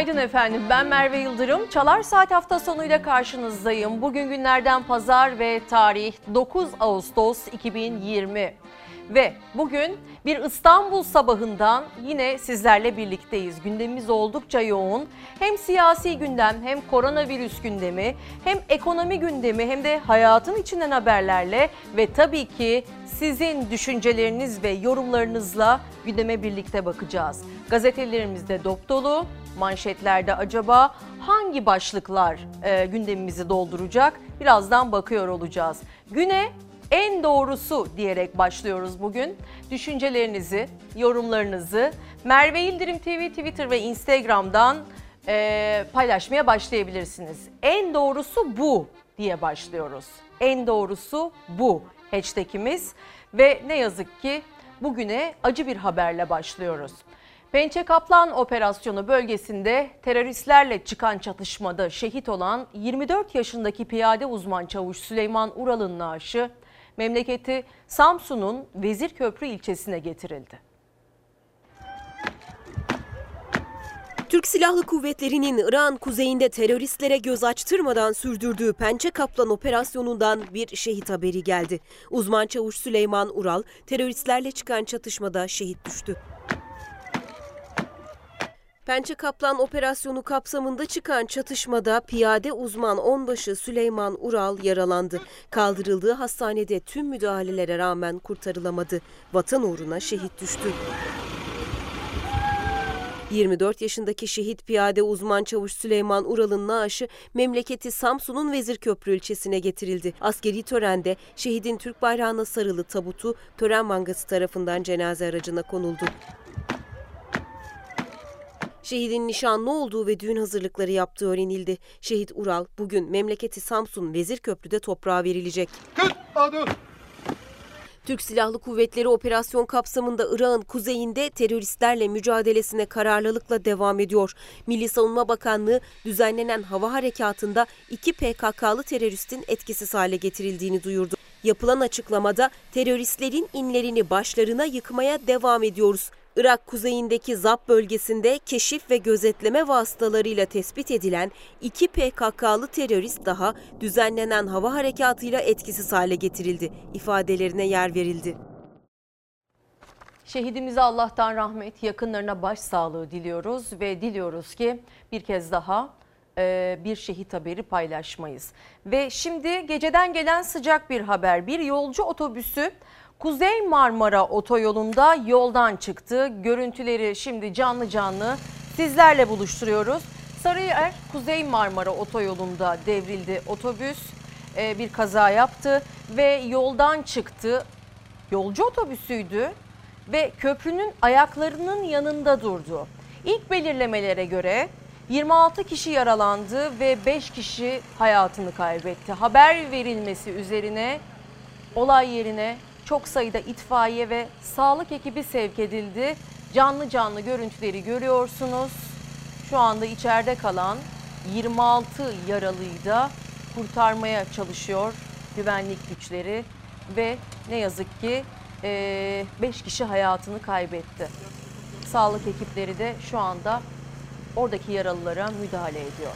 Günaydın efendim. Ben Merve Yıldırım. Çalar Saat hafta sonuyla karşınızdayım. Bugün günlerden pazar ve tarih 9 Ağustos 2020. Ve bugün bir İstanbul sabahından yine sizlerle birlikteyiz. Gündemimiz oldukça yoğun. Hem siyasi gündem hem koronavirüs gündemi hem ekonomi gündemi hem de hayatın içinden haberlerle ve tabii ki sizin düşünceleriniz ve yorumlarınızla gündeme birlikte bakacağız. Gazetelerimizde dop dolu, manşetlerde acaba hangi başlıklar e, gündemimizi dolduracak? Birazdan bakıyor olacağız. Güne en doğrusu diyerek başlıyoruz bugün. Düşüncelerinizi, yorumlarınızı Merve İldirim TV Twitter ve Instagram'dan e, paylaşmaya başlayabilirsiniz. En doğrusu bu diye başlıyoruz. En doğrusu bu hashtagimiz ve ne yazık ki bugüne acı bir haberle başlıyoruz. Pençe Kaplan operasyonu bölgesinde teröristlerle çıkan çatışmada şehit olan 24 yaşındaki piyade uzman çavuş Süleyman Ural'ın naaşı memleketi Samsun'un Vezirköprü ilçesine getirildi. Türk Silahlı Kuvvetleri'nin İran kuzeyinde teröristlere göz açtırmadan sürdürdüğü Pençe Kaplan operasyonundan bir şehit haberi geldi. Uzman çavuş Süleyman Ural teröristlerle çıkan çatışmada şehit düştü. Pençe Kaplan operasyonu kapsamında çıkan çatışmada piyade uzman onbaşı Süleyman Ural yaralandı. Kaldırıldığı hastanede tüm müdahalelere rağmen kurtarılamadı. Vatan uğruna şehit düştü. 24 yaşındaki şehit piyade uzman çavuş Süleyman Ural'ın naaşı memleketi Samsun'un Vezirköprü ilçesine getirildi. Askeri törende şehidin Türk bayrağına sarılı tabutu tören mangası tarafından cenaze aracına konuldu. Şehidin nişanlı olduğu ve düğün hazırlıkları yaptığı öğrenildi. Şehit Ural bugün memleketi Samsun Vezirköprü'de toprağa verilecek. Kıt, adım. Türk Silahlı Kuvvetleri operasyon kapsamında Irak'ın kuzeyinde teröristlerle mücadelesine kararlılıkla devam ediyor. Milli Savunma Bakanlığı düzenlenen hava harekatında iki PKK'lı teröristin etkisiz hale getirildiğini duyurdu. Yapılan açıklamada teröristlerin inlerini başlarına yıkmaya devam ediyoruz. Irak kuzeyindeki ZAP bölgesinde keşif ve gözetleme vasıtalarıyla tespit edilen iki PKK'lı terörist daha düzenlenen hava harekatıyla etkisiz hale getirildi. İfadelerine yer verildi. Şehidimize Allah'tan rahmet, yakınlarına başsağlığı diliyoruz ve diliyoruz ki bir kez daha e, bir şehit haberi paylaşmayız. Ve şimdi geceden gelen sıcak bir haber. Bir yolcu otobüsü Kuzey Marmara otoyolunda yoldan çıktı. Görüntüleri şimdi canlı canlı sizlerle buluşturuyoruz. Sarıyer Kuzey Marmara otoyolunda devrildi otobüs. Ee, bir kaza yaptı ve yoldan çıktı. Yolcu otobüsüydü ve köprünün ayaklarının yanında durdu. İlk belirlemelere göre 26 kişi yaralandı ve 5 kişi hayatını kaybetti. Haber verilmesi üzerine olay yerine çok sayıda itfaiye ve sağlık ekibi sevk edildi. Canlı canlı görüntüleri görüyorsunuz. Şu anda içeride kalan 26 yaralıyı da kurtarmaya çalışıyor güvenlik güçleri ve ne yazık ki 5 kişi hayatını kaybetti. Sağlık ekipleri de şu anda oradaki yaralılara müdahale ediyor.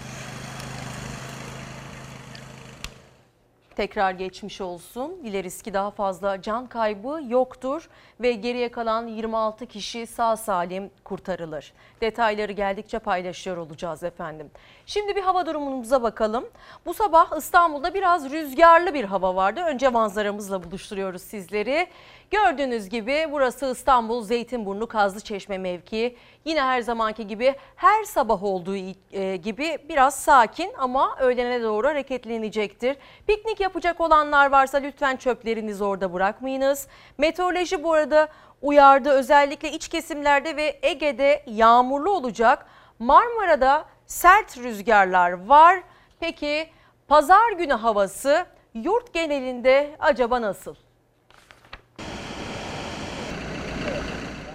Tekrar geçmiş olsun. Dileriz ki daha fazla can kaybı yoktur ve geriye kalan 26 kişi sağ salim kurtarılır. Detayları geldikçe paylaşıyor olacağız efendim. Şimdi bir hava durumumuza bakalım. Bu sabah İstanbul'da biraz rüzgarlı bir hava vardı. Önce manzaramızla buluşturuyoruz sizleri. Gördüğünüz gibi burası İstanbul Zeytinburnu Kazlıçeşme mevkii. Yine her zamanki gibi her sabah olduğu e, gibi biraz sakin ama öğlene doğru hareketlenecektir. Piknik yapacak olanlar varsa lütfen çöplerinizi orada bırakmayınız. Meteoroloji bu arada uyardı özellikle iç kesimlerde ve Ege'de yağmurlu olacak. Marmara'da sert rüzgarlar var. Peki pazar günü havası yurt genelinde acaba nasıl?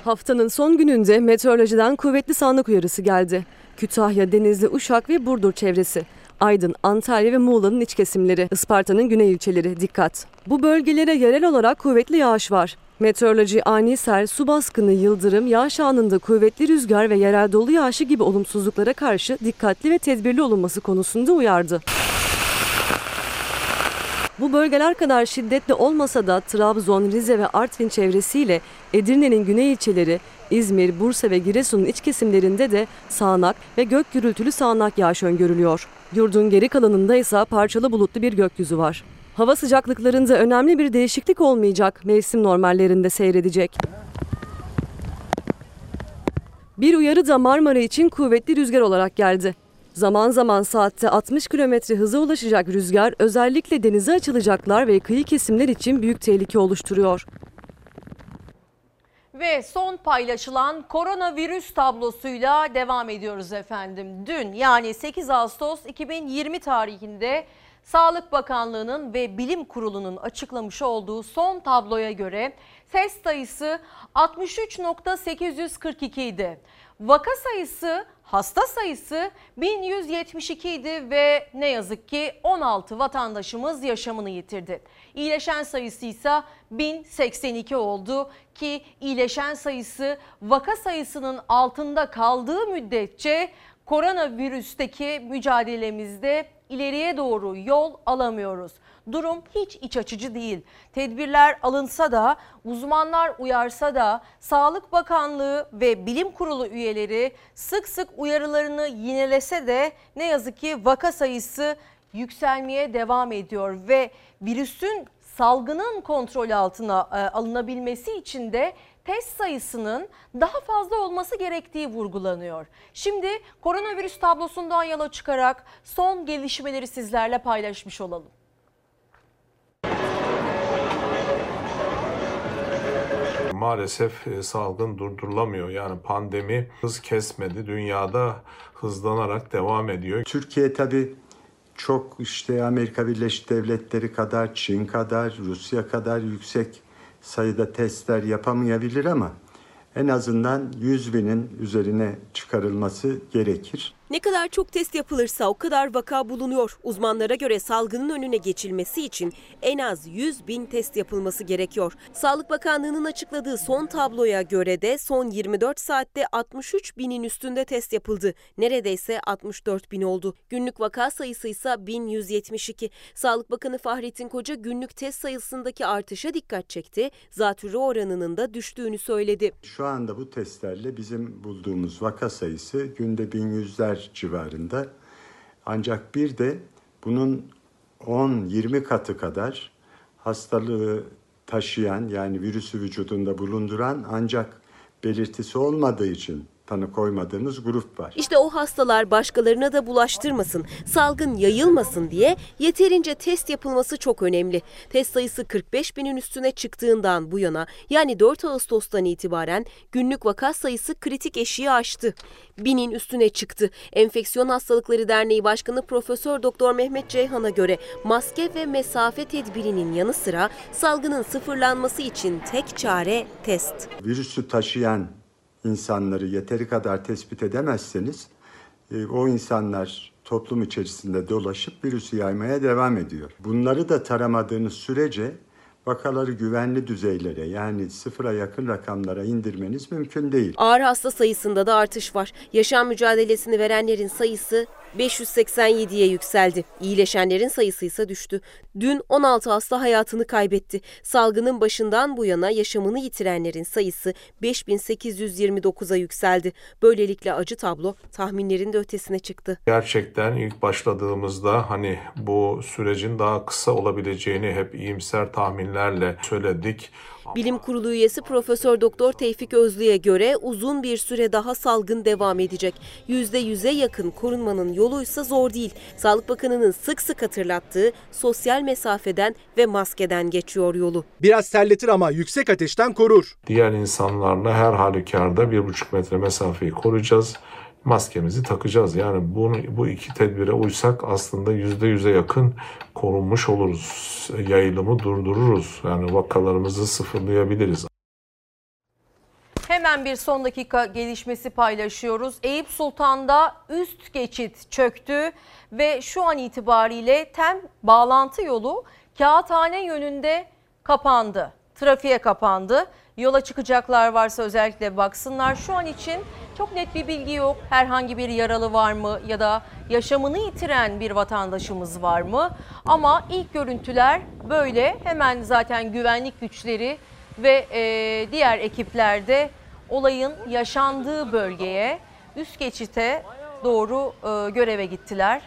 Haftanın son gününde meteorolojiden kuvvetli sağanak uyarısı geldi. Kütahya, Denizli, Uşak ve Burdur çevresi. Aydın, Antalya ve Muğla'nın iç kesimleri, Isparta'nın güney ilçeleri dikkat. Bu bölgelere yerel olarak kuvvetli yağış var. Meteoroloji ani sel, su baskını, yıldırım, yağış anında kuvvetli rüzgar ve yerel dolu yağışı gibi olumsuzluklara karşı dikkatli ve tedbirli olunması konusunda uyardı. Bu bölgeler kadar şiddetli olmasa da Trabzon, Rize ve Artvin çevresiyle Edirne'nin güney ilçeleri, İzmir, Bursa ve Giresun'un iç kesimlerinde de sağanak ve gök gürültülü sağanak yağış öngörülüyor. Yurdun geri kalanında ise parçalı bulutlu bir gökyüzü var. Hava sıcaklıklarında önemli bir değişiklik olmayacak, mevsim normallerinde seyredecek. Bir uyarı da Marmara için kuvvetli rüzgar olarak geldi. Zaman zaman saatte 60 km hıza ulaşacak rüzgar özellikle denize açılacaklar ve kıyı kesimler için büyük tehlike oluşturuyor. Ve son paylaşılan koronavirüs tablosuyla devam ediyoruz efendim. Dün yani 8 Ağustos 2020 tarihinde Sağlık Bakanlığı'nın ve Bilim Kurulu'nun açıklamış olduğu son tabloya göre test sayısı 63.842 idi. Vaka sayısı, hasta sayısı 1172 idi ve ne yazık ki 16 vatandaşımız yaşamını yitirdi. İyileşen sayısı ise 1082 oldu ki iyileşen sayısı vaka sayısının altında kaldığı müddetçe koronavirüsteki mücadelemizde ileriye doğru yol alamıyoruz. Durum hiç iç açıcı değil. Tedbirler alınsa da, uzmanlar uyarsa da Sağlık Bakanlığı ve Bilim Kurulu üyeleri sık sık uyarılarını yinelese de ne yazık ki vaka sayısı yükselmeye devam ediyor ve virüsün salgının kontrol altına e, alınabilmesi için de test sayısının daha fazla olması gerektiği vurgulanıyor. Şimdi koronavirüs tablosundan yola çıkarak son gelişmeleri sizlerle paylaşmış olalım. Maalesef e, salgın durdurulamıyor. Yani pandemi hız kesmedi. Dünyada hızlanarak devam ediyor. Türkiye tabii çok işte Amerika Birleşik Devletleri kadar, Çin kadar, Rusya kadar yüksek sayıda testler yapamayabilir ama en azından 100 binin üzerine çıkarılması gerekir. Ne kadar çok test yapılırsa o kadar vaka bulunuyor. Uzmanlara göre salgının önüne geçilmesi için en az 100 bin test yapılması gerekiyor. Sağlık Bakanlığı'nın açıkladığı son tabloya göre de son 24 saatte 63 binin üstünde test yapıldı. Neredeyse 64 bin oldu. Günlük vaka sayısı ise 1172. Sağlık Bakanı Fahrettin Koca günlük test sayısındaki artışa dikkat çekti. Zatürre oranının da düştüğünü söyledi. Şu anda bu testlerle bizim bulduğumuz vaka sayısı günde 1100'ler civarında. Ancak bir de bunun 10-20 katı kadar hastalığı taşıyan yani virüsü vücudunda bulunduran ancak belirtisi olmadığı için tanı koymadığımız grup var. İşte o hastalar başkalarına da bulaştırmasın, salgın yayılmasın diye yeterince test yapılması çok önemli. Test sayısı 45 binin üstüne çıktığından bu yana yani 4 Ağustos'tan itibaren günlük vaka sayısı kritik eşiği aştı. Binin üstüne çıktı. Enfeksiyon Hastalıkları Derneği Başkanı Profesör Doktor Mehmet Ceyhan'a göre maske ve mesafe tedbirinin yanı sıra salgının sıfırlanması için tek çare test. Virüsü taşıyan insanları yeteri kadar tespit edemezseniz e, o insanlar toplum içerisinde dolaşıp virüsü yaymaya devam ediyor. Bunları da taramadığınız sürece vakaları güvenli düzeylere yani sıfıra yakın rakamlara indirmeniz mümkün değil. Ağır hasta sayısında da artış var. Yaşam mücadelesini verenlerin sayısı 587'ye yükseldi. İyileşenlerin sayısı ise düştü. Dün 16 hasta hayatını kaybetti. Salgının başından bu yana yaşamını yitirenlerin sayısı 5829'a yükseldi. Böylelikle acı tablo tahminlerin de ötesine çıktı. Gerçekten ilk başladığımızda hani bu sürecin daha kısa olabileceğini hep iyimser tahminlerle söyledik. Bilim Kurulu üyesi Profesör Doktor Tevfik Özlü'ye göre uzun bir süre daha salgın devam edecek. %100'e yakın korunmanın yolu ise zor değil. Sağlık Bakanı'nın sık sık hatırlattığı sosyal mesafeden ve maskeden geçiyor yolu. Biraz terletir ama yüksek ateşten korur. Diğer insanlarla her halükarda 1,5 metre mesafeyi koruyacağız maskemizi takacağız. Yani bunu, bu iki tedbire uysak aslında yüzde yüze yakın korunmuş oluruz. Yayılımı durdururuz. Yani vakalarımızı sıfırlayabiliriz. Hemen bir son dakika gelişmesi paylaşıyoruz. Eyüp Sultan'da üst geçit çöktü ve şu an itibariyle tem bağlantı yolu Kağıthane yönünde kapandı. trafiğe kapandı. Yola çıkacaklar varsa özellikle baksınlar. Şu an için çok net bir bilgi yok. Herhangi bir yaralı var mı ya da yaşamını yitiren bir vatandaşımız var mı? Ama ilk görüntüler böyle. Hemen zaten güvenlik güçleri ve e, diğer ekiplerde olayın yaşandığı bölgeye üst geçite doğru e, göreve gittiler.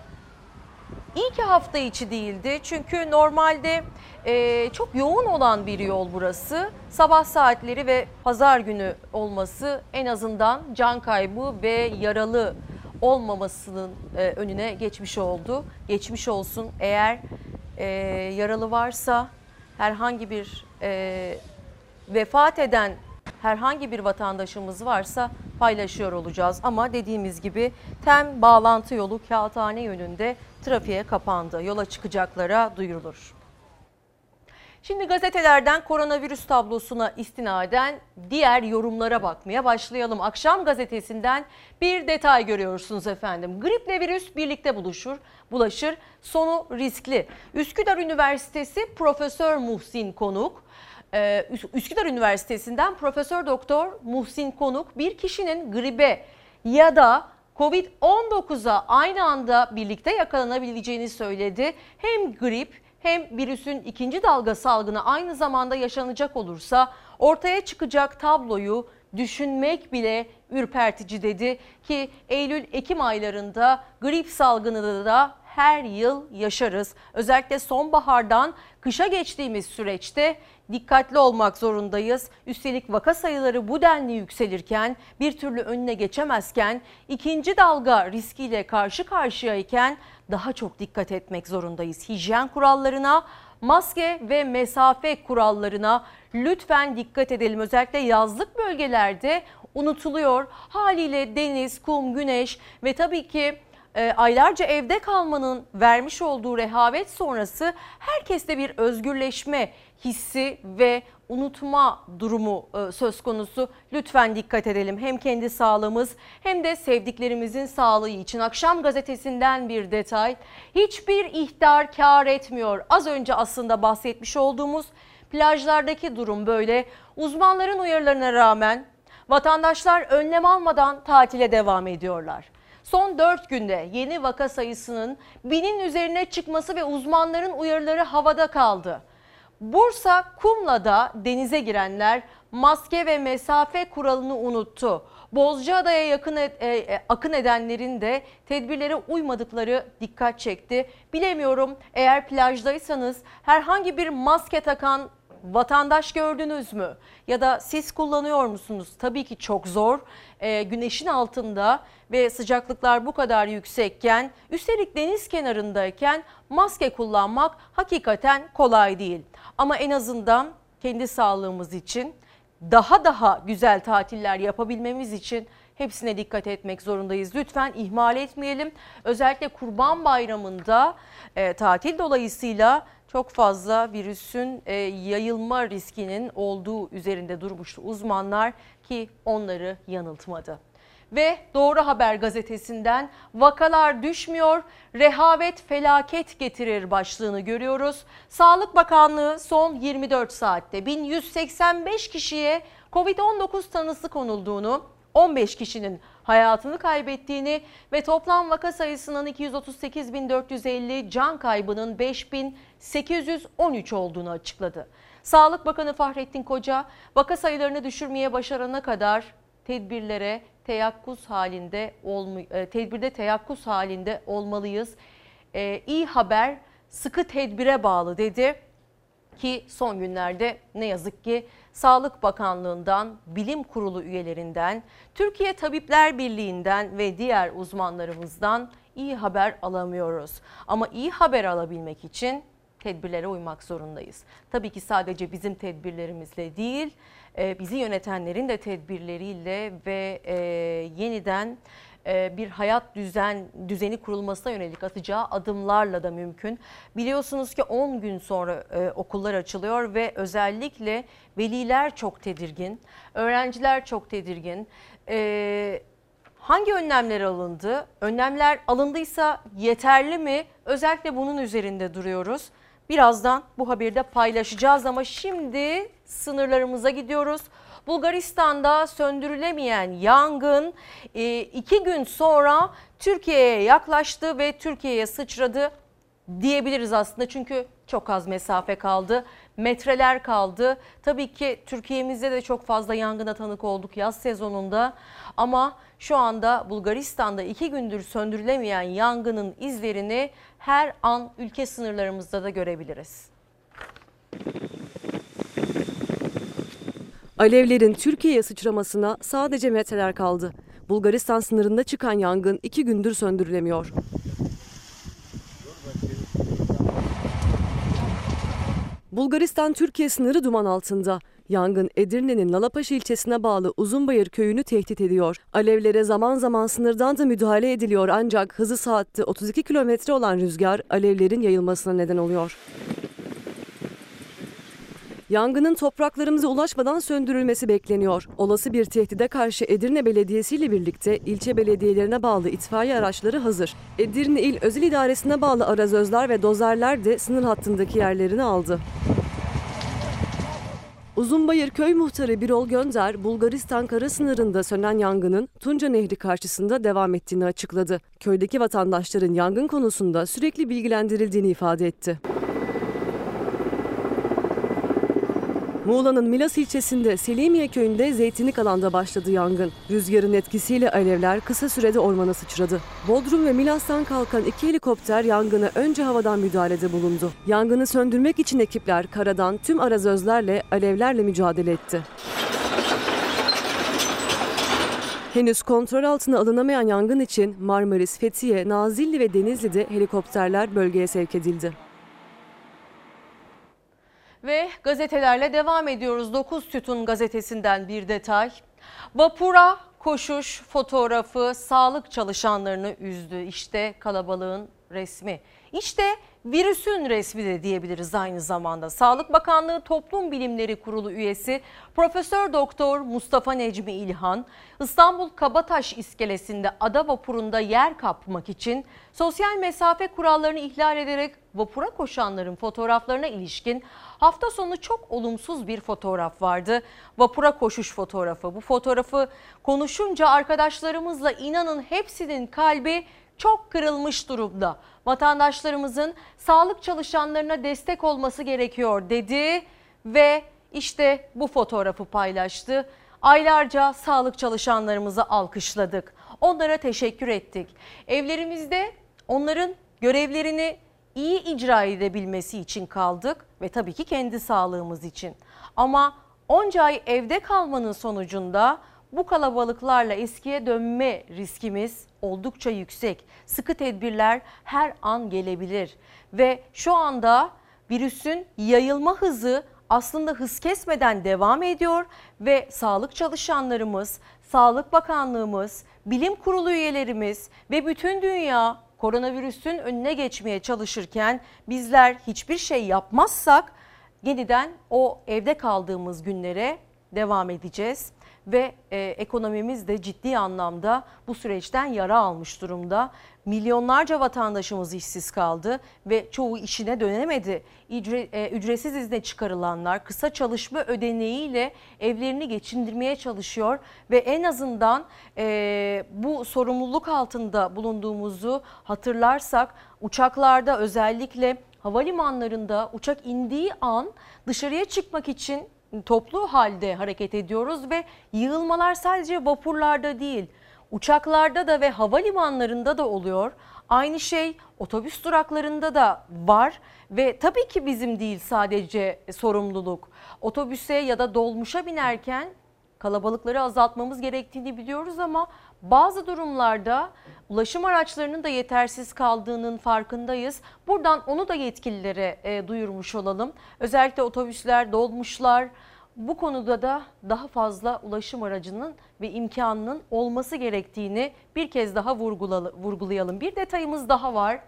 İyi ki hafta içi değildi çünkü normalde e, çok yoğun olan bir yol burası. Sabah saatleri ve pazar günü olması en azından can kaybı ve yaralı olmamasının e, önüne geçmiş oldu. Geçmiş olsun eğer e, yaralı varsa herhangi bir e, vefat eden herhangi bir vatandaşımız varsa paylaşıyor olacağız. Ama dediğimiz gibi tem bağlantı yolu Kağıthane yönünde trafiğe kapandı. Yola çıkacaklara duyurulur. Şimdi gazetelerden koronavirüs tablosuna istinaden diğer yorumlara bakmaya başlayalım. Akşam gazetesinden bir detay görüyorsunuz efendim. Griple virüs birlikte buluşur, bulaşır. Sonu riskli. Üsküdar Üniversitesi Profesör Muhsin Konuk ee, Üsküdar Üniversitesi'nden Profesör Doktor Muhsin Konuk bir kişinin gribe ya da Covid-19'a aynı anda birlikte yakalanabileceğini söyledi. Hem grip hem virüsün ikinci dalga salgını aynı zamanda yaşanacak olursa ortaya çıkacak tabloyu düşünmek bile ürpertici dedi ki Eylül-Ekim aylarında grip salgını da her yıl yaşarız. Özellikle sonbahardan kışa geçtiğimiz süreçte dikkatli olmak zorundayız. Üstelik vaka sayıları bu denli yükselirken bir türlü önüne geçemezken ikinci dalga riskiyle karşı karşıyayken daha çok dikkat etmek zorundayız. Hijyen kurallarına, maske ve mesafe kurallarına lütfen dikkat edelim. Özellikle yazlık bölgelerde unutuluyor. Haliyle deniz, kum, güneş ve tabii ki e, aylarca evde kalmanın vermiş olduğu rehavet sonrası herkeste bir özgürleşme hissi ve unutma durumu e, söz konusu. Lütfen dikkat edelim hem kendi sağlığımız hem de sevdiklerimizin sağlığı için. Akşam gazetesinden bir detay. Hiçbir ihtar kar etmiyor. Az önce aslında bahsetmiş olduğumuz plajlardaki durum böyle. Uzmanların uyarılarına rağmen vatandaşlar önlem almadan tatile devam ediyorlar. Son 4 günde yeni vaka sayısının binin üzerine çıkması ve uzmanların uyarıları havada kaldı. Bursa Kumla'da denize girenler maske ve mesafe kuralını unuttu. Bozcaada'ya yakın et, e, e, akın edenlerin de tedbirlere uymadıkları dikkat çekti. Bilemiyorum eğer plajdaysanız herhangi bir maske takan vatandaş gördünüz mü? Ya da siz kullanıyor musunuz? Tabii ki çok zor. E, güneşin altında ve sıcaklıklar bu kadar yüksekken üstelik deniz kenarındayken maske kullanmak hakikaten kolay değil. Ama en azından kendi sağlığımız için daha daha güzel tatiller yapabilmemiz için hepsine dikkat etmek zorundayız. Lütfen ihmal etmeyelim. Özellikle Kurban Bayramı'nda e, tatil dolayısıyla çok fazla virüsün e, yayılma riskinin olduğu üzerinde durmuştu uzmanlar ki onları yanıltmadı. Ve Doğru Haber gazetesinden vakalar düşmüyor, rehavet felaket getirir başlığını görüyoruz. Sağlık Bakanlığı son 24 saatte 1185 kişiye Covid-19 tanısı konulduğunu, 15 kişinin hayatını kaybettiğini ve toplam vaka sayısının 238.450, can kaybının 5.813 olduğunu açıkladı. Sağlık Bakanı Fahrettin Koca vaka sayılarını düşürmeye başarana kadar tedbirlere teyakkuz halinde e, tedbirde teyakkuz halinde olmalıyız. E, iyi haber sıkı tedbire bağlı dedi ki son günlerde ne yazık ki Sağlık Bakanlığı'ndan, bilim kurulu üyelerinden, Türkiye Tabipler Birliği'nden ve diğer uzmanlarımızdan iyi haber alamıyoruz. Ama iyi haber alabilmek için tedbirlere uymak zorundayız. Tabii ki sadece bizim tedbirlerimizle değil, e, bizi yönetenlerin de tedbirleriyle ve e, yeniden bir hayat düzen düzeni kurulmasına yönelik atacağı adımlarla da mümkün. Biliyorsunuz ki 10 gün sonra okullar açılıyor ve özellikle veliler çok tedirgin, öğrenciler çok tedirgin. Hangi önlemler alındı? Önlemler alındıysa yeterli mi? Özellikle bunun üzerinde duruyoruz. Birazdan bu haberi de paylaşacağız ama şimdi sınırlarımıza gidiyoruz. Bulgaristan'da söndürülemeyen yangın e, iki gün sonra Türkiye'ye yaklaştı ve Türkiye'ye sıçradı diyebiliriz aslında. Çünkü çok az mesafe kaldı. Metreler kaldı. Tabii ki Türkiye'mizde de çok fazla yangına tanık olduk yaz sezonunda. Ama şu anda Bulgaristan'da iki gündür söndürülemeyen yangının izlerini her an ülke sınırlarımızda da görebiliriz. Alevlerin Türkiye'ye sıçramasına sadece metreler kaldı. Bulgaristan sınırında çıkan yangın iki gündür söndürülemiyor. Bulgaristan-Türkiye sınırı duman altında. Yangın Edirne'nin Nalapaşa ilçesine bağlı Uzunbayır köyünü tehdit ediyor. Alevlere zaman zaman sınırdan da müdahale ediliyor ancak hızı saatte 32 kilometre olan rüzgar alevlerin yayılmasına neden oluyor. Yangının topraklarımıza ulaşmadan söndürülmesi bekleniyor. Olası bir tehdide karşı Edirne Belediyesi ile birlikte ilçe belediyelerine bağlı itfaiye araçları hazır. Edirne İl Özel İdaresi'ne bağlı arazözler ve dozerler de sınır hattındaki yerlerini aldı. Uzunbayır Köy Muhtarı Birol Gönder, Bulgaristan kara sınırında sönen yangının Tunca Nehri karşısında devam ettiğini açıkladı. Köydeki vatandaşların yangın konusunda sürekli bilgilendirildiğini ifade etti. Muğla'nın Milas ilçesinde Selimiye köyünde zeytinlik alanda başladı yangın. Rüzgarın etkisiyle alevler kısa sürede ormana sıçradı. Bodrum ve Milas'tan kalkan iki helikopter yangına önce havadan müdahalede bulundu. Yangını söndürmek için ekipler karadan tüm arazözlerle alevlerle mücadele etti. Henüz kontrol altına alınamayan yangın için Marmaris, Fethiye, Nazilli ve Denizli'de helikopterler bölgeye sevk edildi. Ve gazetelerle devam ediyoruz. 9 Sütun gazetesinden bir detay. Vapura koşuş fotoğrafı sağlık çalışanlarını üzdü. İşte kalabalığın resmi. İşte virüsün resmi de diyebiliriz aynı zamanda. Sağlık Bakanlığı Toplum Bilimleri Kurulu üyesi Profesör Doktor Mustafa Necmi İlhan İstanbul Kabataş iskelesinde ada vapurunda yer kapmak için sosyal mesafe kurallarını ihlal ederek vapura koşanların fotoğraflarına ilişkin hafta sonu çok olumsuz bir fotoğraf vardı. Vapura koşuş fotoğrafı. Bu fotoğrafı konuşunca arkadaşlarımızla inanın hepsinin kalbi çok kırılmış durumda. Vatandaşlarımızın sağlık çalışanlarına destek olması gerekiyor dedi ve işte bu fotoğrafı paylaştı. Aylarca sağlık çalışanlarımızı alkışladık. Onlara teşekkür ettik. Evlerimizde onların görevlerini iyi icra edebilmesi için kaldık ve tabii ki kendi sağlığımız için. Ama onca ay evde kalmanın sonucunda bu kalabalıklarla eskiye dönme riskimiz oldukça yüksek. Sıkı tedbirler her an gelebilir ve şu anda virüsün yayılma hızı aslında hız kesmeden devam ediyor ve sağlık çalışanlarımız, Sağlık Bakanlığımız, bilim kurulu üyelerimiz ve bütün dünya koronavirüsün önüne geçmeye çalışırken bizler hiçbir şey yapmazsak yeniden o evde kaldığımız günlere devam edeceğiz ve e, ekonomimiz de ciddi anlamda bu süreçten yara almış durumda. Milyonlarca vatandaşımız işsiz kaldı ve çoğu işine dönemedi. E, ücretsiz izne çıkarılanlar kısa çalışma ödeneğiyle evlerini geçindirmeye çalışıyor ve en azından e, bu sorumluluk altında bulunduğumuzu hatırlarsak uçaklarda özellikle havalimanlarında uçak indiği an dışarıya çıkmak için toplu halde hareket ediyoruz ve yığılmalar sadece vapurlarda değil uçaklarda da ve havalimanlarında da oluyor. Aynı şey otobüs duraklarında da var ve tabii ki bizim değil sadece sorumluluk. Otobüse ya da dolmuşa binerken kalabalıkları azaltmamız gerektiğini biliyoruz ama bazı durumlarda ulaşım araçlarının da yetersiz kaldığının farkındayız. Buradan onu da yetkililere e, duyurmuş olalım. Özellikle otobüsler, dolmuşlar bu konuda da daha fazla ulaşım aracının ve imkanının olması gerektiğini bir kez daha vurgulayalım. Bir detayımız daha var.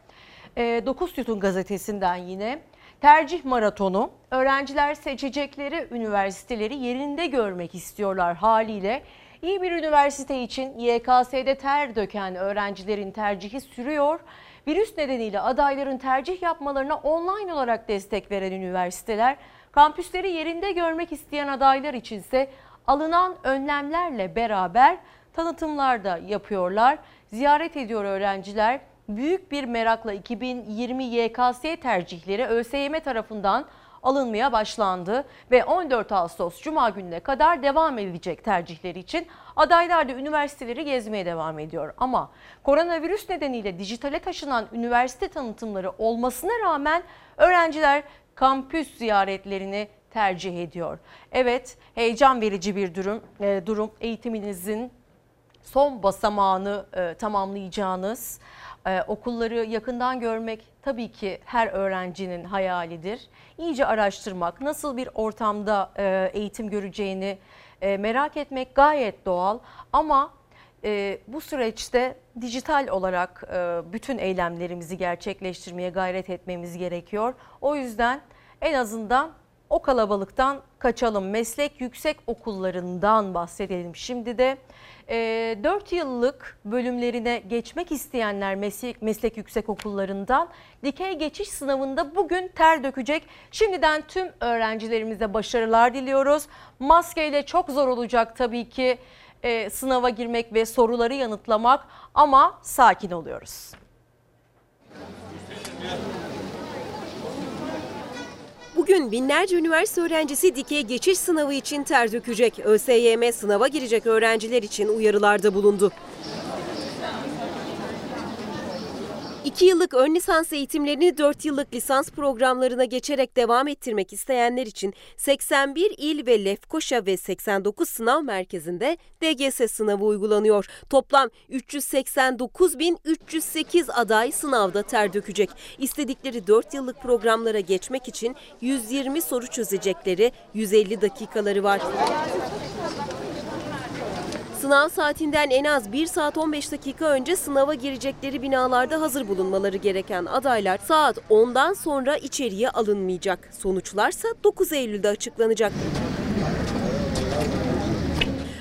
9 e, Sütun gazetesinden yine tercih maratonu. Öğrenciler seçecekleri üniversiteleri yerinde görmek istiyorlar haliyle. İyi bir üniversite için YKS'de ter döken öğrencilerin tercihi sürüyor Virüs nedeniyle adayların tercih yapmalarına online olarak destek veren üniversiteler, kampüsleri yerinde görmek isteyen adaylar içinse alınan önlemlerle beraber tanıtımlar da yapıyorlar. Ziyaret ediyor öğrenciler. Büyük bir merakla 2020 YKS tercihleri ÖSYM tarafından alınmaya başlandı ve 14 Ağustos Cuma gününe kadar devam edecek tercihleri için adaylar da üniversiteleri gezmeye devam ediyor. Ama koronavirüs nedeniyle dijitale taşınan üniversite tanıtımları olmasına rağmen öğrenciler kampüs ziyaretlerini tercih ediyor. Evet heyecan verici bir durum, e, durum eğitiminizin son basamağını e, tamamlayacağınız e, okulları yakından görmek tabii ki her öğrencinin hayalidir. İyice araştırmak, nasıl bir ortamda e, eğitim göreceğini e, merak etmek gayet doğal ama e, bu süreçte dijital olarak bütün eylemlerimizi gerçekleştirmeye gayret etmemiz gerekiyor. O yüzden en azından o kalabalıktan kaçalım. Meslek yüksek okullarından bahsedelim. Şimdi de e, 4 yıllık bölümlerine geçmek isteyenler meslek, meslek yüksek okullarından dikey geçiş sınavında bugün ter dökecek. Şimdiden tüm öğrencilerimize başarılar diliyoruz. Maskeyle çok zor olacak tabii ki e, sınava girmek ve soruları yanıtlamak ama sakin oluyoruz. Bugün binlerce üniversite öğrencisi dikey geçiş sınavı için ter dökecek. ÖSYM sınava girecek öğrenciler için uyarılarda bulundu. 2 yıllık ön lisans eğitimlerini 4 yıllık lisans programlarına geçerek devam ettirmek isteyenler için 81 il ve Lefkoşa ve 89 sınav merkezinde DGS sınavı uygulanıyor. Toplam 389.308 aday sınavda ter dökecek. İstedikleri 4 yıllık programlara geçmek için 120 soru çözecekleri 150 dakikaları var. Sınav saatinden en az 1 saat 15 dakika önce sınava girecekleri binalarda hazır bulunmaları gereken adaylar saat 10'dan sonra içeriye alınmayacak. Sonuçlarsa 9 Eylül'de açıklanacak.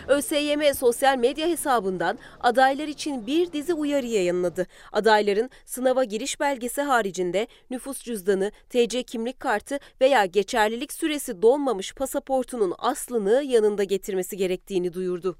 ÖSYM sosyal medya hesabından adaylar için bir dizi uyarı yayınladı. Adayların sınava giriş belgesi haricinde nüfus cüzdanı, TC kimlik kartı veya geçerlilik süresi dolmamış pasaportunun aslını yanında getirmesi gerektiğini duyurdu.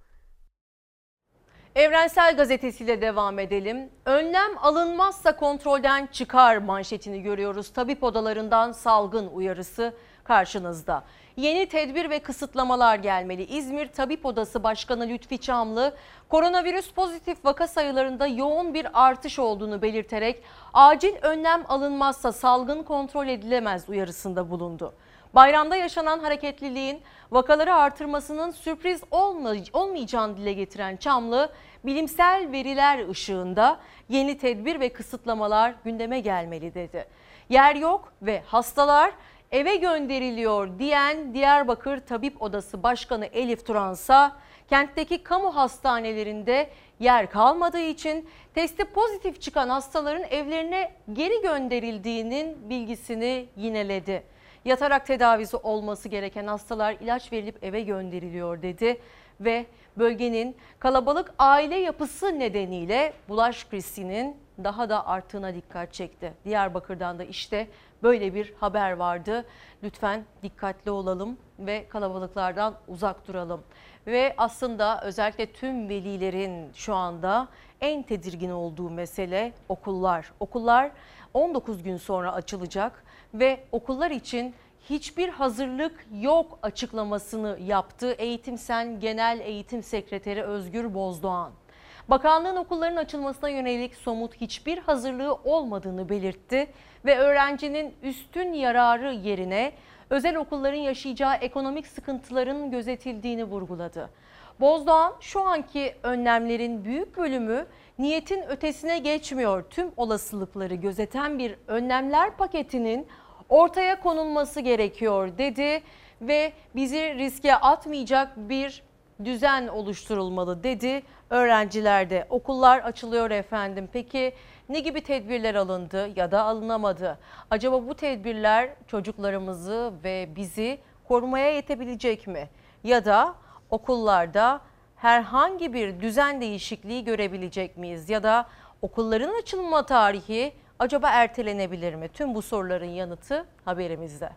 Evrensel Gazetesi'yle devam edelim. Önlem alınmazsa kontrolden çıkar manşetini görüyoruz. Tabip odalarından salgın uyarısı karşınızda. Yeni tedbir ve kısıtlamalar gelmeli. İzmir Tabip Odası Başkanı Lütfi Çamlı, koronavirüs pozitif vaka sayılarında yoğun bir artış olduğunu belirterek acil önlem alınmazsa salgın kontrol edilemez uyarısında bulundu. Bayramda yaşanan hareketliliğin vakaları artırmasının sürpriz olmayacağını dile getiren Çamlı, bilimsel veriler ışığında yeni tedbir ve kısıtlamalar gündeme gelmeli dedi. Yer yok ve hastalar eve gönderiliyor diyen Diyarbakır Tabip Odası Başkanı Elif Turansa, kentteki kamu hastanelerinde yer kalmadığı için testi pozitif çıkan hastaların evlerine geri gönderildiğinin bilgisini yineledi yatarak tedavisi olması gereken hastalar ilaç verilip eve gönderiliyor dedi ve bölgenin kalabalık aile yapısı nedeniyle bulaş riskinin daha da arttığına dikkat çekti. Diyarbakır'dan da işte böyle bir haber vardı. Lütfen dikkatli olalım ve kalabalıklardan uzak duralım. Ve aslında özellikle tüm velilerin şu anda en tedirgin olduğu mesele okullar. Okullar 19 gün sonra açılacak ve okullar için hiçbir hazırlık yok açıklamasını yaptı Eğitim Sen Genel Eğitim Sekreteri Özgür Bozdoğan. Bakanlığın okulların açılmasına yönelik somut hiçbir hazırlığı olmadığını belirtti ve öğrencinin üstün yararı yerine özel okulların yaşayacağı ekonomik sıkıntıların gözetildiğini vurguladı. Bozdoğan şu anki önlemlerin büyük bölümü niyetin ötesine geçmiyor. Tüm olasılıkları gözeten bir önlemler paketinin ortaya konulması gerekiyor dedi ve bizi riske atmayacak bir düzen oluşturulmalı dedi. Öğrenciler de okullar açılıyor efendim. Peki ne gibi tedbirler alındı ya da alınamadı? Acaba bu tedbirler çocuklarımızı ve bizi korumaya yetebilecek mi? Ya da okullarda herhangi bir düzen değişikliği görebilecek miyiz? Ya da Okulların açılma tarihi acaba ertelenebilir mi? Tüm bu soruların yanıtı haberimizde.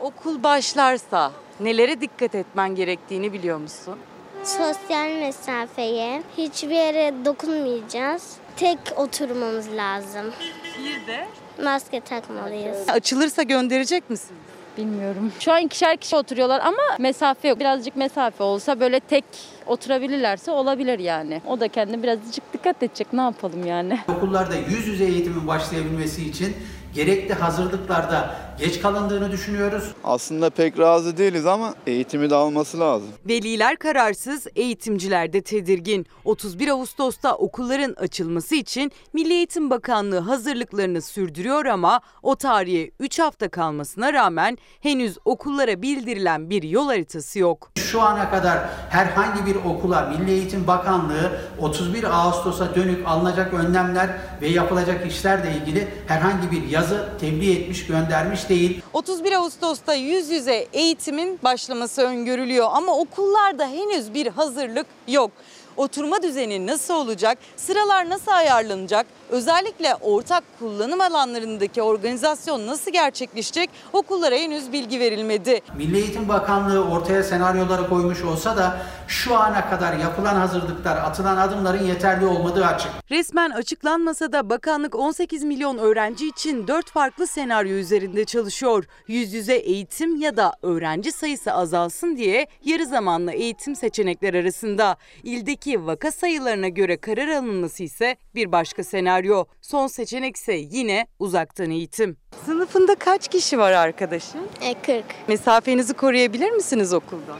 Okul başlarsa nelere dikkat etmen gerektiğini biliyor musun? Sosyal mesafeye, hiçbir yere dokunmayacağız. Tek oturmamız lazım. Bir de Maske takmalıyız. açılırsa gönderecek misin? Bilmiyorum. Şu an ikişer kişi oturuyorlar ama mesafe yok. Birazcık mesafe olsa böyle tek oturabilirlerse olabilir yani. O da kendi birazcık dikkat edecek. Ne yapalım yani? Okullarda yüz yüze eğitimin başlayabilmesi için gerekli hazırlıklarda geç kalındığını düşünüyoruz. Aslında pek razı değiliz ama eğitimi de alması lazım. Veliler kararsız, eğitimciler de tedirgin. 31 Ağustos'ta okulların açılması için Milli Eğitim Bakanlığı hazırlıklarını sürdürüyor ama o tarihe 3 hafta kalmasına rağmen henüz okullara bildirilen bir yol haritası yok. Şu ana kadar herhangi bir okula Milli Eğitim Bakanlığı 31 Ağustos'a dönük alınacak önlemler ve yapılacak işlerle ilgili herhangi bir yazı tebliğ etmiş, göndermiş değil. 31 Ağustos'ta yüz yüze eğitimin başlaması öngörülüyor ama okullarda henüz bir hazırlık yok. Oturma düzeni nasıl olacak? Sıralar nasıl ayarlanacak? Özellikle ortak kullanım alanlarındaki organizasyon nasıl gerçekleşecek? Okullara henüz bilgi verilmedi. Milli Eğitim Bakanlığı ortaya senaryoları koymuş olsa da şu ana kadar yapılan hazırlıklar, atılan adımların yeterli olmadığı açık. Resmen açıklanmasa da bakanlık 18 milyon öğrenci için 4 farklı senaryo üzerinde çalışıyor. Yüz yüze eğitim ya da öğrenci sayısı azalsın diye yarı zamanlı eğitim seçenekler arasında. İldeki vaka sayılarına göre karar alınması ise bir başka senaryo. Son seçenek ise yine uzaktan eğitim. Sınıfında kaç kişi var arkadaşın? E 40. Mesafenizi koruyabilir misiniz okulda?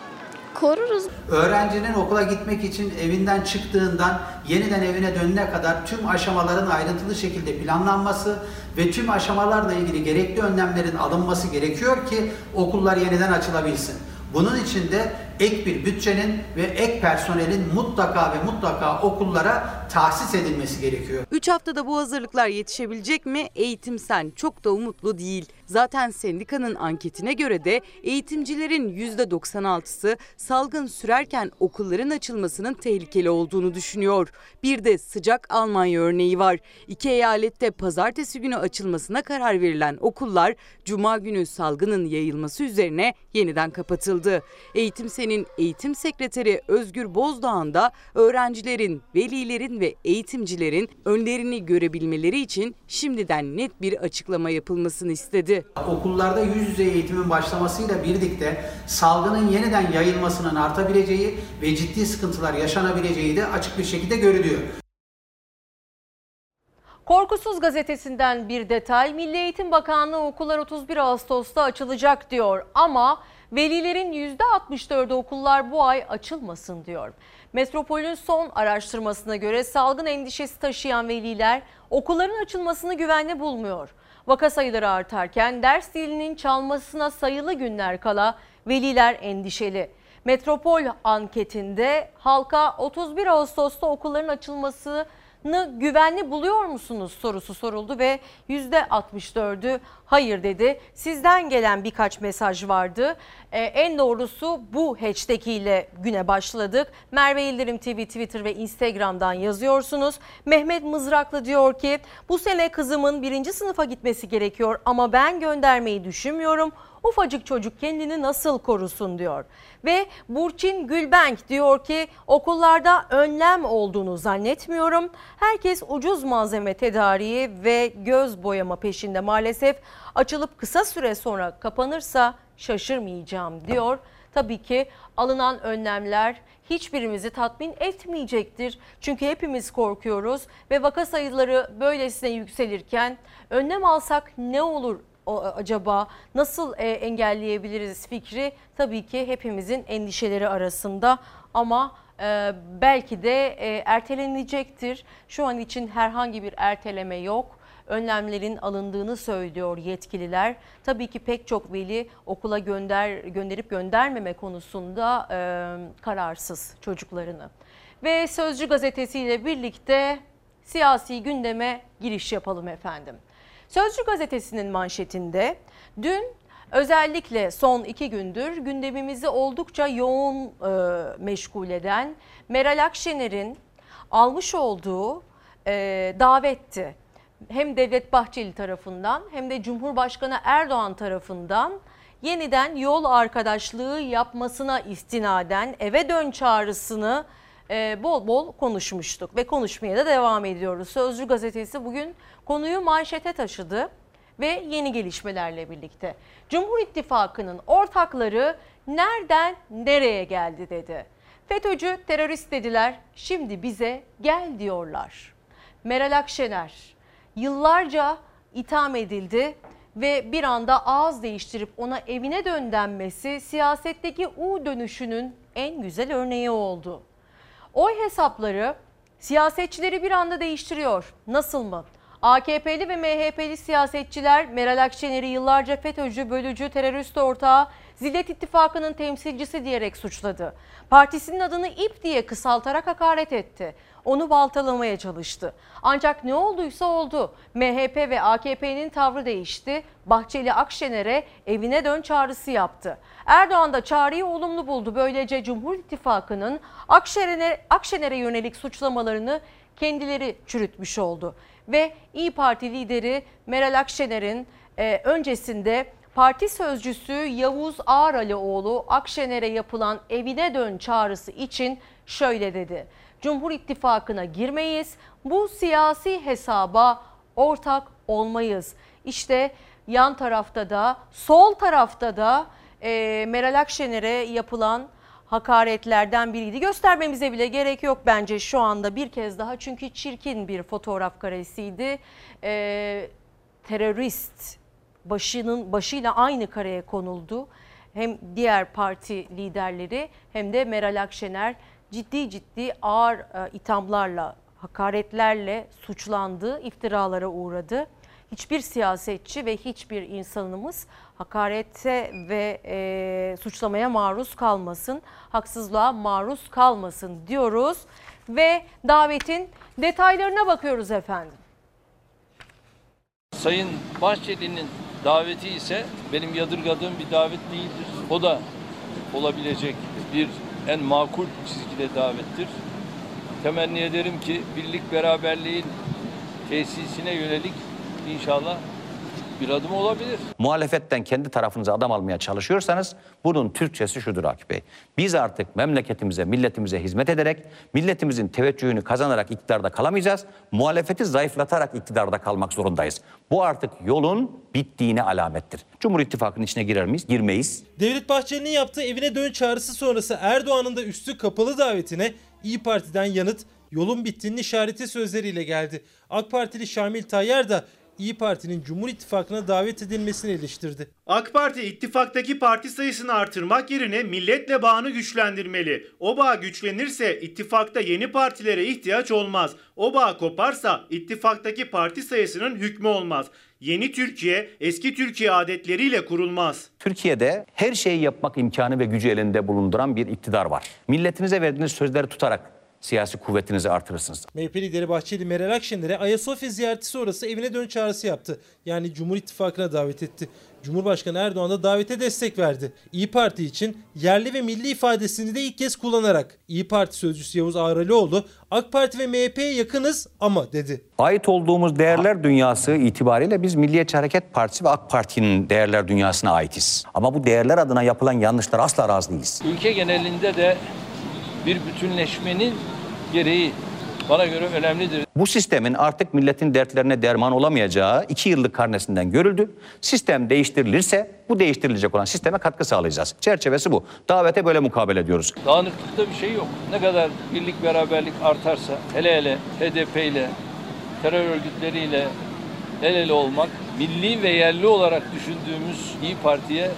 Koruruz. Öğrencinin okula gitmek için evinden çıktığından yeniden evine dönene kadar tüm aşamaların ayrıntılı şekilde planlanması ve tüm aşamalarla ilgili gerekli önlemlerin alınması gerekiyor ki okullar yeniden açılabilsin. Bunun için de ek bir bütçenin ve ek personelin mutlaka ve mutlaka okullara tahsis edilmesi gerekiyor. 3 haftada bu hazırlıklar yetişebilecek mi? Eğitim Sen çok da umutlu değil. Zaten sendikanın anketine göre de eğitimcilerin %96'sı salgın sürerken okulların açılmasının tehlikeli olduğunu düşünüyor. Bir de sıcak Almanya örneği var. İki eyalette pazartesi günü açılmasına karar verilen okullar cuma günü salgının yayılması üzerine yeniden kapatıldı. Eğitim Sen'in eğitim sekreteri Özgür Bozdağ'ın da öğrencilerin, velilerin ve eğitimcilerin önlerini görebilmeleri için şimdiden net bir açıklama yapılmasını istedi. Okullarda yüz yüze eğitimin başlamasıyla birlikte salgının yeniden yayılmasının artabileceği ve ciddi sıkıntılar yaşanabileceği de açık bir şekilde görülüyor. Korkusuz gazetesinden bir detay. Milli Eğitim Bakanlığı okullar 31 Ağustos'ta açılacak diyor ama velilerin %64'ü okullar bu ay açılmasın diyor. Metropol'ün son araştırmasına göre salgın endişesi taşıyan veliler okulların açılmasını güvenli bulmuyor. Vaka sayıları artarken ders dilinin çalmasına sayılı günler kala veliler endişeli. Metropol anketinde halka 31 Ağustos'ta okulların açılması güvenli buluyor musunuz sorusu soruldu ve %64'ü hayır dedi. Sizden gelen birkaç mesaj vardı. Ee, en doğrusu bu hashtag ile güne başladık. Merve İldirim TV Twitter ve Instagram'dan yazıyorsunuz. Mehmet Mızraklı diyor ki bu sene kızımın birinci sınıfa gitmesi gerekiyor ama ben göndermeyi düşünmüyorum. Ufacık çocuk kendini nasıl korusun diyor. Ve Burçin Gülbenk diyor ki okullarda önlem olduğunu zannetmiyorum. Herkes ucuz malzeme tedariği ve göz boyama peşinde maalesef açılıp kısa süre sonra kapanırsa şaşırmayacağım diyor. Tabii ki alınan önlemler hiçbirimizi tatmin etmeyecektir. Çünkü hepimiz korkuyoruz ve vaka sayıları böylesine yükselirken önlem alsak ne olur acaba nasıl e, engelleyebiliriz fikri tabii ki hepimizin endişeleri arasında ama e, belki de e, ertelenilecektir. Şu an için herhangi bir erteleme yok. Önlemlerin alındığını söylüyor yetkililer. Tabii ki pek çok veli okula gönder gönderip göndermeme konusunda kararsız çocuklarını. Ve Sözcü gazetesiyle birlikte siyasi gündeme giriş yapalım efendim. Sözcü gazetesinin manşetinde dün özellikle son iki gündür gündemimizi oldukça yoğun e, meşgul eden Meral Akşener'in almış olduğu e, davetti. Hem Devlet Bahçeli tarafından hem de Cumhurbaşkanı Erdoğan tarafından yeniden yol arkadaşlığı yapmasına istinaden eve dön çağrısını e, bol bol konuşmuştuk ve konuşmaya da devam ediyoruz. Sözcü gazetesi bugün konuyu manşete taşıdı ve yeni gelişmelerle birlikte. Cumhur İttifakı'nın ortakları nereden nereye geldi dedi. FETÖ'cü terörist dediler şimdi bize gel diyorlar. Meral Akşener yıllarca itham edildi ve bir anda ağız değiştirip ona evine dön denmesi siyasetteki U dönüşünün en güzel örneği oldu. Oy hesapları siyasetçileri bir anda değiştiriyor. Nasıl mı? AKP'li ve MHP'li siyasetçiler Meral Akşener'i yıllarca FETÖ'cü, bölücü, terörist ortağı, Zillet İttifakı'nın temsilcisi diyerek suçladı. Partisinin adını İP diye kısaltarak hakaret etti. Onu baltalamaya çalıştı. Ancak ne olduysa oldu. MHP ve AKP'nin tavrı değişti. Bahçeli Akşener'e evine dön çağrısı yaptı. Erdoğan da çağrıyı olumlu buldu. Böylece Cumhur İttifakı'nın Akşener'e Akşener'e yönelik suçlamalarını kendileri çürütmüş oldu. Ve İyi Parti lideri Meral Akşener'in e, öncesinde parti sözcüsü Yavuz Ağralioğlu Akşener'e yapılan evine dön çağrısı için şöyle dedi. Cumhur İttifakı'na girmeyiz. Bu siyasi hesaba ortak olmayız. İşte yan tarafta da sol tarafta da e, Meral Akşener'e yapılan hakaretlerden biriydi. Göstermemize bile gerek yok bence şu anda bir kez daha çünkü çirkin bir fotoğraf karesiydi. E, terörist başının başıyla aynı kareye konuldu. Hem diğer parti liderleri hem de Meral Akşener ciddi ciddi ağır e, ithamlarla, hakaretlerle suçlandı, iftiralara uğradı. Hiçbir siyasetçi ve hiçbir insanımız hakarete ve e, suçlamaya maruz kalmasın, haksızlığa maruz kalmasın diyoruz ve davetin detaylarına bakıyoruz efendim. Sayın Bahçeli'nin daveti ise benim yadırgadığım bir davet değildir. O da olabilecek bir en makul çizgide davettir. Temenni ederim ki birlik beraberliğin tesisine yönelik inşallah bir adım olabilir. Muhalefetten kendi tarafınıza adam almaya çalışıyorsanız bunun Türkçesi şudur Akif Bey. Biz artık memleketimize, milletimize hizmet ederek, milletimizin teveccühünü kazanarak iktidarda kalamayacağız. Muhalefeti zayıflatarak iktidarda kalmak zorundayız. Bu artık yolun bittiğine alamettir. Cumhur İttifakı'nın içine girer miyiz? Girmeyiz. Devlet Bahçeli'nin yaptığı evine dön çağrısı sonrası Erdoğan'ın da üstü kapalı davetine İyi Parti'den yanıt yolun bittiğinin işareti sözleriyle geldi. AK Partili Şamil Tayyar da İyi Parti'nin Cumhur İttifakı'na davet edilmesini eleştirdi. AK Parti ittifaktaki parti sayısını artırmak yerine milletle bağını güçlendirmeli. O bağ güçlenirse ittifakta yeni partilere ihtiyaç olmaz. O bağ koparsa ittifaktaki parti sayısının hükmü olmaz. Yeni Türkiye eski Türkiye adetleriyle kurulmaz. Türkiye'de her şeyi yapmak imkanı ve gücü elinde bulunduran bir iktidar var. Milletinize verdiğiniz sözleri tutarak siyasi kuvvetinizi artırırsınız. MHP lideri Bahçeli Meral Akşener'e Ayasofya ziyareti sonrası evine dön çağrısı yaptı. Yani Cumhur İttifakı'na davet etti. Cumhurbaşkanı Erdoğan da davete destek verdi. İyi Parti için yerli ve milli ifadesini de ilk kez kullanarak İyi Parti sözcüsü Yavuz Ağralioğlu AK Parti ve MHP'ye yakınız ama dedi. Ait olduğumuz değerler dünyası itibariyle biz Milliyetçi Hareket Partisi ve AK Parti'nin değerler dünyasına aitiz. Ama bu değerler adına yapılan yanlışlar asla razı değiliz. Ülke genelinde de bir bütünleşmenin gereği bana göre önemlidir. Bu sistemin artık milletin dertlerine derman olamayacağı iki yıllık karnesinden görüldü. Sistem değiştirilirse bu değiştirilecek olan sisteme katkı sağlayacağız. Çerçevesi bu. Davete böyle mukabele ediyoruz. Dağınıklıkta bir şey yok. Ne kadar birlik beraberlik artarsa hele hele HDP ile terör örgütleriyle el ele olmak milli ve yerli olarak düşündüğümüz İyi Parti'ye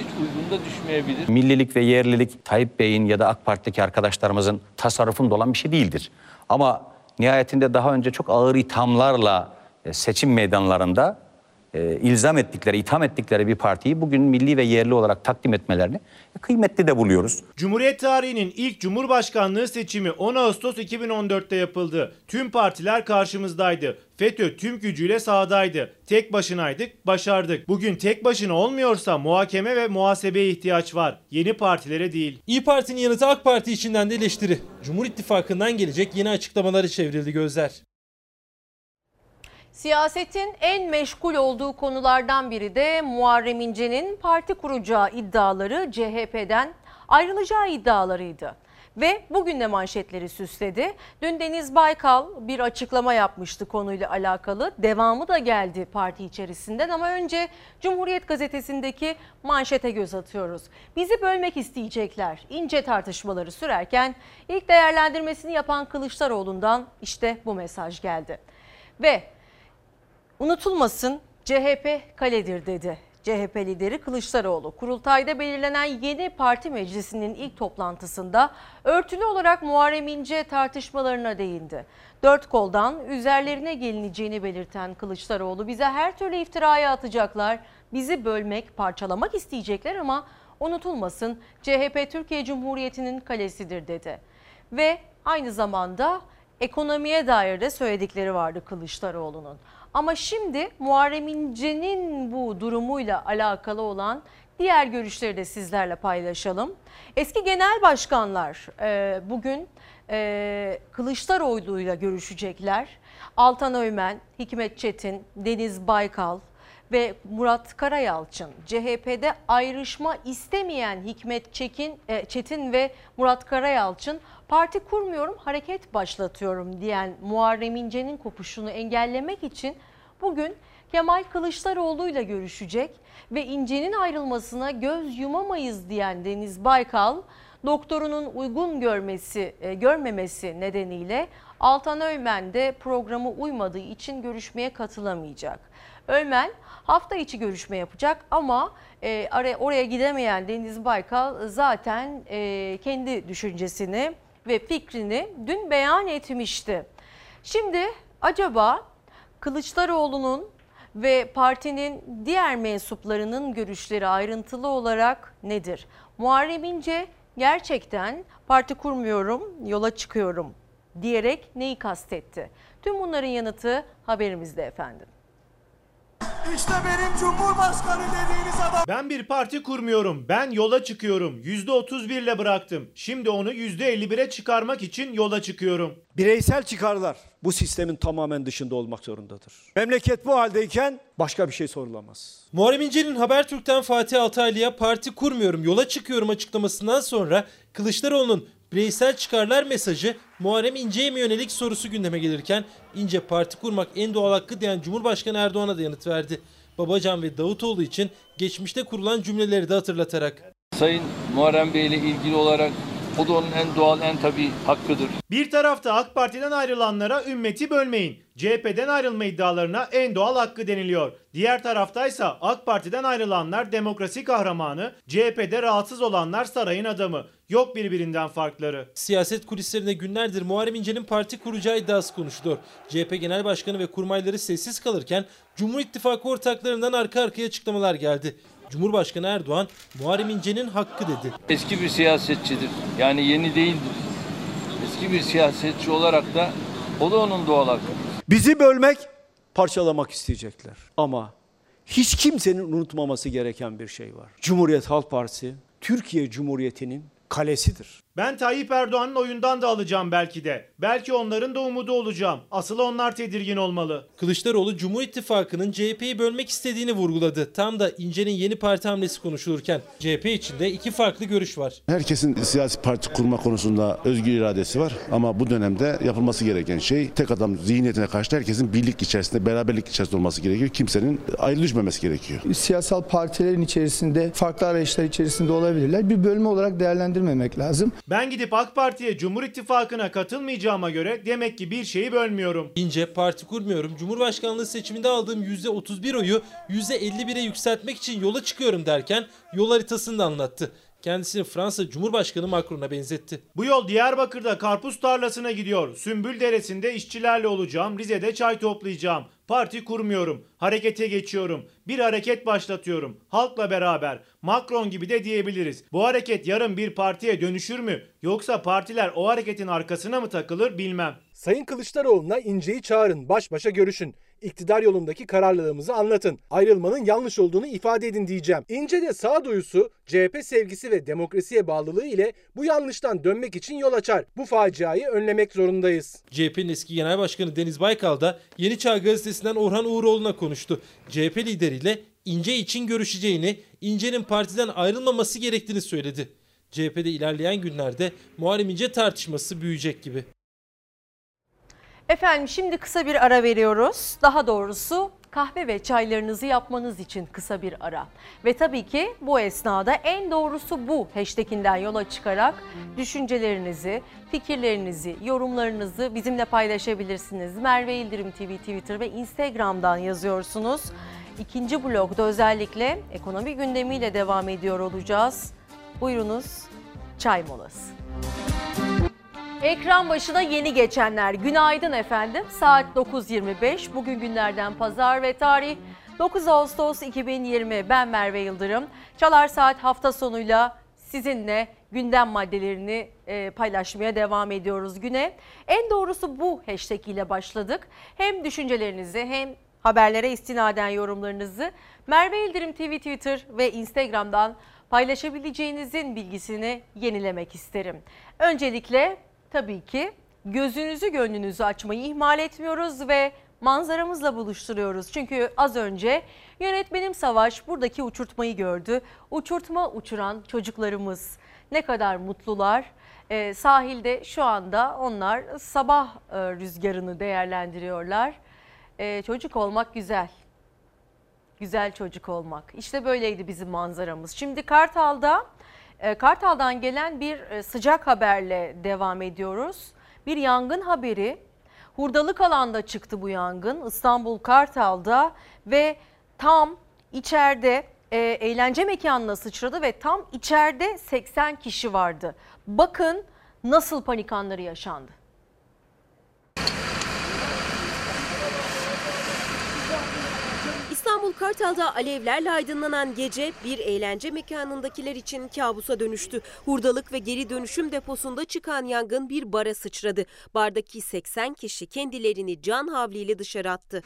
hiç uygunda düşmeyebilir. Millilik ve yerlilik Tayyip Bey'in ya da AK Parti'deki arkadaşlarımızın tasarrufunda olan bir şey değildir. Ama nihayetinde daha önce çok ağır ithamlarla e, seçim meydanlarında e, ilzam ettikleri, itham ettikleri bir partiyi bugün milli ve yerli olarak takdim etmelerini kıymetli de buluyoruz. Cumhuriyet tarihinin ilk Cumhurbaşkanlığı seçimi 10 Ağustos 2014'te yapıldı. Tüm partiler karşımızdaydı. FETÖ tüm gücüyle sahadaydı. Tek başınaydık, başardık. Bugün tek başına olmuyorsa muhakeme ve muhasebeye ihtiyaç var. Yeni partilere değil. İyi Parti'nin yanıtı AK Parti içinden de eleştiri. Cumhur İttifakı'ndan gelecek yeni açıklamaları çevrildi gözler. Siyasetin en meşgul olduğu konulardan biri de Muharrem İnce'nin parti kuracağı iddiaları CHP'den ayrılacağı iddialarıydı. Ve bugün de manşetleri süsledi. Dün Deniz Baykal bir açıklama yapmıştı konuyla alakalı. Devamı da geldi parti içerisinden ama önce Cumhuriyet Gazetesi'ndeki manşete göz atıyoruz. Bizi bölmek isteyecekler. İnce tartışmaları sürerken ilk değerlendirmesini yapan Kılıçdaroğlu'ndan işte bu mesaj geldi. Ve Unutulmasın CHP kaledir dedi. CHP lideri Kılıçdaroğlu kurultayda belirlenen yeni parti meclisinin ilk toplantısında örtülü olarak Muharrem İnce tartışmalarına değindi. Dört koldan üzerlerine gelineceğini belirten Kılıçdaroğlu bize her türlü iftiraya atacaklar, bizi bölmek, parçalamak isteyecekler ama unutulmasın CHP Türkiye Cumhuriyeti'nin kalesidir dedi. Ve aynı zamanda ekonomiye dair de söyledikleri vardı Kılıçdaroğlu'nun. Ama şimdi Muharrem İnce'nin bu durumuyla alakalı olan diğer görüşleri de sizlerle paylaşalım. Eski genel başkanlar e, bugün e, Kılıçdaroğlu'yla görüşecekler. Altan Öymen, Hikmet Çetin, Deniz Baykal ve Murat Karayalçın. CHP'de ayrışma istemeyen Hikmet Çekin, e, Çetin ve Murat Karayalçın parti kurmuyorum hareket başlatıyorum diyen Muharrem İnce'nin kopuşunu engellemek için bugün Kemal Kılıçdaroğlu ile görüşecek ve İnce'nin ayrılmasına göz yumamayız diyen Deniz Baykal doktorunun uygun görmesi e, görmemesi nedeniyle Altan Öymen de programı uymadığı için görüşmeye katılamayacak. Öymen hafta içi görüşme yapacak ama e, oraya gidemeyen Deniz Baykal zaten e, kendi düşüncesini ve fikrini dün beyan etmişti. Şimdi acaba Kılıçdaroğlu'nun ve partinin diğer mensuplarının görüşleri ayrıntılı olarak nedir? Muharrem İnce gerçekten parti kurmuyorum, yola çıkıyorum diyerek neyi kastetti? Tüm bunların yanıtı haberimizde efendim. İşte benim Cumhurbaşkanı dediğiniz adam. Ben bir parti kurmuyorum. Ben yola çıkıyorum. %31 ile bıraktım. Şimdi onu %51'e çıkarmak için yola çıkıyorum. Bireysel çıkarlar bu sistemin tamamen dışında olmak zorundadır. Memleket bu haldeyken başka bir şey sorulamaz. Muharrem İnce'nin Habertürk'ten Fatih Altaylı'ya parti kurmuyorum yola çıkıyorum açıklamasından sonra Kılıçdaroğlu'nun bireysel çıkarlar mesajı Muharrem İnce'ye mi yönelik sorusu gündeme gelirken İnce parti kurmak en doğal hakkı diyen Cumhurbaşkanı Erdoğan'a da yanıt verdi. Babacan ve Davutoğlu için geçmişte kurulan cümleleri de hatırlatarak. Sayın Muharrem Bey ile ilgili olarak o da onun en doğal, en tabii hakkıdır. Bir tarafta AK Parti'den ayrılanlara ümmeti bölmeyin. CHP'den ayrılma iddialarına en doğal hakkı deniliyor. Diğer taraftaysa AK Parti'den ayrılanlar demokrasi kahramanı, CHP'de rahatsız olanlar sarayın adamı. Yok birbirinden farkları. Siyaset kulislerinde günlerdir Muharrem İnce'nin parti kuracağı iddiası konuşuluyor. CHP Genel Başkanı ve kurmayları sessiz kalırken Cumhur İttifakı ortaklarından arka arkaya açıklamalar geldi. Cumhurbaşkanı Erdoğan Muharrem İnce'nin hakkı dedi. Eski bir siyasetçidir. Yani yeni değildir. Eski bir siyasetçi olarak da o da onun doğal hakkı. Bizi bölmek, parçalamak isteyecekler. Ama hiç kimsenin unutmaması gereken bir şey var. Cumhuriyet Halk Partisi Türkiye Cumhuriyeti'nin kalesidir. Ben Tayyip Erdoğan'ın oyundan da alacağım belki de. Belki onların da umudu olacağım. Asıl onlar tedirgin olmalı. Kılıçdaroğlu Cumhur İttifakı'nın CHP'yi bölmek istediğini vurguladı. Tam da İnce'nin yeni parti hamlesi konuşulurken CHP içinde iki farklı görüş var. Herkesin siyasi parti kurma konusunda özgür iradesi var ama bu dönemde yapılması gereken şey tek adam zihniyetine karşı herkesin birlik içerisinde, beraberlik içerisinde olması gerekiyor. Kimsenin ayrı düşmemesi gerekiyor. Siyasal partilerin içerisinde farklı arayışlar içerisinde olabilirler. Bir bölme olarak değerlendirmemek lazım. Ben gidip AK Parti'ye Cumhur İttifakı'na katılmayacağıma göre demek ki bir şeyi bölmüyorum. İnce parti kurmuyorum. Cumhurbaşkanlığı seçiminde aldığım %31 oyu %51'e yükseltmek için yola çıkıyorum derken yol haritasını da anlattı. Kendisini Fransa Cumhurbaşkanı Macron'a benzetti. Bu yol Diyarbakır'da karpuz tarlasına gidiyor. Sümbül Deresi'nde işçilerle olacağım. Rize'de çay toplayacağım. Parti kurmuyorum. Harekete geçiyorum. Bir hareket başlatıyorum. Halkla beraber. Macron gibi de diyebiliriz. Bu hareket yarın bir partiye dönüşür mü? Yoksa partiler o hareketin arkasına mı takılır bilmem. Sayın Kılıçdaroğlu'na İnce'yi çağırın, baş başa görüşün. İktidar yolundaki kararlılığımızı anlatın. Ayrılmanın yanlış olduğunu ifade edin diyeceğim. İnce de sağduyusu, CHP sevgisi ve demokrasiye bağlılığı ile bu yanlıştan dönmek için yol açar. Bu faciayı önlemek zorundayız. CHP'nin eski genel başkanı Deniz Baykal da Yeni Çağ gazetesinden Orhan Uğuroğlu'na konuştu. CHP lideriyle İnce için görüşeceğini, İnce'nin partiden ayrılmaması gerektiğini söyledi. CHP'de ilerleyen günlerde Muharrem İnce tartışması büyüyecek gibi. Efendim şimdi kısa bir ara veriyoruz. Daha doğrusu kahve ve çaylarınızı yapmanız için kısa bir ara. Ve tabii ki bu esnada en doğrusu bu hashtag'inden yola çıkarak düşüncelerinizi, fikirlerinizi, yorumlarınızı bizimle paylaşabilirsiniz. Merve İldirim TV Twitter ve Instagram'dan yazıyorsunuz. İkinci blokta özellikle ekonomi gündemiyle devam ediyor olacağız. Buyurunuz çay molası. Ekran başına yeni geçenler günaydın efendim. Saat 9.25 bugün günlerden pazar ve tarih 9 Ağustos 2020. Ben Merve Yıldırım. Çalar Saat hafta sonuyla sizinle gündem maddelerini e, paylaşmaya devam ediyoruz güne. En doğrusu bu hashtag ile başladık. Hem düşüncelerinizi hem haberlere istinaden yorumlarınızı Merve Yıldırım TV Twitter ve Instagram'dan paylaşabileceğinizin bilgisini yenilemek isterim. Öncelikle tabii ki gözünüzü gönlünüzü açmayı ihmal etmiyoruz ve manzaramızla buluşturuyoruz. Çünkü az önce yönetmenim Savaş buradaki uçurtmayı gördü. Uçurtma uçuran çocuklarımız ne kadar mutlular. Ee, sahilde şu anda onlar sabah e, rüzgarını değerlendiriyorlar. Ee, çocuk olmak güzel. Güzel çocuk olmak. İşte böyleydi bizim manzaramız. Şimdi Kartal'da e, Kartal'dan gelen bir e, sıcak haberle devam ediyoruz. Bir yangın haberi. Hurdalık alanda çıktı bu yangın İstanbul Kartal'da ve tam içeride e, eğlence mekanına sıçradı ve tam içeride 80 kişi vardı. Bakın nasıl panik anları yaşandı. İstanbul Kartal'da alevlerle aydınlanan gece bir eğlence mekanındakiler için kabusa dönüştü. Hurdalık ve geri dönüşüm deposunda çıkan yangın bir bara sıçradı. Bardaki 80 kişi kendilerini can havliyle dışarı attı.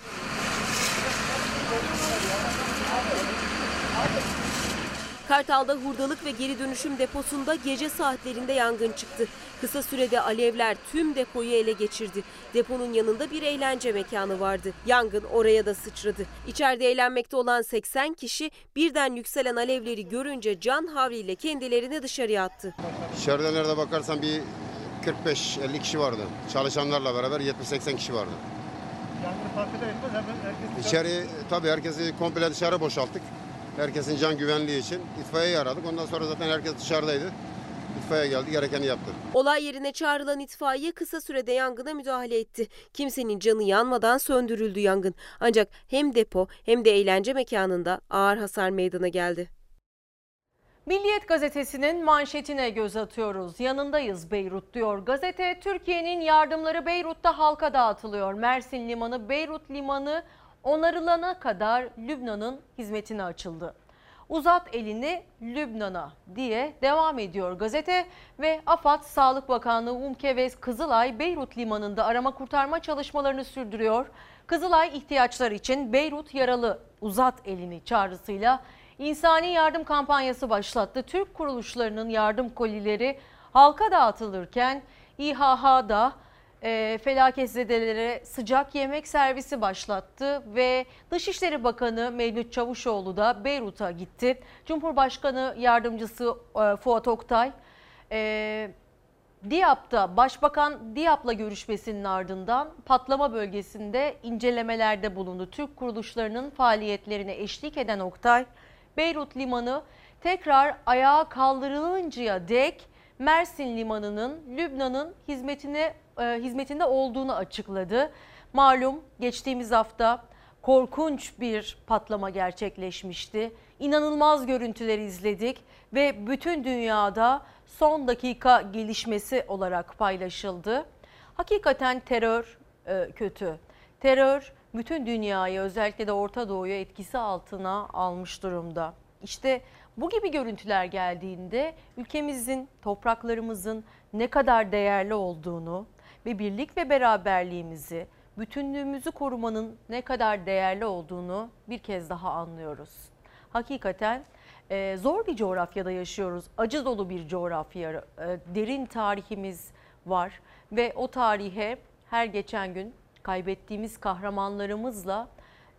Kartal'da hurdalık ve geri dönüşüm deposunda gece saatlerinde yangın çıktı. Kısa sürede alevler tüm depoyu ele geçirdi. Deponun yanında bir eğlence mekanı vardı. Yangın oraya da sıçradı. İçeride eğlenmekte olan 80 kişi birden yükselen alevleri görünce can havliyle kendilerini dışarıya attı. Dışarıda nerede bakarsan bir 45-50 kişi vardı. Çalışanlarla beraber 70-80 kişi vardı. Yangını farkında etmez herkes İçeri tabii herkesi komple dışarı boşalttık. Herkesin can güvenliği için itfaiyeyi aradık. Ondan sonra zaten herkes dışarıdaydı. İtfaiye geldi, gerekeni yaptı. Olay yerine çağrılan itfaiye kısa sürede yangına müdahale etti. Kimsenin canı yanmadan söndürüldü yangın. Ancak hem depo hem de eğlence mekanında ağır hasar meydana geldi. Milliyet gazetesinin manşetine göz atıyoruz. Yanındayız Beyrut diyor. Gazete Türkiye'nin yardımları Beyrut'ta halka dağıtılıyor. Mersin Limanı, Beyrut Limanı onarılana kadar Lübnan'ın hizmetine açıldı. Uzat elini Lübnan'a diye devam ediyor gazete ve AFAD Sağlık Bakanlığı UMKE ve Kızılay Beyrut Limanı'nda arama kurtarma çalışmalarını sürdürüyor. Kızılay ihtiyaçlar için Beyrut yaralı uzat elini çağrısıyla insani yardım kampanyası başlattı. Türk kuruluşlarının yardım kolileri halka dağıtılırken İHH'da e, felaketzedelere sıcak yemek servisi başlattı ve Dışişleri Bakanı Mevlüt Çavuşoğlu da Beyrut'a gitti. Cumhurbaşkanı Yardımcısı e, Fuat Oktay e, Diyap'ta Başbakan Diyap'la görüşmesinin ardından patlama bölgesinde incelemelerde bulundu. Türk kuruluşlarının faaliyetlerine eşlik eden Oktay, Beyrut Limanı tekrar ayağa kaldırılıncaya dek Mersin Limanı'nın Lübnan'ın hizmetine e, hizmetinde olduğunu açıkladı. Malum geçtiğimiz hafta korkunç bir patlama gerçekleşmişti. inanılmaz görüntüler izledik ve bütün dünyada son dakika gelişmesi olarak paylaşıldı. Hakikaten terör e, kötü. Terör bütün dünyayı özellikle de Orta Doğu'yu etkisi altına almış durumda. İşte bu gibi görüntüler geldiğinde ülkemizin, topraklarımızın ne kadar değerli olduğunu ve birlik ve beraberliğimizi, bütünlüğümüzü korumanın ne kadar değerli olduğunu bir kez daha anlıyoruz. Hakikaten e, zor bir coğrafyada yaşıyoruz. Acı dolu bir coğrafya, e, derin tarihimiz var ve o tarihe her geçen gün kaybettiğimiz kahramanlarımızla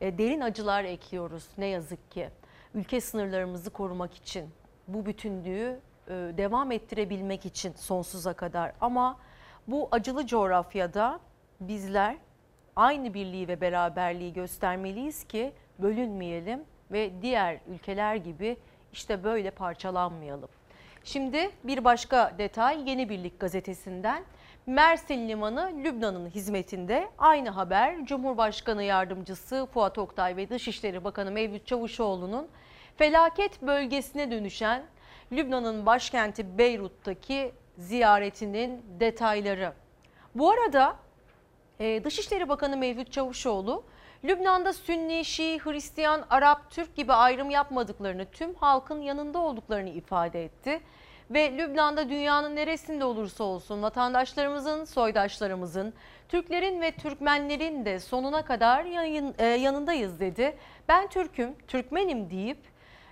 e, derin acılar ekliyoruz ne yazık ki. Ülke sınırlarımızı korumak için, bu bütünlüğü devam ettirebilmek için sonsuza kadar. Ama bu acılı coğrafyada bizler aynı birliği ve beraberliği göstermeliyiz ki bölünmeyelim ve diğer ülkeler gibi işte böyle parçalanmayalım. Şimdi bir başka detay Yeni Birlik gazetesinden. Mersin Limanı Lübnan'ın hizmetinde aynı haber Cumhurbaşkanı Yardımcısı Fuat Oktay ve Dışişleri Bakanı Mevlüt Çavuşoğlu'nun felaket bölgesine dönüşen Lübnan'ın başkenti Beyrut'taki ziyaretinin detayları. Bu arada e, Dışişleri Bakanı Mevlüt Çavuşoğlu Lübnan'da Sünni, Şii, Hristiyan, Arap, Türk gibi ayrım yapmadıklarını, tüm halkın yanında olduklarını ifade etti. Ve Lübnan'da dünyanın neresinde olursa olsun vatandaşlarımızın, soydaşlarımızın, Türklerin ve Türkmenlerin de sonuna kadar e, yanındayız dedi. Ben Türk'üm, Türkmenim deyip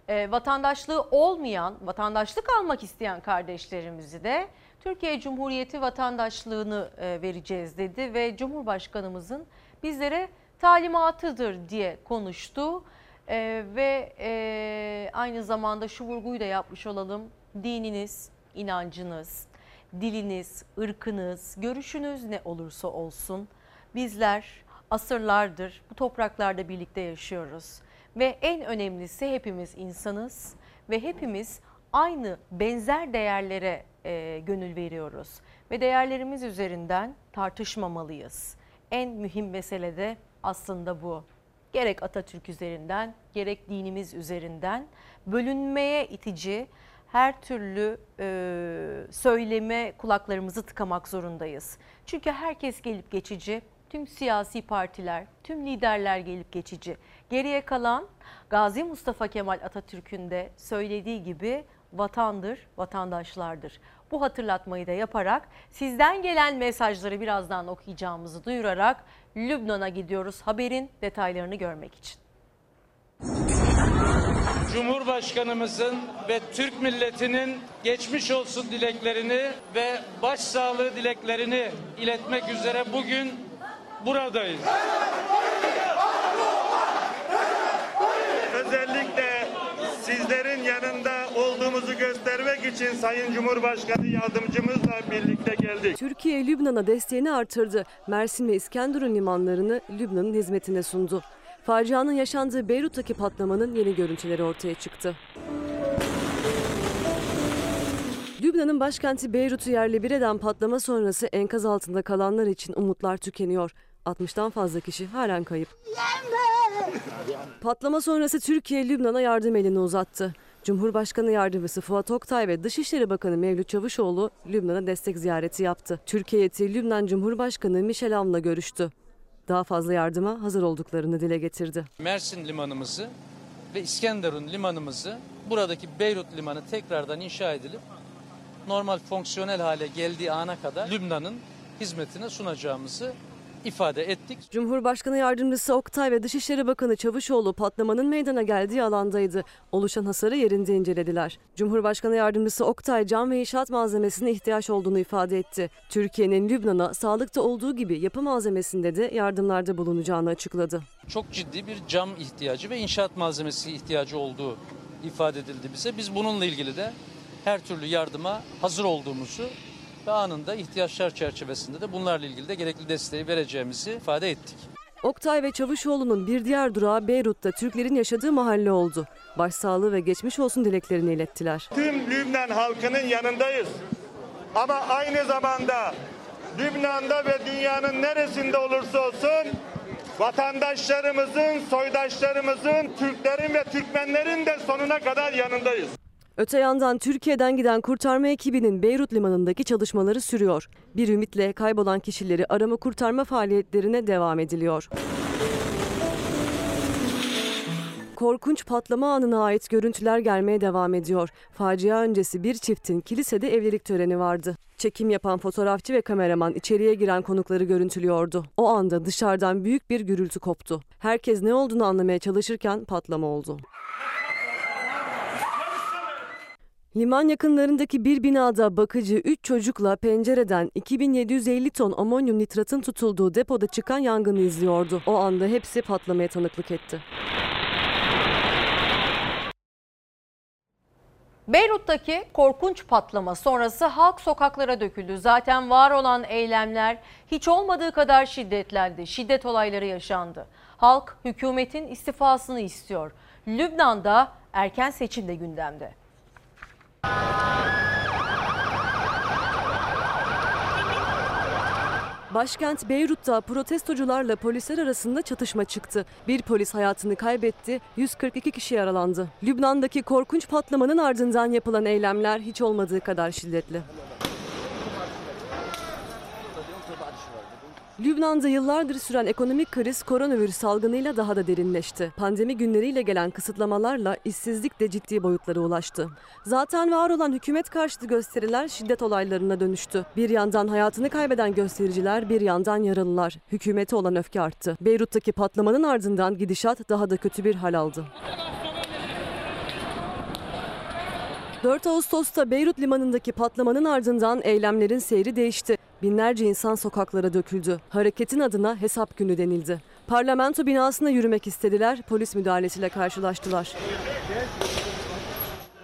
e, vatandaşlığı olmayan, vatandaşlık almak isteyen kardeşlerimizi de Türkiye Cumhuriyeti vatandaşlığını e, vereceğiz dedi ve Cumhurbaşkanımızın bizlere talimatıdır diye konuştu. E, ve e, aynı zamanda şu vurguyu da yapmış olalım. Dininiz, inancınız, diliniz, ırkınız, görüşünüz ne olursa olsun bizler asırlardır bu topraklarda birlikte yaşıyoruz. Ve en önemlisi hepimiz insanız ve hepimiz aynı benzer değerlere e, gönül veriyoruz. Ve değerlerimiz üzerinden tartışmamalıyız. En mühim mesele de aslında bu. Gerek Atatürk üzerinden gerek dinimiz üzerinden bölünmeye itici her türlü e, söyleme kulaklarımızı tıkamak zorundayız. Çünkü herkes gelip geçici, tüm siyasi partiler, tüm liderler gelip geçici. Geriye kalan Gazi Mustafa Kemal Atatürk'ün de söylediği gibi vatandır, vatandaşlardır. Bu hatırlatmayı da yaparak sizden gelen mesajları birazdan okuyacağımızı duyurarak Lübnan'a gidiyoruz haberin detaylarını görmek için. Cumhurbaşkanımızın ve Türk milletinin geçmiş olsun dileklerini ve başsağlığı dileklerini iletmek üzere bugün buradayız. Özellikle sizlerin yanında olduğumuzu göstermek için Sayın Cumhurbaşkanı yardımcımızla birlikte geldik. Türkiye Lübnan'a desteğini artırdı. Mersin ve İskenderun limanlarını Lübnan'ın hizmetine sundu. Facianın yaşandığı Beyrut'taki patlamanın yeni görüntüleri ortaya çıktı. Lübnan'ın başkenti Beyrut'u yerle bir eden patlama sonrası enkaz altında kalanlar için umutlar tükeniyor. 60'tan fazla kişi halen kayıp. Patlama sonrası Türkiye Lübnan'a yardım elini uzattı. Cumhurbaşkanı Yardımcısı Fuat Oktay ve Dışişleri Bakanı Mevlüt Çavuşoğlu Lübnan'a destek ziyareti yaptı. Türkiye heyeti Lübnan Cumhurbaşkanı Michel Aoun'la görüştü. Daha fazla yardıma hazır olduklarını dile getirdi. Mersin limanımızı ve İskenderun limanımızı buradaki Beyrut limanı tekrardan inşa edilip normal fonksiyonel hale geldiği ana kadar Lübnan'ın hizmetine sunacağımızı ifade ettik. Cumhurbaşkanı Yardımcısı Oktay ve Dışişleri Bakanı Çavuşoğlu patlamanın meydana geldiği alandaydı. Oluşan hasarı yerinde incelediler. Cumhurbaşkanı Yardımcısı Oktay cam ve inşaat malzemesine ihtiyaç olduğunu ifade etti. Türkiye'nin Lübnan'a sağlıkta olduğu gibi yapı malzemesinde de yardımlarda bulunacağını açıkladı. Çok ciddi bir cam ihtiyacı ve inşaat malzemesi ihtiyacı olduğu ifade edildi bize. Biz bununla ilgili de her türlü yardıma hazır olduğumuzu ve anında ihtiyaçlar çerçevesinde de bunlarla ilgili de gerekli desteği vereceğimizi ifade ettik. Oktay ve Çavuşoğlu'nun bir diğer durağı Beyrut'ta Türklerin yaşadığı mahalle oldu. Başsağlığı ve geçmiş olsun dileklerini ilettiler. Tüm Lübnan halkının yanındayız. Ama aynı zamanda Lübnan'da ve dünyanın neresinde olursa olsun Vatandaşlarımızın, soydaşlarımızın, Türklerin ve Türkmenlerin de sonuna kadar yanındayız. Öte yandan Türkiye'den giden kurtarma ekibinin Beyrut limanındaki çalışmaları sürüyor. Bir ümitle kaybolan kişileri arama kurtarma faaliyetlerine devam ediliyor. Korkunç patlama anına ait görüntüler gelmeye devam ediyor. Facia öncesi bir çiftin kilisede evlilik töreni vardı. Çekim yapan fotoğrafçı ve kameraman içeriye giren konukları görüntülüyordu. O anda dışarıdan büyük bir gürültü koptu. Herkes ne olduğunu anlamaya çalışırken patlama oldu. Liman yakınlarındaki bir binada bakıcı 3 çocukla pencereden 2750 ton amonyum nitratın tutulduğu depoda çıkan yangını izliyordu. O anda hepsi patlamaya tanıklık etti. Beyrut'taki korkunç patlama sonrası halk sokaklara döküldü. Zaten var olan eylemler hiç olmadığı kadar şiddetlendi. Şiddet olayları yaşandı. Halk hükümetin istifasını istiyor. Lübnan'da erken seçim de gündemde. Başkent Beyrut'ta protestocularla polisler arasında çatışma çıktı. Bir polis hayatını kaybetti, 142 kişi yaralandı. Lübnan'daki korkunç patlamanın ardından yapılan eylemler hiç olmadığı kadar şiddetli. Lübnan'da yıllardır süren ekonomik kriz koronavirüs salgınıyla daha da derinleşti. Pandemi günleriyle gelen kısıtlamalarla işsizlik de ciddi boyutlara ulaştı. Zaten var olan hükümet karşıtı gösteriler şiddet olaylarına dönüştü. Bir yandan hayatını kaybeden göstericiler, bir yandan yaralılar. Hükümete olan öfke arttı. Beyrut'taki patlamanın ardından gidişat daha da kötü bir hal aldı. 4 Ağustos'ta Beyrut limanındaki patlamanın ardından eylemlerin seyri değişti. Binlerce insan sokaklara döküldü. Hareketin adına hesap günü denildi. Parlamento binasına yürümek istediler, polis müdahalesiyle karşılaştılar.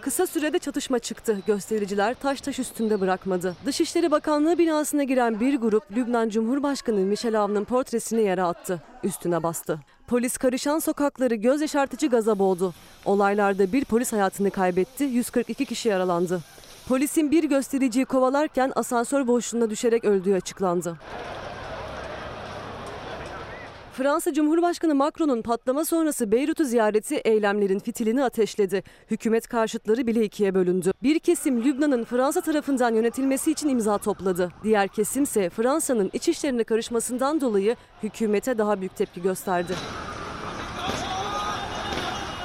Kısa sürede çatışma çıktı. Göstericiler taş taş üstünde bırakmadı. Dışişleri Bakanlığı binasına giren bir grup Lübnan Cumhurbaşkanı Michel Aoun'un portresini yere attı. Üstüne bastı. Polis karışan sokakları göz yaşartıcı gaza boğdu. Olaylarda bir polis hayatını kaybetti, 142 kişi yaralandı. Polisin bir göstericiyi kovalarken asansör boşluğuna düşerek öldüğü açıklandı. Fransa Cumhurbaşkanı Macron'un patlama sonrası Beyrut'u ziyareti eylemlerin fitilini ateşledi. Hükümet karşıtları bile ikiye bölündü. Bir kesim Lübnan'ın Fransa tarafından yönetilmesi için imza topladı. Diğer kesimse Fransa'nın iç işlerine karışmasından dolayı hükümete daha büyük tepki gösterdi.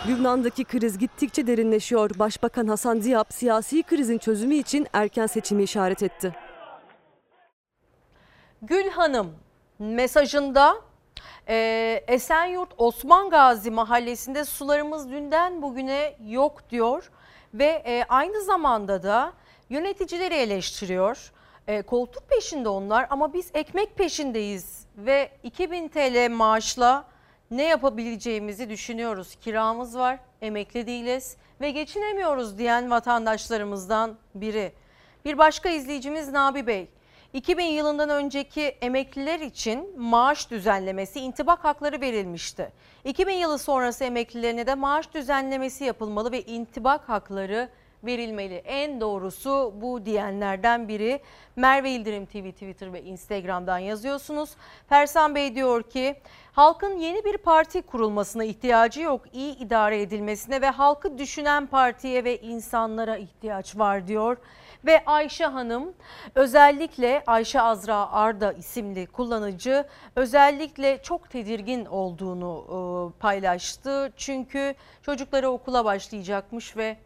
Lübnan'daki kriz gittikçe derinleşiyor. Başbakan Hasan Diab siyasi krizin çözümü için erken seçimi işaret etti. Gül Hanım mesajında e, Esenyurt Osman Gazi mahallesinde sularımız dünden bugüne yok diyor ve e, aynı zamanda da yöneticileri eleştiriyor. E, koltuk peşinde onlar ama biz ekmek peşindeyiz ve 2000 TL maaşla ne yapabileceğimizi düşünüyoruz. Kiramız var, emekli değiliz ve geçinemiyoruz diyen vatandaşlarımızdan biri. Bir başka izleyicimiz Nabi Bey. 2000 yılından önceki emekliler için maaş düzenlemesi, intibak hakları verilmişti. 2000 yılı sonrası emeklilerine de maaş düzenlemesi yapılmalı ve intibak hakları verilmeli. En doğrusu bu diyenlerden biri Merve İldirim TV Twitter ve Instagram'dan yazıyorsunuz. Fersan Bey diyor ki halkın yeni bir parti kurulmasına ihtiyacı yok. iyi idare edilmesine ve halkı düşünen partiye ve insanlara ihtiyaç var diyor. Ve Ayşe Hanım özellikle Ayşe Azra Arda isimli kullanıcı özellikle çok tedirgin olduğunu paylaştı. Çünkü çocukları okula başlayacakmış ve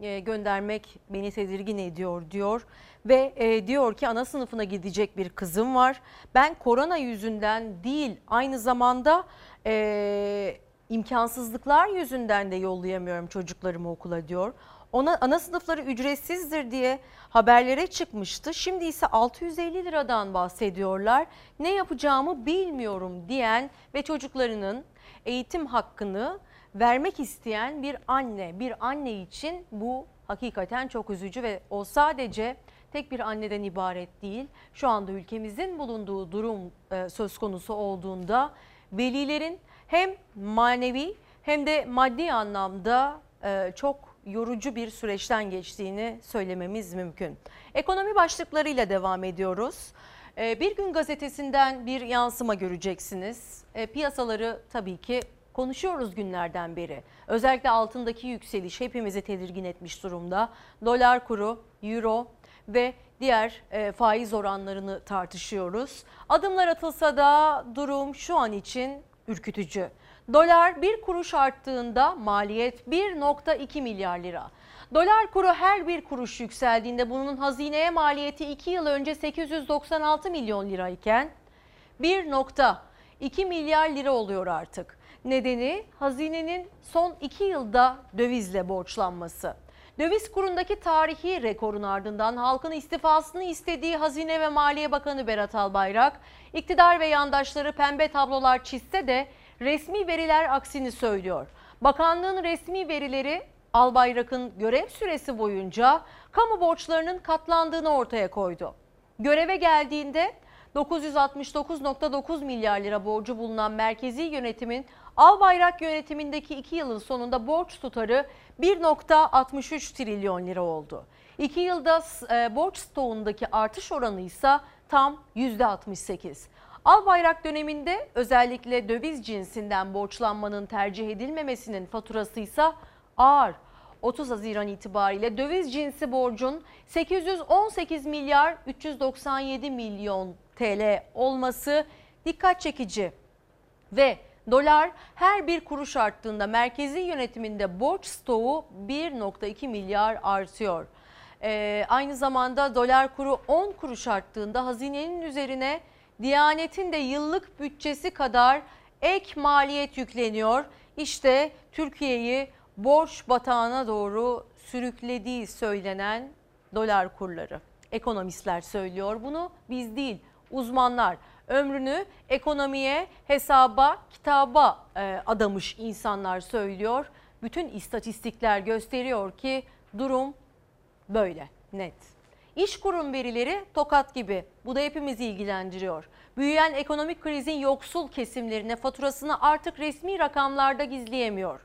göndermek beni tedirgin ediyor diyor ve e, diyor ki ana sınıfına gidecek bir kızım var. Ben korona yüzünden değil aynı zamanda e, imkansızlıklar yüzünden de yollayamıyorum çocuklarımı okula diyor. Ona ana sınıfları ücretsizdir diye haberlere çıkmıştı. Şimdi ise 650 liradan bahsediyorlar. Ne yapacağımı bilmiyorum diyen ve çocuklarının eğitim hakkını vermek isteyen bir anne, bir anne için bu hakikaten çok üzücü ve o sadece tek bir anneden ibaret değil. Şu anda ülkemizin bulunduğu durum e, söz konusu olduğunda velilerin hem manevi hem de maddi anlamda e, çok yorucu bir süreçten geçtiğini söylememiz mümkün. Ekonomi başlıklarıyla devam ediyoruz. Ee, Bir gün gazetesinden bir yansıma göreceksiniz. Piyasaları tabii ki konuşuyoruz günlerden beri. Özellikle altındaki yükseliş hepimizi tedirgin etmiş durumda. Dolar kuru, euro ve diğer e, faiz oranlarını tartışıyoruz. Adımlar atılsa da durum şu an için ürkütücü. Dolar bir kuruş arttığında maliyet 1.2 milyar lira. Dolar kuru her bir kuruş yükseldiğinde bunun hazineye maliyeti 2 yıl önce 896 milyon lirayken 1.2 milyar lira oluyor artık. Nedeni hazinenin son 2 yılda dövizle borçlanması. Döviz kurundaki tarihi rekorun ardından halkın istifasını istediği Hazine ve Maliye Bakanı Berat Albayrak, iktidar ve yandaşları pembe tablolar çizse de resmi veriler aksini söylüyor. Bakanlığın resmi verileri Albayrak'ın görev süresi boyunca kamu borçlarının katlandığını ortaya koydu. Göreve geldiğinde 969.9 milyar lira borcu bulunan merkezi yönetimin Albayrak yönetimindeki 2 yılın sonunda borç tutarı 1.63 trilyon lira oldu. 2 yılda e, borç stoğundaki artış oranı ise tam %68. Albayrak döneminde özellikle döviz cinsinden borçlanmanın tercih edilmemesinin faturası ise ağır. 30 Haziran itibariyle döviz cinsi borcun 818 milyar 397 milyon TL olması dikkat çekici. Ve dolar her bir kuruş arttığında merkezi yönetiminde borç stoğu 1.2 milyar artıyor. Ee, aynı zamanda dolar kuru 10 kuruş arttığında hazinenin üzerine Diyanet'in de yıllık bütçesi kadar ek maliyet yükleniyor. İşte Türkiye'yi borç batağına doğru sürüklediği söylenen dolar kurları. Ekonomistler söylüyor bunu biz değil uzmanlar ömrünü ekonomiye, hesaba, kitaba e, adamış insanlar söylüyor. Bütün istatistikler gösteriyor ki durum böyle net. İş kurum verileri tokat gibi. Bu da hepimizi ilgilendiriyor. Büyüyen ekonomik krizin yoksul kesimlerine faturasını artık resmi rakamlarda gizleyemiyor.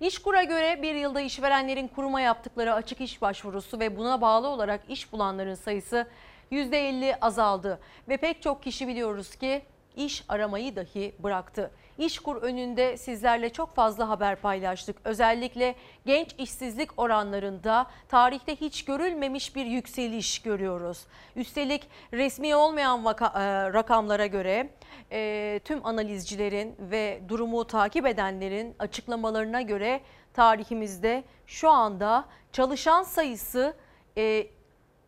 İşkur'a göre bir yılda işverenlerin kuruma yaptıkları açık iş başvurusu ve buna bağlı olarak iş bulanların sayısı %50 azaldı. Ve pek çok kişi biliyoruz ki iş aramayı dahi bıraktı. İşkur önünde sizlerle çok fazla haber paylaştık. Özellikle genç işsizlik oranlarında tarihte hiç görülmemiş bir yükseliş görüyoruz. Üstelik resmi olmayan vaka, e, rakamlara göre e, tüm analizcilerin ve durumu takip edenlerin açıklamalarına göre tarihimizde şu anda çalışan sayısı e,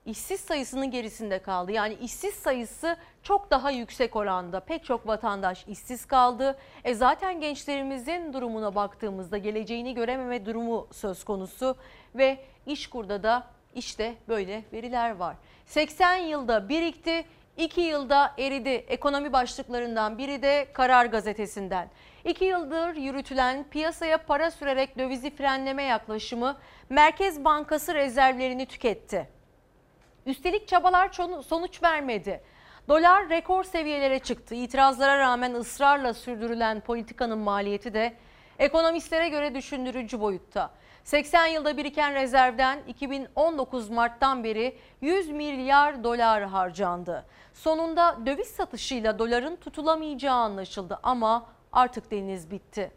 işsiz sayısının gerisinde kaldı. Yani işsiz sayısı çok daha yüksek oranda. Pek çok vatandaş işsiz kaldı. E zaten gençlerimizin durumuna baktığımızda geleceğini görememe durumu söz konusu ve İşkur'da da işte böyle veriler var. 80 yılda birikti, 2 yılda eridi. Ekonomi başlıklarından biri de Karar Gazetesi'nden. 2 yıldır yürütülen piyasaya para sürerek dövizi frenleme yaklaşımı Merkez Bankası rezervlerini tüketti. Üstelik çabalar sonuç vermedi. Dolar rekor seviyelere çıktı. İtirazlara rağmen ısrarla sürdürülen politikanın maliyeti de ekonomistlere göre düşündürücü boyutta. 80 yılda biriken rezervden 2019 Mart'tan beri 100 milyar dolar harcandı. Sonunda döviz satışıyla doların tutulamayacağı anlaşıldı ama artık deniz bitti.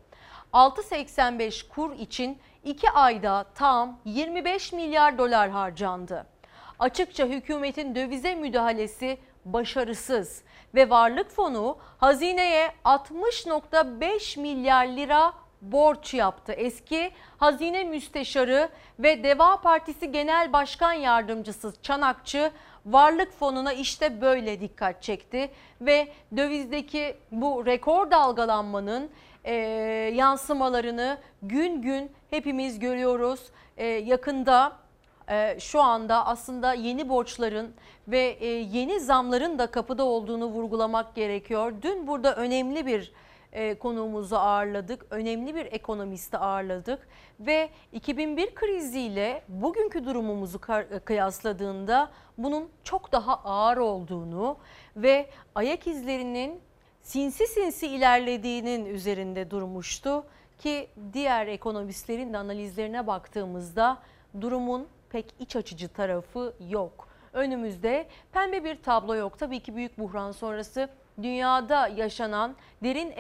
6.85 kur için 2 ayda tam 25 milyar dolar harcandı. Açıkça hükümetin dövize müdahalesi başarısız ve varlık fonu hazineye 60.5 milyar lira borç yaptı. Eski Hazine Müsteşarı ve Deva Partisi Genel Başkan Yardımcısı Çanakçı varlık fonuna işte böyle dikkat çekti ve dövizdeki bu rekor dalgalanmanın e, yansımalarını gün gün hepimiz görüyoruz. E, yakında şu anda aslında yeni borçların ve e, yeni zamların da kapıda olduğunu vurgulamak gerekiyor. Dün burada önemli bir e, konuğumuzu ağırladık. Önemli bir ekonomisti ağırladık ve 2001 kriziyle bugünkü durumumuzu kıyasladığında bunun çok daha ağır olduğunu ve ayak izlerinin sinsi sinsi ilerlediğinin üzerinde durmuştu ki diğer ekonomistlerin de analizlerine baktığımızda durumun pek iç açıcı tarafı yok. önümüzde pembe bir tablo yok. Tabii ki büyük buhran sonrası dünyada yaşanan derin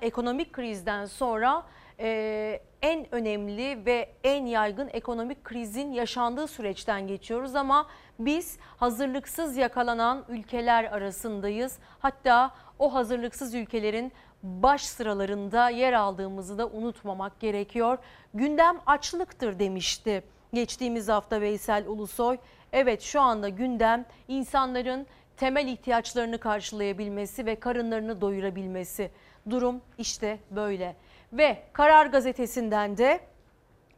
ekonomik krizden sonra e, en önemli ve en yaygın ekonomik krizin yaşandığı süreçten geçiyoruz ama biz hazırlıksız yakalanan ülkeler arasındayız. Hatta o hazırlıksız ülkelerin baş sıralarında yer aldığımızı da unutmamak gerekiyor. Gündem açlıktır demişti geçtiğimiz hafta Veysel Ulusoy. Evet şu anda gündem insanların temel ihtiyaçlarını karşılayabilmesi ve karınlarını doyurabilmesi. Durum işte böyle. Ve Karar Gazetesi'nden de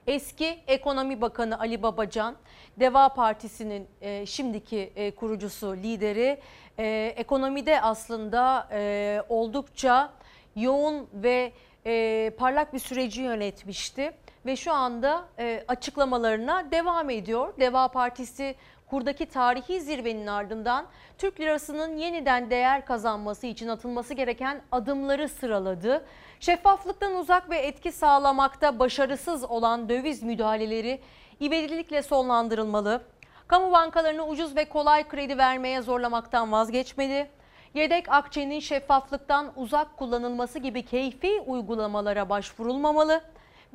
eski Ekonomi Bakanı Ali Babacan, Deva Partisi'nin e, şimdiki e, kurucusu, lideri, e, ekonomide aslında e, oldukça yoğun ve e, parlak bir süreci yönetmişti ve şu anda e, açıklamalarına devam ediyor. Deva Partisi kurdaki tarihi zirvenin ardından Türk lirasının yeniden değer kazanması için atılması gereken adımları sıraladı. Şeffaflıktan uzak ve etki sağlamakta başarısız olan döviz müdahaleleri ivedilikle sonlandırılmalı. Kamu bankalarını ucuz ve kolay kredi vermeye zorlamaktan vazgeçmeli. Yedek akçenin şeffaflıktan uzak kullanılması gibi keyfi uygulamalara başvurulmamalı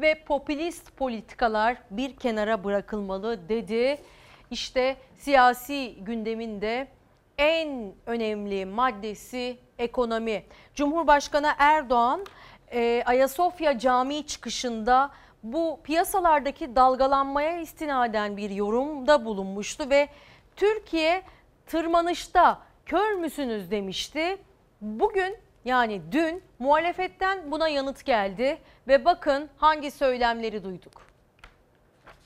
ve popülist politikalar bir kenara bırakılmalı dedi. İşte siyasi gündeminde en önemli maddesi ekonomi. Cumhurbaşkanı Erdoğan e, Ayasofya Camii çıkışında bu piyasalardaki dalgalanmaya istinaden bir yorumda bulunmuştu ve Türkiye tırmanışta kör müsünüz demişti. Bugün yani dün muhalefetten buna yanıt geldi ve bakın hangi söylemleri duyduk.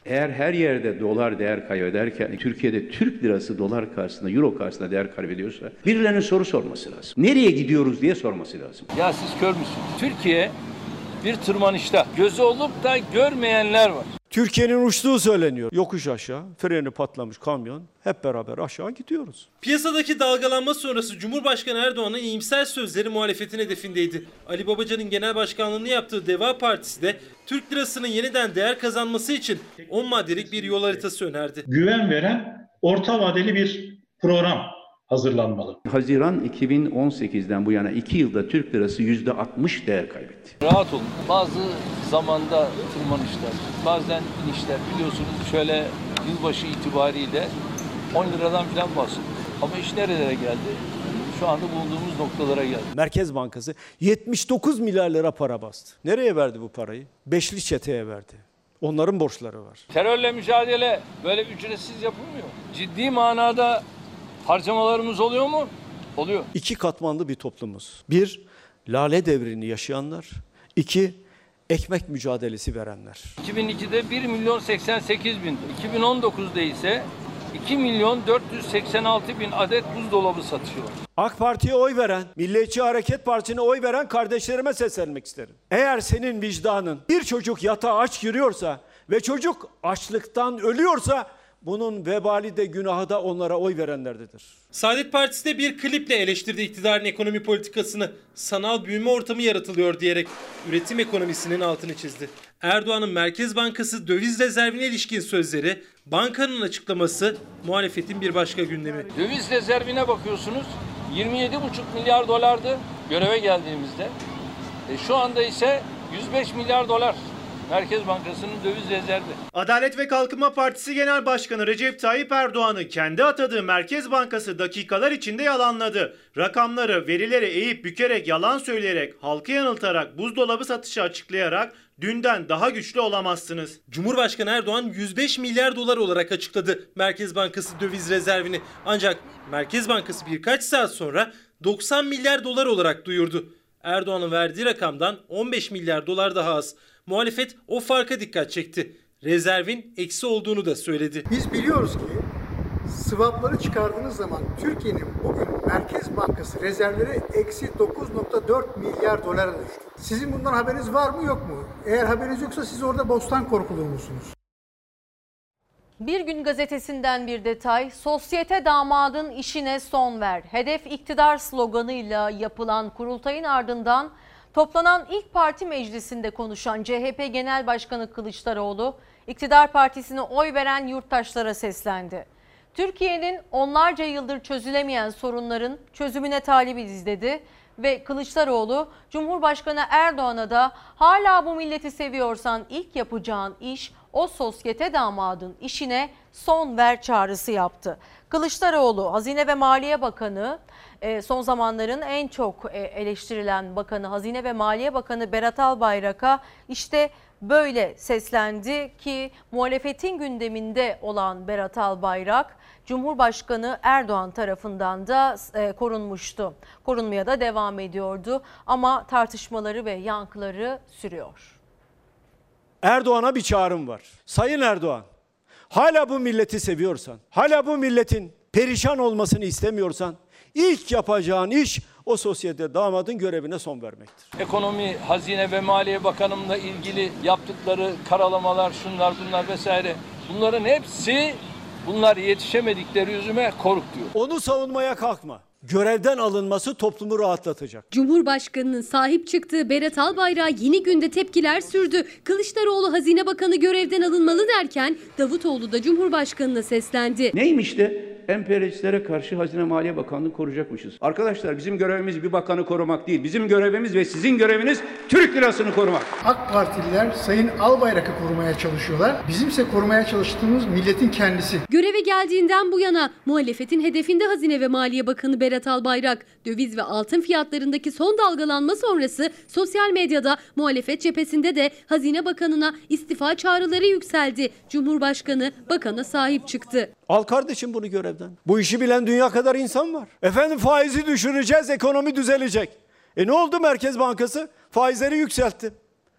Eğer her yerde dolar değer kaybederken Türkiye'de Türk lirası dolar karşısında, euro karşısında değer kaybediyorsa birilerinin soru sorması lazım. Nereye gidiyoruz diye sorması lazım. Ya siz kör müsünüz? Türkiye bir tırmanışta. Gözü olup da görmeyenler var. Türkiye'nin uçtuğu söyleniyor. Yokuş aşağı, freni patlamış kamyon. Hep beraber aşağı gidiyoruz. Piyasadaki dalgalanma sonrası Cumhurbaşkanı Erdoğan'ın iyimser sözleri muhalefetin hedefindeydi. Ali Babacan'ın genel başkanlığını yaptığı Deva Partisi de Türk lirasının yeniden değer kazanması için 10 maddelik bir yol haritası önerdi. Güven veren orta vadeli bir program hazırlanmalı. Haziran 2018'den bu yana 2 yılda Türk lirası %60 değer kaybetti. Rahat olun. Bazı zamanda tırmanışlar, bazen inişler biliyorsunuz şöyle yılbaşı itibariyle 10 liradan falan bahsediyoruz. Ama iş nerelere geldi? Şu anda bulunduğumuz noktalara geldi. Merkez Bankası 79 milyar lira para bastı. Nereye verdi bu parayı? Beşli çeteye verdi. Onların borçları var. Terörle mücadele böyle ücretsiz yapılmıyor. Ciddi manada harcamalarımız oluyor mu? Oluyor. İki katmanlı bir toplumuz. Bir, lale devrini yaşayanlar. İki, ekmek mücadelesi verenler. 2002'de 1 milyon 88 bin, 2019'da ise 2 milyon 486 bin adet buzdolabı satıyor. AK Parti'ye oy veren, Milliyetçi Hareket Partisi'ne oy veren kardeşlerime seslenmek isterim. Eğer senin vicdanın bir çocuk yatağa aç giriyorsa ve çocuk açlıktan ölüyorsa bunun vebali de günahı da onlara oy verenlerdedir. Saadet Partisi de bir kliple eleştirdi iktidarın ekonomi politikasını. Sanal büyüme ortamı yaratılıyor diyerek üretim ekonomisinin altını çizdi. Erdoğan'ın Merkez Bankası döviz rezervine ilişkin sözleri, bankanın açıklaması muhalefetin bir başka gündemi. Döviz rezervine bakıyorsunuz 27,5 milyar dolardı göreve geldiğimizde. E şu anda ise 105 milyar dolar. Merkez Bankası'nın döviz rezervi. Adalet ve Kalkınma Partisi Genel Başkanı Recep Tayyip Erdoğan'ı kendi atadığı Merkez Bankası dakikalar içinde yalanladı. Rakamları, verileri eğip bükerek yalan söyleyerek, halkı yanıltarak, buzdolabı satışı açıklayarak dünden daha güçlü olamazsınız. Cumhurbaşkanı Erdoğan 105 milyar dolar olarak açıkladı Merkez Bankası döviz rezervini. Ancak Merkez Bankası birkaç saat sonra 90 milyar dolar olarak duyurdu. Erdoğan'ın verdiği rakamdan 15 milyar dolar daha az. Muhalefet o farka dikkat çekti. Rezervin eksi olduğunu da söyledi. Biz biliyoruz ki swapları çıkardığınız zaman Türkiye'nin bugün Merkez Bankası rezervleri eksi 9.4 milyar dolara düştü. Sizin bundan haberiniz var mı yok mu? Eğer haberiniz yoksa siz orada bostan korkulur musunuz? Bir gün gazetesinden bir detay. Sosyete damadın işine son ver. Hedef iktidar sloganıyla yapılan kurultayın ardından toplanan ilk parti meclisinde konuşan CHP Genel Başkanı Kılıçdaroğlu, iktidar partisine oy veren yurttaşlara seslendi. Türkiye'nin onlarca yıldır çözülemeyen sorunların çözümüne talibiz dedi ve Kılıçdaroğlu Cumhurbaşkanı Erdoğan'a da hala bu milleti seviyorsan ilk yapacağın iş o sosyete damadın işine son ver çağrısı yaptı. Kılıçdaroğlu Hazine ve Maliye Bakanı son zamanların en çok e, eleştirilen bakanı Hazine ve Maliye Bakanı Berat Albayrak'a işte böyle seslendi ki muhalefetin gündeminde olan Berat Albayrak Cumhurbaşkanı Erdoğan tarafından da e, korunmuştu. Korunmaya da devam ediyordu ama tartışmaları ve yankıları sürüyor. Erdoğan'a bir çağrım var. Sayın Erdoğan, hala bu milleti seviyorsan, hala bu milletin perişan olmasını istemiyorsan ilk yapacağın iş o sosyete damadın görevine son vermektir. Ekonomi, Hazine ve Maliye Bakanımla ilgili yaptıkları karalamalar, şunlar bunlar vesaire bunların hepsi bunlar yetişemedikleri yüzüme kork diyor. Onu savunmaya kalkma. Görevden alınması toplumu rahatlatacak. Cumhurbaşkanının sahip çıktığı Berat Albayrak'a yeni günde tepkiler sürdü. Kılıçdaroğlu Hazine Bakanı görevden alınmalı derken Davutoğlu da Cumhurbaşkanı'na seslendi. Neymiş de emperyalistlere karşı Hazine Maliye Bakanlığı koruyacakmışız. Arkadaşlar bizim görevimiz bir bakanı korumak değil. Bizim görevimiz ve sizin göreviniz Türk lirasını korumak. AK Partililer Sayın Albayrak'ı korumaya çalışıyorlar. Bizimse korumaya çalıştığımız milletin kendisi. Göreve geldiğinden bu yana muhalefetin hedefinde Hazine ve Maliye Bakanı Berat Albayrak. Döviz ve altın fiyatlarındaki son dalgalanma sonrası sosyal medyada muhalefet cephesinde de Hazine Bakanı'na istifa çağrıları yükseldi. Cumhurbaşkanı bakana sahip çıktı. Al kardeşim bunu görevden. Bu işi bilen dünya kadar insan var. Efendim faizi düşüreceğiz, ekonomi düzelecek. E ne oldu Merkez Bankası? Faizleri yükseltti.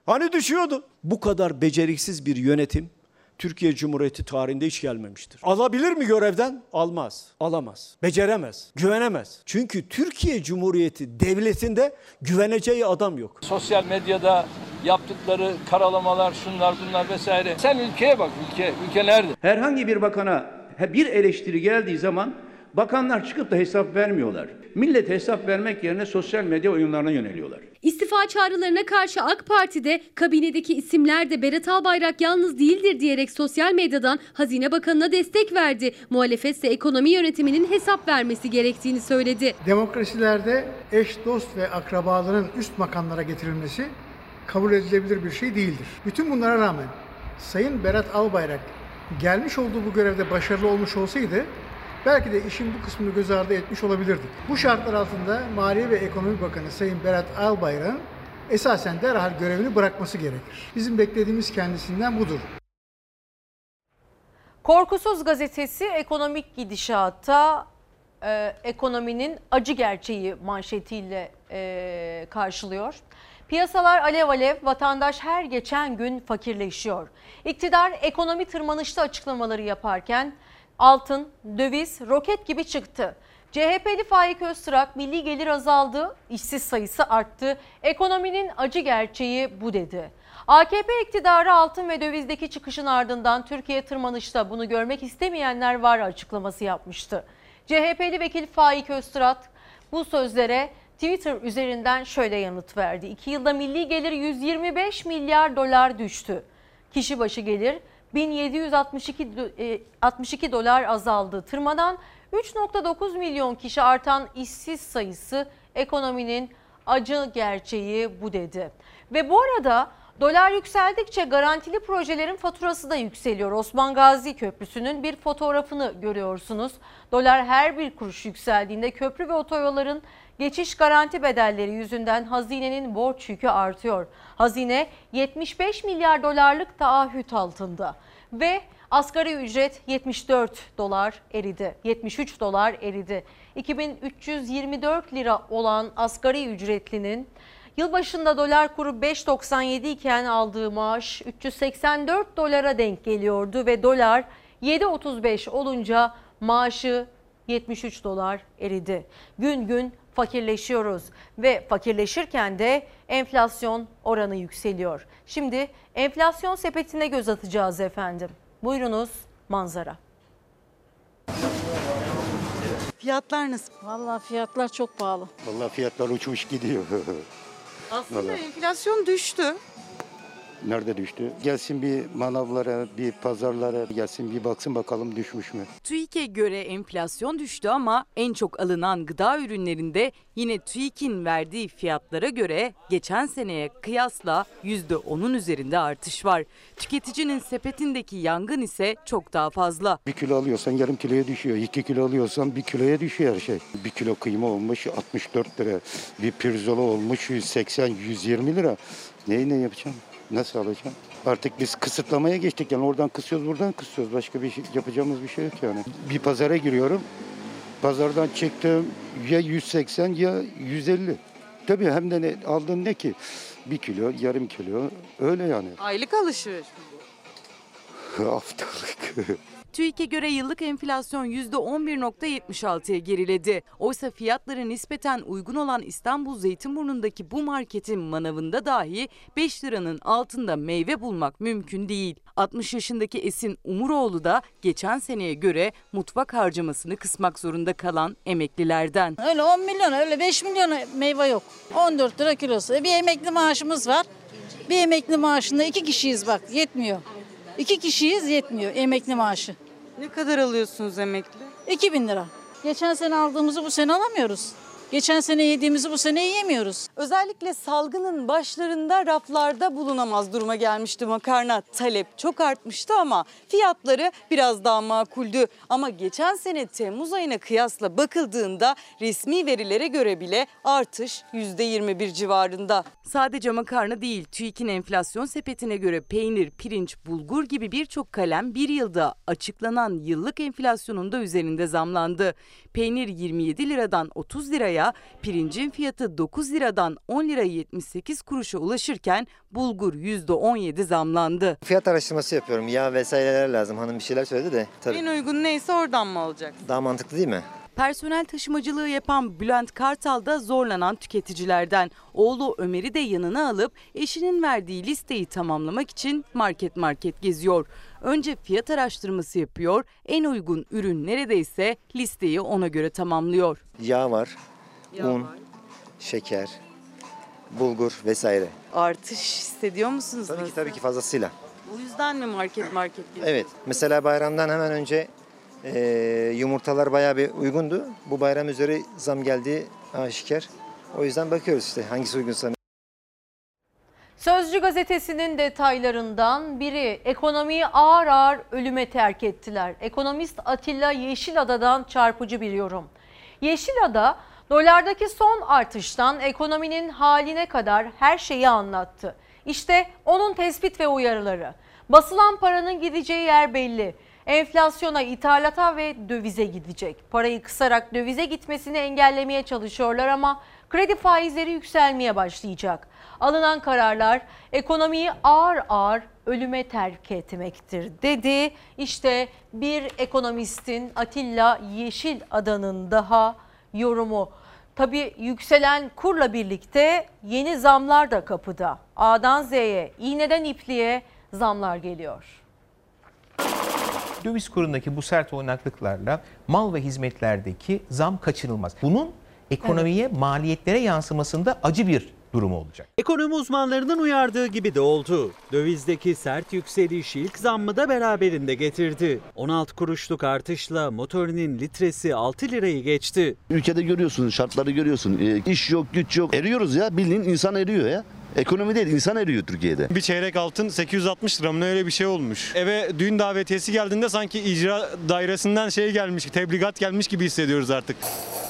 Hani düşüyordu? Bu kadar beceriksiz bir yönetim Türkiye Cumhuriyeti tarihinde hiç gelmemiştir. Alabilir mi görevden? Almaz. Alamaz. Beceremez. Güvenemez. Çünkü Türkiye Cumhuriyeti devletinde güveneceği adam yok. Sosyal medyada yaptıkları karalamalar, şunlar bunlar vesaire. Sen ülkeye bak, ülke, ülke nerede? Herhangi bir bakana bir eleştiri geldiği zaman bakanlar çıkıp da hesap vermiyorlar. Millet hesap vermek yerine sosyal medya oyunlarına yöneliyorlar. İstifa çağrılarına karşı AK Parti'de kabinedeki isimler de Berat Albayrak yalnız değildir diyerek sosyal medyadan Hazine Bakanı'na destek verdi. Muhalefet ise ekonomi yönetiminin hesap vermesi gerektiğini söyledi. Demokrasilerde eş, dost ve akrabaların üst makamlara getirilmesi kabul edilebilir bir şey değildir. Bütün bunlara rağmen Sayın Berat Albayrak gelmiş olduğu bu görevde başarılı olmuş olsaydı belki de işin bu kısmını göz ardı etmiş olabilirdik. Bu şartlar altında Maliye ve Ekonomi Bakanı Sayın Berat Albayrak'ın esasen derhal görevini bırakması gerekir. Bizim beklediğimiz kendisinden budur. Korkusuz gazetesi ekonomik gidişata e, ekonominin acı gerçeği manşetiyle e, karşılıyor. Piyasalar alev alev, vatandaş her geçen gün fakirleşiyor. İktidar ekonomi tırmanışta açıklamaları yaparken altın, döviz roket gibi çıktı. CHP'li Faik Öztürk milli gelir azaldı, işsiz sayısı arttı, ekonominin acı gerçeği bu dedi. AKP iktidarı altın ve dövizdeki çıkışın ardından Türkiye tırmanışta bunu görmek istemeyenler var açıklaması yapmıştı. CHP'li vekil Faik Öztürk bu sözlere Twitter üzerinden şöyle yanıt verdi. 2 yılda milli gelir 125 milyar dolar düştü. Kişi başı gelir 1762 62 dolar azaldı. Tırmanan 3.9 milyon kişi artan işsiz sayısı ekonominin acı gerçeği bu dedi. Ve bu arada dolar yükseldikçe garantili projelerin faturası da yükseliyor. Osman Gazi Köprüsü'nün bir fotoğrafını görüyorsunuz. Dolar her bir kuruş yükseldiğinde köprü ve otoyolların geçiş garanti bedelleri yüzünden hazinenin borç yükü artıyor. Hazine 75 milyar dolarlık taahhüt altında ve asgari ücret 74 dolar eridi. 73 dolar eridi. 2324 lira olan asgari ücretlinin yılbaşında dolar kuru 5.97 iken aldığı maaş 384 dolara denk geliyordu ve dolar 7.35 olunca maaşı 73 dolar eridi. Gün gün fakirleşiyoruz ve fakirleşirken de enflasyon oranı yükseliyor. Şimdi enflasyon sepetine göz atacağız efendim. Buyurunuz manzara. Fiyatlar nasıl? Vallahi fiyatlar çok pahalı. Vallahi fiyatlar uçmuş gidiyor. Aslında Vallahi. enflasyon düştü. Nerede düştü? Gelsin bir manavlara, bir pazarlara gelsin bir baksın bakalım düşmüş mü? TÜİK'e göre enflasyon düştü ama en çok alınan gıda ürünlerinde yine TÜİK'in verdiği fiyatlara göre geçen seneye kıyasla %10'un üzerinde artış var. Tüketicinin sepetindeki yangın ise çok daha fazla. Bir kilo alıyorsan yarım kiloya düşüyor. İki kilo alıyorsan bir kiloya düşüyor her şey. Bir kilo kıyma olmuş 64 lira. Bir pirzola olmuş 180-120 lira. Neyi ne yapacağım? Nasıl alacağım? Artık biz kısıtlamaya geçtik yani oradan kısıyoruz buradan kısıyoruz. Başka bir şey, yapacağımız bir şey yok yani. Bir pazara giriyorum. Pazardan çıktım ya 180 ya 150. Tabii hem de ne, aldığım ne ki? Bir kilo, yarım kilo öyle yani. Aylık alışveriş Haftalık. TÜİK'e göre yıllık enflasyon %11.76'ya geriledi. Oysa fiyatları nispeten uygun olan İstanbul Zeytinburnu'ndaki bu marketin manavında dahi 5 liranın altında meyve bulmak mümkün değil. 60 yaşındaki Esin Umuroğlu da geçen seneye göre mutfak harcamasını kısmak zorunda kalan emeklilerden. Öyle 10 milyon öyle 5 milyon meyve yok. 14 lira kilosu. Bir emekli maaşımız var. Bir emekli maaşında iki kişiyiz bak yetmiyor. İki kişiyiz yetmiyor emekli maaşı. Ne kadar alıyorsunuz emekli? 2000 lira. Geçen sene aldığımızı bu sene alamıyoruz. Geçen sene yediğimizi bu sene yiyemiyoruz. Özellikle salgının başlarında raflarda bulunamaz duruma gelmişti makarna. Talep çok artmıştı ama fiyatları biraz daha makuldü. Ama geçen sene Temmuz ayına kıyasla bakıldığında resmi verilere göre bile artış %21 civarında. Sadece makarna değil, TÜİK'in enflasyon sepetine göre peynir, pirinç, bulgur gibi birçok kalem bir yılda açıklanan yıllık enflasyonun da üzerinde zamlandı. Peynir 27 liradan 30 liraya, pirincin fiyatı 9 liradan 10 lira 78 kuruşa ulaşırken bulgur %17 zamlandı. Fiyat araştırması yapıyorum. Yağ vesaireler lazım. Hanım bir şeyler söyledi de. Tabii. En uygun neyse oradan mı alacaksın? Daha mantıklı değil mi? Personel taşımacılığı yapan Bülent Kartal da zorlanan tüketicilerden. Oğlu Ömer'i de yanına alıp eşinin verdiği listeyi tamamlamak için market market geziyor. Önce fiyat araştırması yapıyor, en uygun ürün neredeyse listeyi ona göre tamamlıyor. Yağ var, Yağ un, var. şeker, bulgur vesaire. Artış hissediyor musunuz? Tabii ki tabii ki fazlasıyla. Bu yüzden mi market market geziyor? Evet. Mesela bayramdan hemen önce e, yumurtalar bayağı bir uygundu. Bu bayram üzeri zam geldiği aşikar. O yüzden bakıyoruz işte hangisi uygunsa. Sözcü gazetesinin detaylarından biri ekonomiyi ağır ağır ölüme terk ettiler. Ekonomist Atilla Yeşilada'dan çarpıcı bir yorum. Yeşilada dolardaki son artıştan ekonominin haline kadar her şeyi anlattı. İşte onun tespit ve uyarıları. Basılan paranın gideceği yer belli. Enflasyona, ithalata ve dövize gidecek. Parayı kısarak dövize gitmesini engellemeye çalışıyorlar ama kredi faizleri yükselmeye başlayacak. Alınan kararlar ekonomiyi ağır ağır ölüme terk etmektir dedi. İşte bir ekonomistin Atilla Yeşilada'nın daha yorumu. Tabii yükselen kurla birlikte yeni zamlar da kapıda. A'dan Z'ye, iğneden ipliğe zamlar geliyor. Döviz kurundaki bu sert oynaklıklarla mal ve hizmetlerdeki zam kaçınılmaz. Bunun ekonomiye, maliyetlere yansımasında acı bir durum olacak. Ekonomi uzmanlarının uyardığı gibi de oldu. Dövizdeki sert yükseliş ilk zammı da beraberinde getirdi. 16 kuruşluk artışla motorinin litresi 6 lirayı geçti. Ülkede görüyorsun, şartları görüyorsun. E, iş yok, güç yok. Eriyoruz ya, bildiğin insan eriyor ya. Ekonomi değil, insan eriyor Türkiye'de. Bir çeyrek altın 860 lira mı öyle bir şey olmuş. Eve düğün davetiyesi geldiğinde sanki icra dairesinden şey gelmiş, tebligat gelmiş gibi hissediyoruz artık.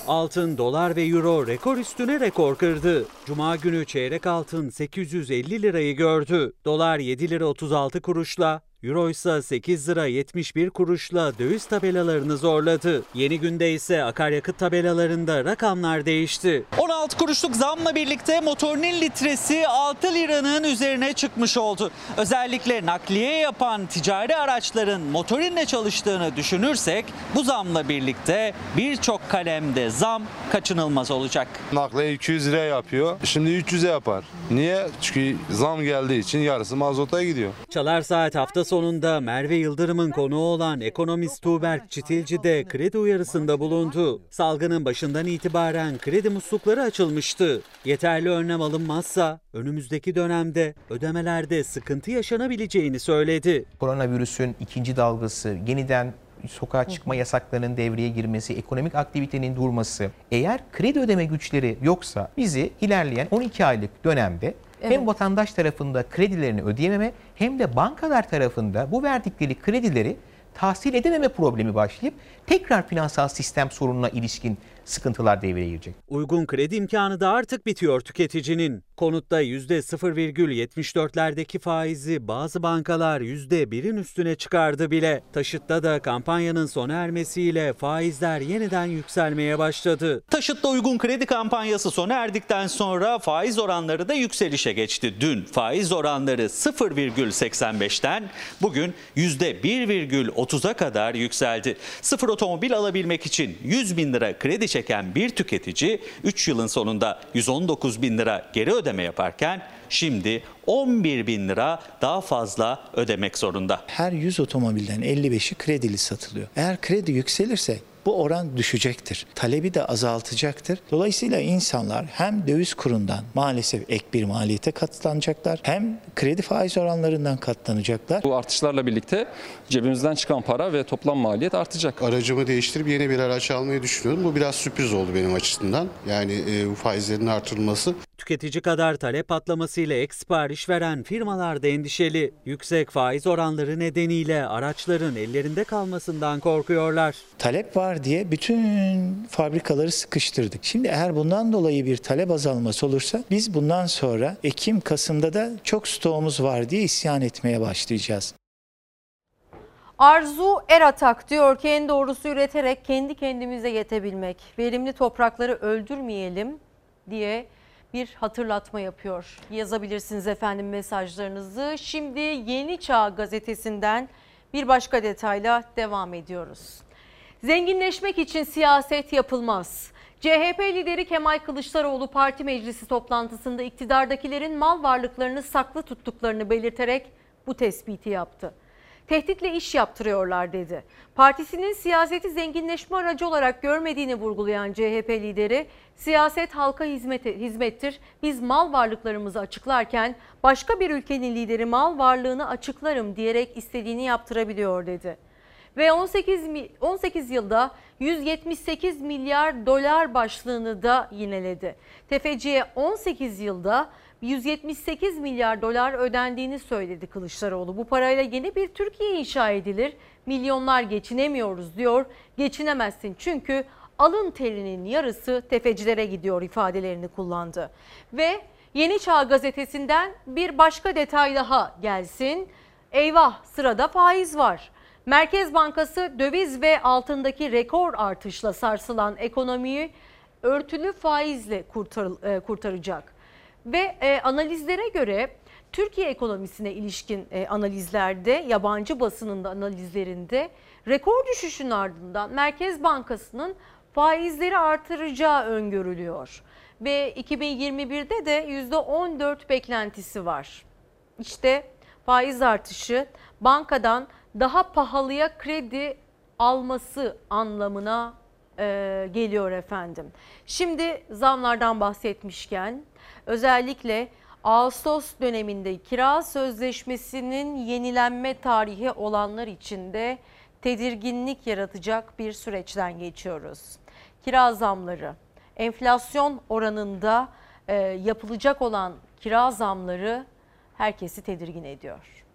Altın, dolar ve euro rekor üstüne rekor kırdı. Cuma günü çeyrek altın 850 lirayı gördü. Dolar 7 lira 36 kuruşla, Euro ise 8 lira 71 kuruşla döviz tabelalarını zorladı. Yeni günde ise akaryakıt tabelalarında rakamlar değişti. 16 kuruşluk zamla birlikte motorinin litresi 6 liranın üzerine çıkmış oldu. Özellikle nakliye yapan ticari araçların motorinle çalıştığını düşünürsek bu zamla birlikte birçok kalemde zam kaçınılmaz olacak. Nakliye 200 lira yapıyor. Şimdi 300'e yapar. Niye? Çünkü zam geldiği için yarısı mazota gidiyor. Çalar Saat hafta sonunda Merve Yıldırım'ın konuğu olan ekonomist Tuğberk Çitilci de kredi uyarısında bulundu. Salgının başından itibaren kredi muslukları açılmıştı. Yeterli önlem alınmazsa önümüzdeki dönemde ödemelerde sıkıntı yaşanabileceğini söyledi. Koronavirüsün ikinci dalgası, yeniden sokağa çıkma yasaklarının devreye girmesi, ekonomik aktivitenin durması, eğer kredi ödeme güçleri yoksa bizi ilerleyen 12 aylık dönemde hem Evet. vatandaş tarafında kredilerini ödeyememe hem de bankalar tarafında bu verdikleri kredileri tahsil edememe problemi başlayıp tekrar finansal sistem sorununa ilişkin sıkıntılar devreye girecek. Uygun kredi imkanı da artık bitiyor tüketicinin. Konutta %0,74'lerdeki faizi bazı bankalar %1'in üstüne çıkardı bile. Taşıtta da kampanyanın sona ermesiyle faizler yeniden yükselmeye başladı. Taşıtla uygun kredi kampanyası sona erdikten sonra faiz oranları da yükselişe geçti. Dün faiz oranları 0,85'ten bugün %1,30'a kadar yükseldi. Sıfır otomobil alabilmek için 100 bin lira kredi çeken bir tüketici 3 yılın sonunda 119 bin lira geri ödeme yaparken şimdi 11 bin lira daha fazla ödemek zorunda. Her 100 otomobilden 55'i kredili satılıyor. Eğer kredi yükselirse bu oran düşecektir. Talebi de azaltacaktır. Dolayısıyla insanlar hem döviz kurundan maalesef ek bir maliyete katlanacaklar hem kredi faiz oranlarından katlanacaklar. Bu artışlarla birlikte cebimizden çıkan para ve toplam maliyet artacak. Aracımı değiştirip yeni bir araç almayı düşünüyorum. Bu biraz sürpriz oldu benim açısından. Yani e, bu faizlerin artırılması. Tüketici kadar talep patlamasıyla ek sipariş veren firmalar da endişeli. Yüksek faiz oranları nedeniyle araçların ellerinde kalmasından korkuyorlar. Talep var diye bütün fabrikaları sıkıştırdık. Şimdi eğer bundan dolayı bir talep azalması olursa biz bundan sonra Ekim, Kasım'da da çok stoğumuz var diye isyan etmeye başlayacağız. Arzu Eratak diyor ki en doğrusu üreterek kendi kendimize yetebilmek. Verimli toprakları öldürmeyelim diye bir hatırlatma yapıyor. Yazabilirsiniz efendim mesajlarınızı. Şimdi Yeni Çağ gazetesinden bir başka detayla devam ediyoruz. Zenginleşmek için siyaset yapılmaz. CHP lideri Kemal Kılıçdaroğlu parti meclisi toplantısında iktidardakilerin mal varlıklarını saklı tuttuklarını belirterek bu tespiti yaptı. Tehditle iş yaptırıyorlar dedi. Partisinin siyaseti zenginleşme aracı olarak görmediğini vurgulayan CHP lideri, siyaset halka hizmet, hizmettir. Biz mal varlıklarımızı açıklarken başka bir ülkenin lideri mal varlığını açıklarım diyerek istediğini yaptırabiliyor dedi ve 18 mi- 18 yılda 178 milyar dolar başlığını da yineledi. Tefeciye 18 yılda 178 milyar dolar ödendiğini söyledi Kılıçdaroğlu. Bu parayla yeni bir Türkiye inşa edilir. Milyonlar geçinemiyoruz diyor. Geçinemezsin çünkü alın terinin yarısı tefecilere gidiyor ifadelerini kullandı. Ve Yeni Çağ gazetesinden bir başka detay daha gelsin. Eyvah sırada faiz var. Merkez Bankası döviz ve altındaki rekor artışla sarsılan ekonomiyi örtülü faizle kurtar- e, kurtaracak. Ve e, analizlere göre Türkiye ekonomisine ilişkin e, analizlerde, yabancı basının da analizlerinde rekor düşüşün ardından Merkez Bankası'nın faizleri artıracağı öngörülüyor. Ve 2021'de de %14 beklentisi var. İşte faiz artışı bankadan daha pahalıya kredi alması anlamına e, geliyor efendim. Şimdi zamlardan bahsetmişken özellikle Ağustos döneminde kira sözleşmesinin yenilenme tarihi olanlar için de tedirginlik yaratacak bir süreçten geçiyoruz. Kira zamları, enflasyon oranında e, yapılacak olan kira zamları herkesi tedirgin ediyor.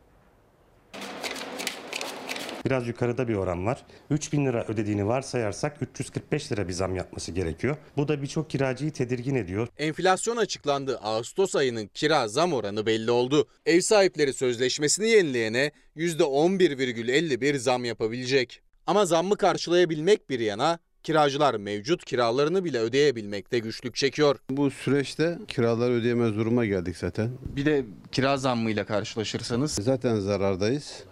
Biraz yukarıda bir oran var. 3000 lira ödediğini varsayarsak 345 lira bir zam yapması gerekiyor. Bu da birçok kiracıyı tedirgin ediyor. Enflasyon açıklandı. Ağustos ayının kira zam oranı belli oldu. Ev sahipleri sözleşmesini yenileyene %11,51 zam yapabilecek. Ama zammı karşılayabilmek bir yana kiracılar mevcut kiralarını bile ödeyebilmekte güçlük çekiyor. Bu süreçte kiraları ödeyemez duruma geldik zaten. Bir de kira zammıyla karşılaşırsanız Zaten zarardayız.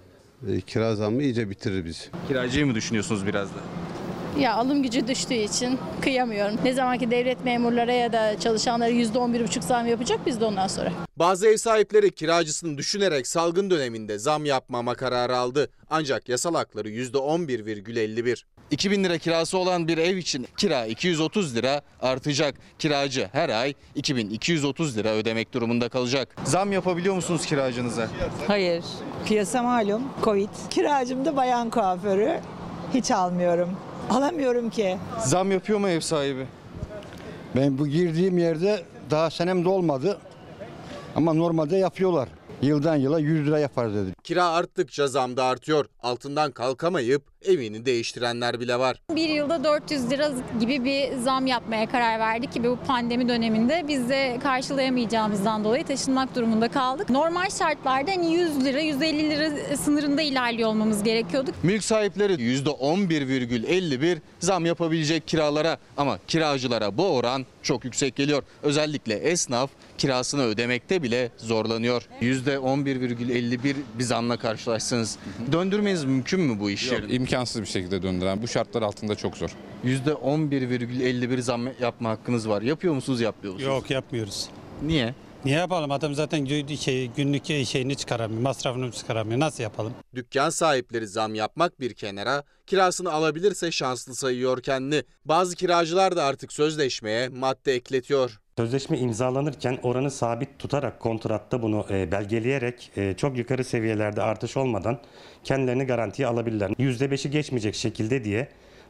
E, kira zammı iyice bitirir bizi. kiracıyı mı düşünüyorsunuz biraz da? Ya alım gücü düştüğü için kıyamıyorum. Ne zamanki devlet memurlara ya da çalışanlara %11,5 zam yapacak biz de ondan sonra. Bazı ev sahipleri kiracısını düşünerek salgın döneminde zam yapmama kararı aldı. Ancak yasal hakları %11,51. 2000 lira kirası olan bir ev için kira 230 lira artacak. Kiracı her ay 2230 lira ödemek durumunda kalacak. Zam yapabiliyor musunuz kiracınıza? Hayır. Piyasa malum. Covid. Kiracım da bayan kuaförü. Hiç almıyorum. Alamıyorum ki. Zam yapıyor mu ev sahibi? Ben bu girdiğim yerde daha senem de olmadı. Ama normalde yapıyorlar. Yıldan yıla 100 lira yapar dedi. Kira arttıkça zam da artıyor. Altından kalkamayıp evini değiştirenler bile var. Bir yılda 400 lira gibi bir zam yapmaya karar verdik ki bu pandemi döneminde biz de karşılayamayacağımızdan dolayı taşınmak durumunda kaldık. Normal şartlarda hani 100 lira 150 lira sınırında ilerliyor olmamız gerekiyordu. Mülk sahipleri %11,51 zam yapabilecek kiralara ama kiracılara bu oran çok yüksek geliyor. Özellikle esnaf kirasını ödemekte bile zorlanıyor. %11,51 bir zamla karşılaşsanız döndürmeniz mümkün mü bu iş Yok? İmkansız bir şekilde döndüren. Bu şartlar altında çok zor. %11,51 zam yapma hakkınız var. Yapıyor musunuz yapmıyor musunuz? Yok yapmıyoruz. Niye? Niye yapalım? Adam zaten gü- şey, günlük şeyini çıkaramıyor, masrafını çıkaramıyor. Nasıl yapalım? Dükkan sahipleri zam yapmak bir kenara, kirasını alabilirse şanslı sayıyor kendini. Bazı kiracılar da artık sözleşmeye madde ekletiyor. Sözleşme imzalanırken oranı sabit tutarak kontratta bunu e, belgeleyerek e, çok yukarı seviyelerde artış olmadan kendilerini garantiye alabilirler. %5'i geçmeyecek şekilde diye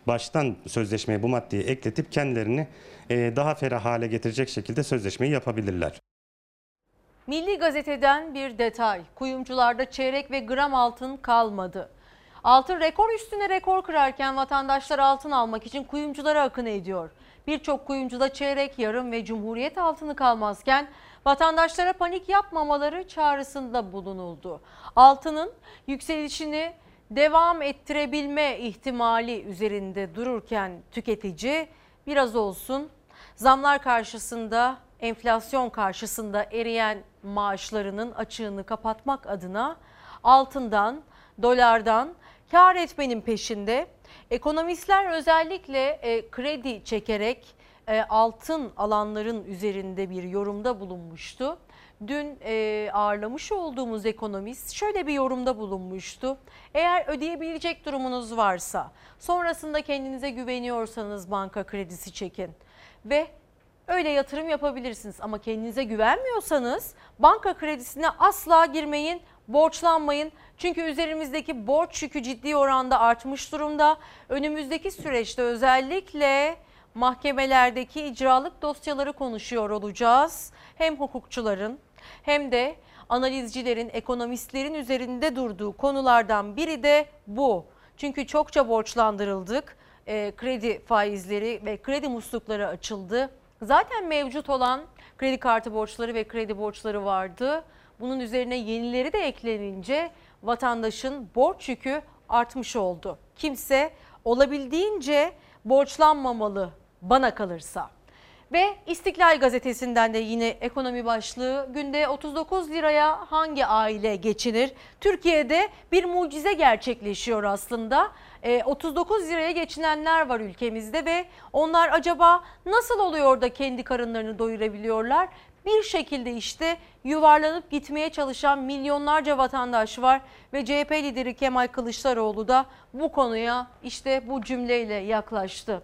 baştan sözleşmeye bu maddeyi ekletip kendilerini e, daha ferah hale getirecek şekilde sözleşmeyi yapabilirler. Milli Gazete'den bir detay. Kuyumcularda çeyrek ve gram altın kalmadı. Altın rekor üstüne rekor kırarken vatandaşlar altın almak için kuyumculara akın ediyor. Birçok kuyumcuda çeyrek, yarım ve cumhuriyet altını kalmazken vatandaşlara panik yapmamaları çağrısında bulunuldu. Altının yükselişini devam ettirebilme ihtimali üzerinde dururken tüketici biraz olsun zamlar karşısında enflasyon karşısında eriyen maaşlarının açığını kapatmak adına altından, dolardan kar etmenin peşinde. Ekonomistler özellikle e, kredi çekerek e, altın alanların üzerinde bir yorumda bulunmuştu. Dün e, ağırlamış olduğumuz ekonomist şöyle bir yorumda bulunmuştu. Eğer ödeyebilecek durumunuz varsa, sonrasında kendinize güveniyorsanız banka kredisi çekin ve öyle yatırım yapabilirsiniz. Ama kendinize güvenmiyorsanız banka kredisine asla girmeyin, borçlanmayın. Çünkü üzerimizdeki borç yükü ciddi oranda artmış durumda. Önümüzdeki süreçte özellikle mahkemelerdeki icralık dosyaları konuşuyor olacağız. Hem hukukçuların hem de analizcilerin, ekonomistlerin üzerinde durduğu konulardan biri de bu. Çünkü çokça borçlandırıldık. E, kredi faizleri ve kredi muslukları açıldı. Zaten mevcut olan kredi kartı borçları ve kredi borçları vardı. Bunun üzerine yenileri de eklenince vatandaşın borç yükü artmış oldu. Kimse olabildiğince borçlanmamalı bana kalırsa. Ve İstiklal Gazetesi'nden de yine ekonomi başlığı günde 39 liraya hangi aile geçinir? Türkiye'de bir mucize gerçekleşiyor aslında. E, 39 liraya geçinenler var ülkemizde ve onlar acaba nasıl oluyor da kendi karınlarını doyurabiliyorlar? Bir şekilde işte yuvarlanıp gitmeye çalışan milyonlarca vatandaş var ve CHP lideri Kemal Kılıçdaroğlu da bu konuya işte bu cümleyle yaklaştı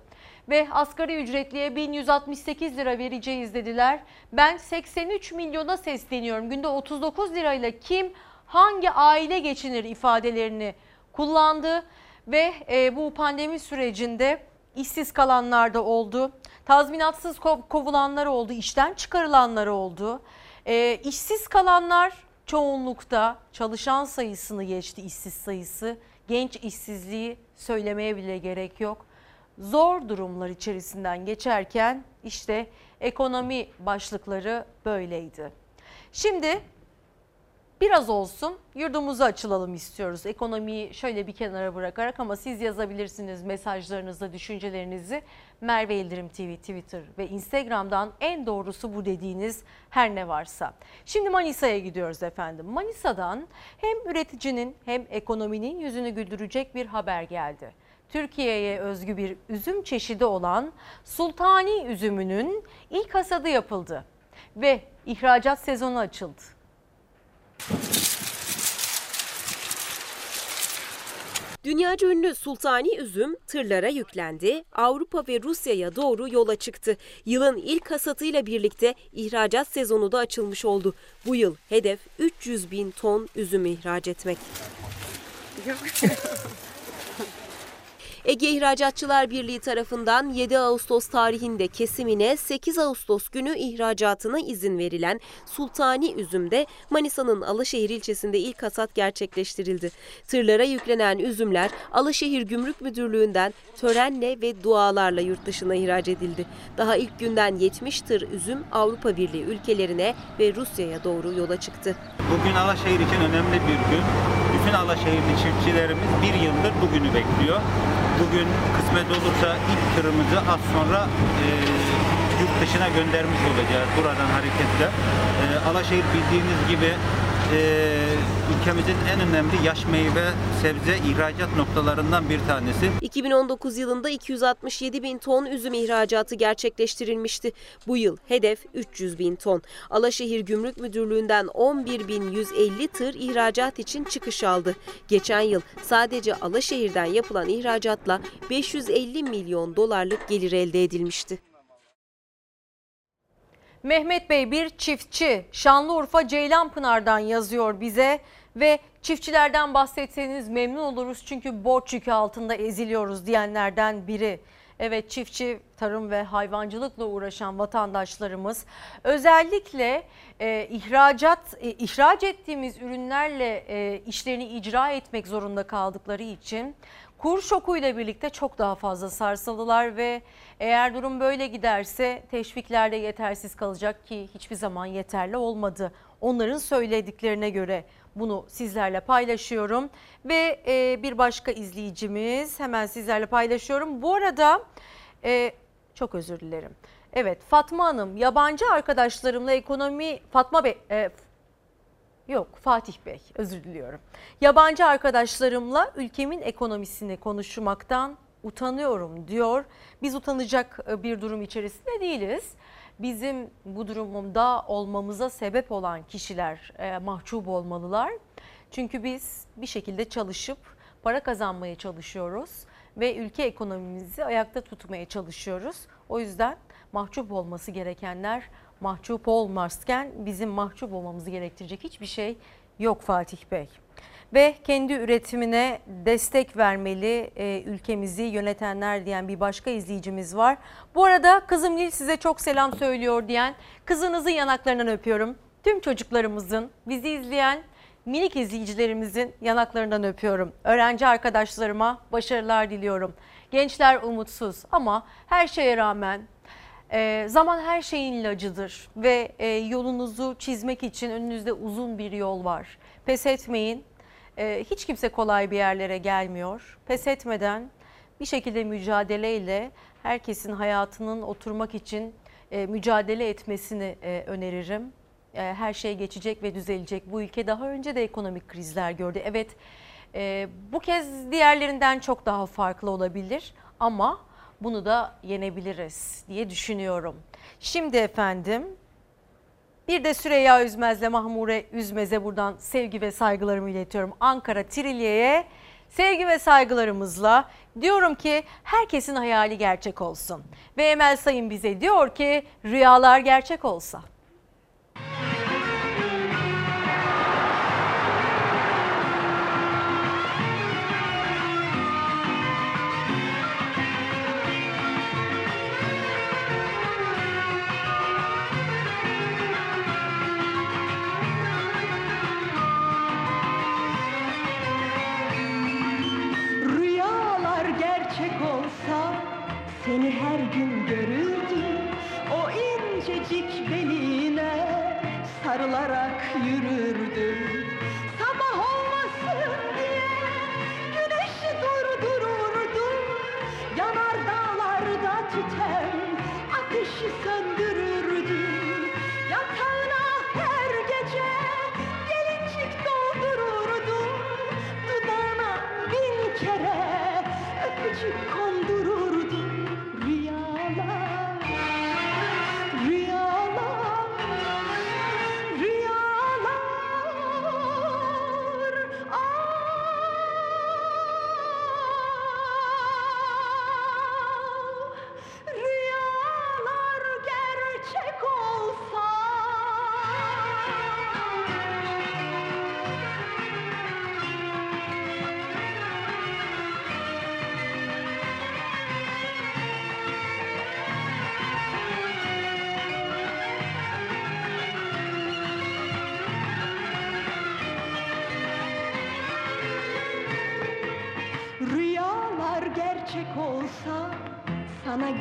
ve asgari ücretliye 1168 lira vereceğiz dediler. Ben 83 milyona sesleniyorum. Günde 39 lirayla kim hangi aile geçinir ifadelerini kullandı ve e, bu pandemi sürecinde işsiz kalanlar da oldu. Tazminatsız kovulanlar oldu, işten çıkarılanlar oldu. E, işsiz kalanlar çoğunlukta çalışan sayısını geçti işsiz sayısı. Genç işsizliği söylemeye bile gerek yok zor durumlar içerisinden geçerken işte ekonomi başlıkları böyleydi. Şimdi biraz olsun yurdumuzu açılalım istiyoruz. Ekonomiyi şöyle bir kenara bırakarak ama siz yazabilirsiniz mesajlarınızı, düşüncelerinizi. Merve İldirim TV, Twitter ve Instagram'dan en doğrusu bu dediğiniz her ne varsa. Şimdi Manisa'ya gidiyoruz efendim. Manisa'dan hem üreticinin hem ekonominin yüzünü güldürecek bir haber geldi. Türkiye'ye özgü bir üzüm çeşidi olan sultani üzümünün ilk hasadı yapıldı ve ihracat sezonu açıldı. Dünyaca ünlü sultani üzüm tırlara yüklendi, Avrupa ve Rusya'ya doğru yola çıktı. Yılın ilk hasatıyla birlikte ihracat sezonu da açılmış oldu. Bu yıl hedef 300 bin ton üzüm ihraç etmek. Ege İhracatçılar Birliği tarafından 7 Ağustos tarihinde kesimine 8 Ağustos günü ihracatına izin verilen Sultani üzümde Manisa'nın Alaşehir ilçesinde ilk hasat gerçekleştirildi. Tırlara yüklenen üzümler Alaşehir Gümrük Müdürlüğü'nden törenle ve dualarla yurt dışına ihraç edildi. Daha ilk günden 70 tır üzüm Avrupa Birliği ülkelerine ve Rusya'ya doğru yola çıktı. Bugün Alaşehir için önemli bir gün. Bütün Alaşehirli çiftçilerimiz bir yıldır bugünü bekliyor. Bugün kısmet olursa ilk tırımızı az sonra e, yurt dışına göndermiş olacağız buradan hareketle. E, Alaşehir bildiğiniz gibi e, ülkemizin en önemli yaş meyve sebze ihracat noktalarından bir tanesi. 2019 yılında 267 bin ton üzüm ihracatı gerçekleştirilmişti. Bu yıl hedef 300 bin ton. Alaşehir Gümrük Müdürlüğü'nden 11.150 tır ihracat için çıkış aldı. Geçen yıl sadece Alaşehir'den yapılan ihracatla 550 milyon dolarlık gelir elde edilmişti. Mehmet Bey bir çiftçi Şanlıurfa Ceylanpınar'dan yazıyor bize ve çiftçilerden bahsetseniz memnun oluruz çünkü borç yükü altında eziliyoruz diyenlerden biri. Evet çiftçi, tarım ve hayvancılıkla uğraşan vatandaşlarımız özellikle e, ihracat e, ihraç ettiğimiz ürünlerle e, işlerini icra etmek zorunda kaldıkları için kur şokuyla birlikte çok daha fazla sarsıldılar ve eğer durum böyle giderse teşvikler de yetersiz kalacak ki hiçbir zaman yeterli olmadı. Onların söylediklerine göre bunu sizlerle paylaşıyorum ve e, bir başka izleyicimiz hemen sizlerle paylaşıyorum. Bu arada e, çok özür dilerim. Evet Fatma Hanım yabancı arkadaşlarımla ekonomi Fatma Bey e, Yok Fatih Bey özür diliyorum. Yabancı arkadaşlarımla ülkemin ekonomisini konuşmaktan utanıyorum diyor. Biz utanacak e, bir durum içerisinde değiliz. Bizim bu durumda olmamıza sebep olan kişiler e, mahcup olmalılar. Çünkü biz bir şekilde çalışıp para kazanmaya çalışıyoruz ve ülke ekonomimizi ayakta tutmaya çalışıyoruz. O yüzden mahcup olması gerekenler mahcup olmazken bizim mahcup olmamızı gerektirecek hiçbir şey yok Fatih Bey. Ve kendi üretimine destek vermeli e, ülkemizi yönetenler diyen bir başka izleyicimiz var. Bu arada kızım Nil size çok selam söylüyor diyen kızınızın yanaklarından öpüyorum. Tüm çocuklarımızın bizi izleyen minik izleyicilerimizin yanaklarından öpüyorum. Öğrenci arkadaşlarıma başarılar diliyorum. Gençler umutsuz ama her şeye rağmen e, zaman her şeyin ilacıdır ve e, yolunuzu çizmek için önünüzde uzun bir yol var. Pes etmeyin. E, hiç kimse kolay bir yerlere gelmiyor. Pes etmeden bir şekilde mücadeleyle herkesin hayatının oturmak için e, mücadele etmesini e, öneririm. E, her şey geçecek ve düzelecek. Bu ülke daha önce de ekonomik krizler gördü. Evet e, bu kez diğerlerinden çok daha farklı olabilir ama bunu da yenebiliriz diye düşünüyorum. Şimdi efendim bir de Süreyya Üzmez'le Mahmure Üzmez'e buradan sevgi ve saygılarımı iletiyorum. Ankara Trilye'ye sevgi ve saygılarımızla diyorum ki herkesin hayali gerçek olsun. Ve Emel Sayın bize diyor ki rüyalar gerçek olsa. Olsa seni her gün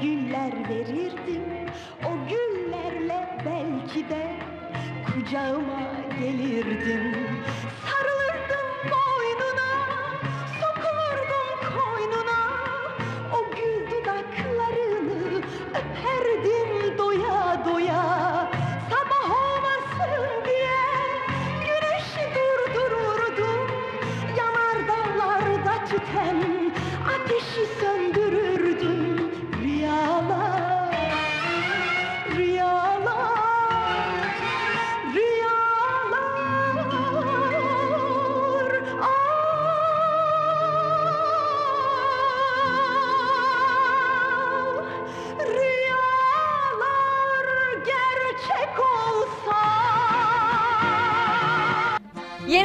güller verirdim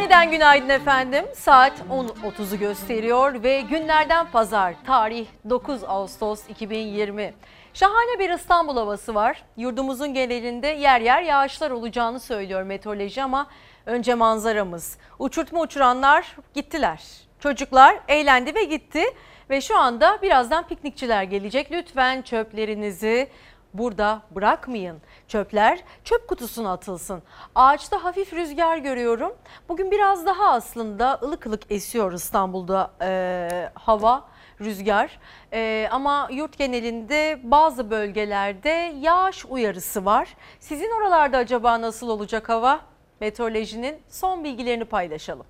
Yeniden günaydın efendim. Saat 10.30'u gösteriyor ve günlerden pazar. Tarih 9 Ağustos 2020. Şahane bir İstanbul havası var. Yurdumuzun genelinde yer yer yağışlar olacağını söylüyor meteoroloji ama önce manzaramız. Uçurtma uçuranlar gittiler. Çocuklar eğlendi ve gitti ve şu anda birazdan piknikçiler gelecek. Lütfen çöplerinizi burada bırakmayın. Çöpler çöp kutusuna atılsın. Ağaçta hafif rüzgar görüyorum. Bugün biraz daha aslında ılık ılık esiyor İstanbul'da e, hava, rüzgar. E, ama yurt genelinde bazı bölgelerde yağış uyarısı var. Sizin oralarda acaba nasıl olacak hava? Meteorolojinin son bilgilerini paylaşalım.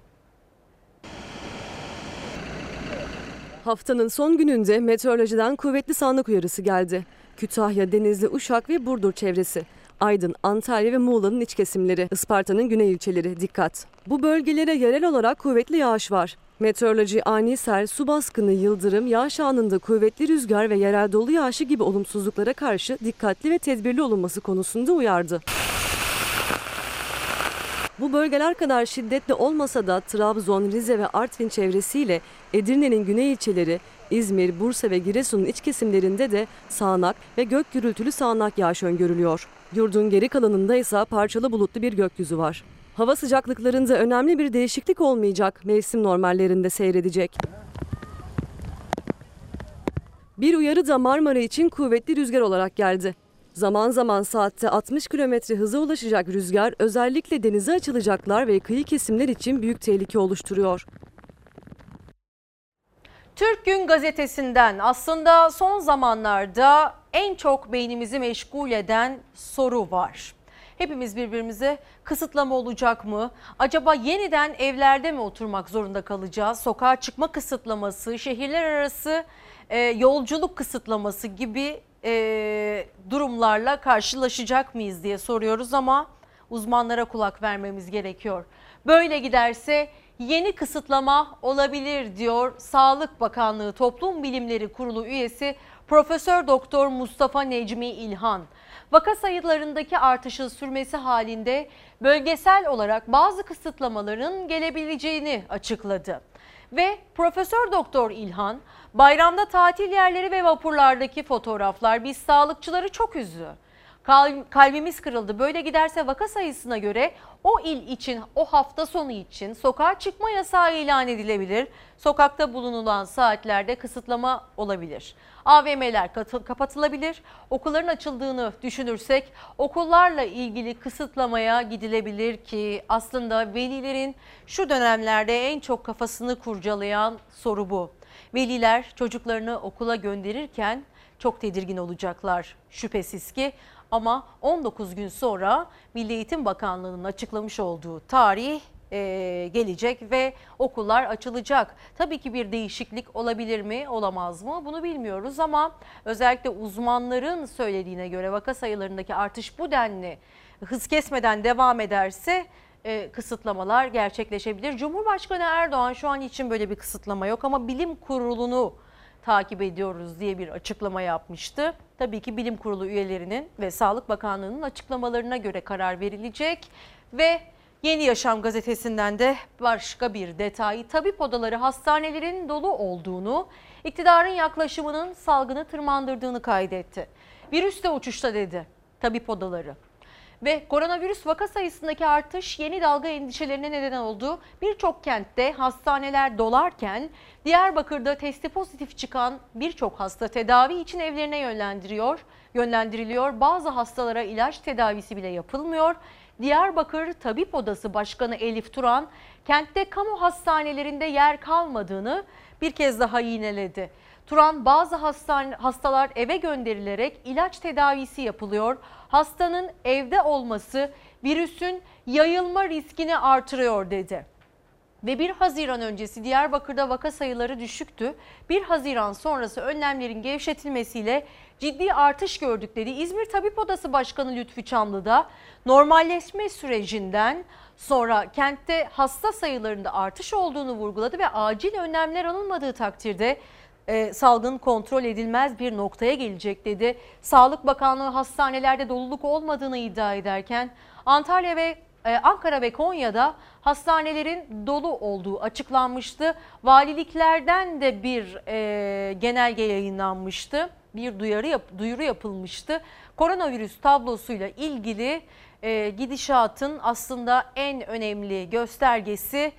Haftanın son gününde meteorolojiden kuvvetli sağanak uyarısı geldi. Kütahya, Denizli, Uşak ve Burdur çevresi. Aydın, Antalya ve Muğla'nın iç kesimleri, Isparta'nın güney ilçeleri dikkat. Bu bölgelere yerel olarak kuvvetli yağış var. Meteoroloji ani sel, su baskını, yıldırım, yağış anında kuvvetli rüzgar ve yerel dolu yağışı gibi olumsuzluklara karşı dikkatli ve tedbirli olunması konusunda uyardı. Bu bölgeler kadar şiddetli olmasa da Trabzon, Rize ve Artvin çevresiyle Edirne'nin güney ilçeleri, İzmir, Bursa ve Giresun'un iç kesimlerinde de sağanak ve gök gürültülü sağanak yağış öngörülüyor. Yurdun geri kalanında ise parçalı bulutlu bir gökyüzü var. Hava sıcaklıklarında önemli bir değişiklik olmayacak, mevsim normallerinde seyredecek. Bir uyarı da Marmara için kuvvetli rüzgar olarak geldi. Zaman zaman saatte 60 km hıza ulaşacak rüzgar özellikle denize açılacaklar ve kıyı kesimler için büyük tehlike oluşturuyor. Türk Gün Gazetesi'nden aslında son zamanlarda en çok beynimizi meşgul eden soru var. Hepimiz birbirimize kısıtlama olacak mı? Acaba yeniden evlerde mi oturmak zorunda kalacağız? Sokağa çıkma kısıtlaması, şehirler arası e, yolculuk kısıtlaması gibi e, durumlarla karşılaşacak mıyız diye soruyoruz ama uzmanlara kulak vermemiz gerekiyor. Böyle giderse yeni kısıtlama olabilir diyor Sağlık Bakanlığı Toplum Bilimleri Kurulu üyesi Profesör Doktor Mustafa Necmi İlhan. Vaka sayılarındaki artışın sürmesi halinde bölgesel olarak bazı kısıtlamaların gelebileceğini açıkladı. Ve Profesör Doktor İlhan bayramda tatil yerleri ve vapurlardaki fotoğraflar biz sağlıkçıları çok üzdü. Kalbimiz kırıldı. Böyle giderse vaka sayısına göre o il için, o hafta sonu için sokağa çıkma yasağı ilan edilebilir. Sokakta bulunulan saatlerde kısıtlama olabilir. AVM'ler kapatılabilir. Okulların açıldığını düşünürsek okullarla ilgili kısıtlamaya gidilebilir ki aslında velilerin şu dönemlerde en çok kafasını kurcalayan soru bu. Veliler çocuklarını okula gönderirken çok tedirgin olacaklar şüphesiz ki ama 19 gün sonra Milli Eğitim Bakanlığı'nın açıklamış olduğu tarih e, gelecek ve okullar açılacak. Tabii ki bir değişiklik olabilir mi, olamaz mı bunu bilmiyoruz ama özellikle uzmanların söylediğine göre vaka sayılarındaki artış bu denli hız kesmeden devam ederse e, kısıtlamalar gerçekleşebilir. Cumhurbaşkanı Erdoğan şu an için böyle bir kısıtlama yok ama bilim kurulunu takip ediyoruz diye bir açıklama yapmıştı. Tabii ki bilim kurulu üyelerinin ve Sağlık Bakanlığı'nın açıklamalarına göre karar verilecek ve Yeni Yaşam gazetesinden de başka bir detay tabip odaları hastanelerin dolu olduğunu, iktidarın yaklaşımının salgını tırmandırdığını kaydetti. Virüs de uçuşta dedi tabip odaları. Ve koronavirüs vaka sayısındaki artış yeni dalga endişelerine neden oldu. Birçok kentte hastaneler dolarken Diyarbakır'da testi pozitif çıkan birçok hasta tedavi için evlerine yönlendiriyor, yönlendiriliyor. Bazı hastalara ilaç tedavisi bile yapılmıyor. Diyarbakır Tabip Odası Başkanı Elif Turan kentte kamu hastanelerinde yer kalmadığını bir kez daha yineledi. Turan bazı hastalar eve gönderilerek ilaç tedavisi yapılıyor. Hastanın evde olması virüsün yayılma riskini artırıyor dedi. Ve 1 Haziran öncesi Diyarbakır'da vaka sayıları düşüktü. 1 Haziran sonrası önlemlerin gevşetilmesiyle ciddi artış gördük dedi. İzmir Tabip Odası Başkanı Lütfü Çamlı da normalleşme sürecinden sonra kentte hasta sayılarında artış olduğunu vurguladı ve acil önlemler alınmadığı takdirde e, salgın kontrol edilmez bir noktaya gelecek dedi. Sağlık Bakanlığı hastanelerde doluluk olmadığını iddia ederken Antalya ve e, Ankara ve Konya'da hastanelerin dolu olduğu açıklanmıştı. Valiliklerden de bir e, genelge yayınlanmıştı. Bir duyarı yap, duyuru yapılmıştı. Koronavirüs tablosuyla ilgili e, gidişatın aslında en önemli göstergesi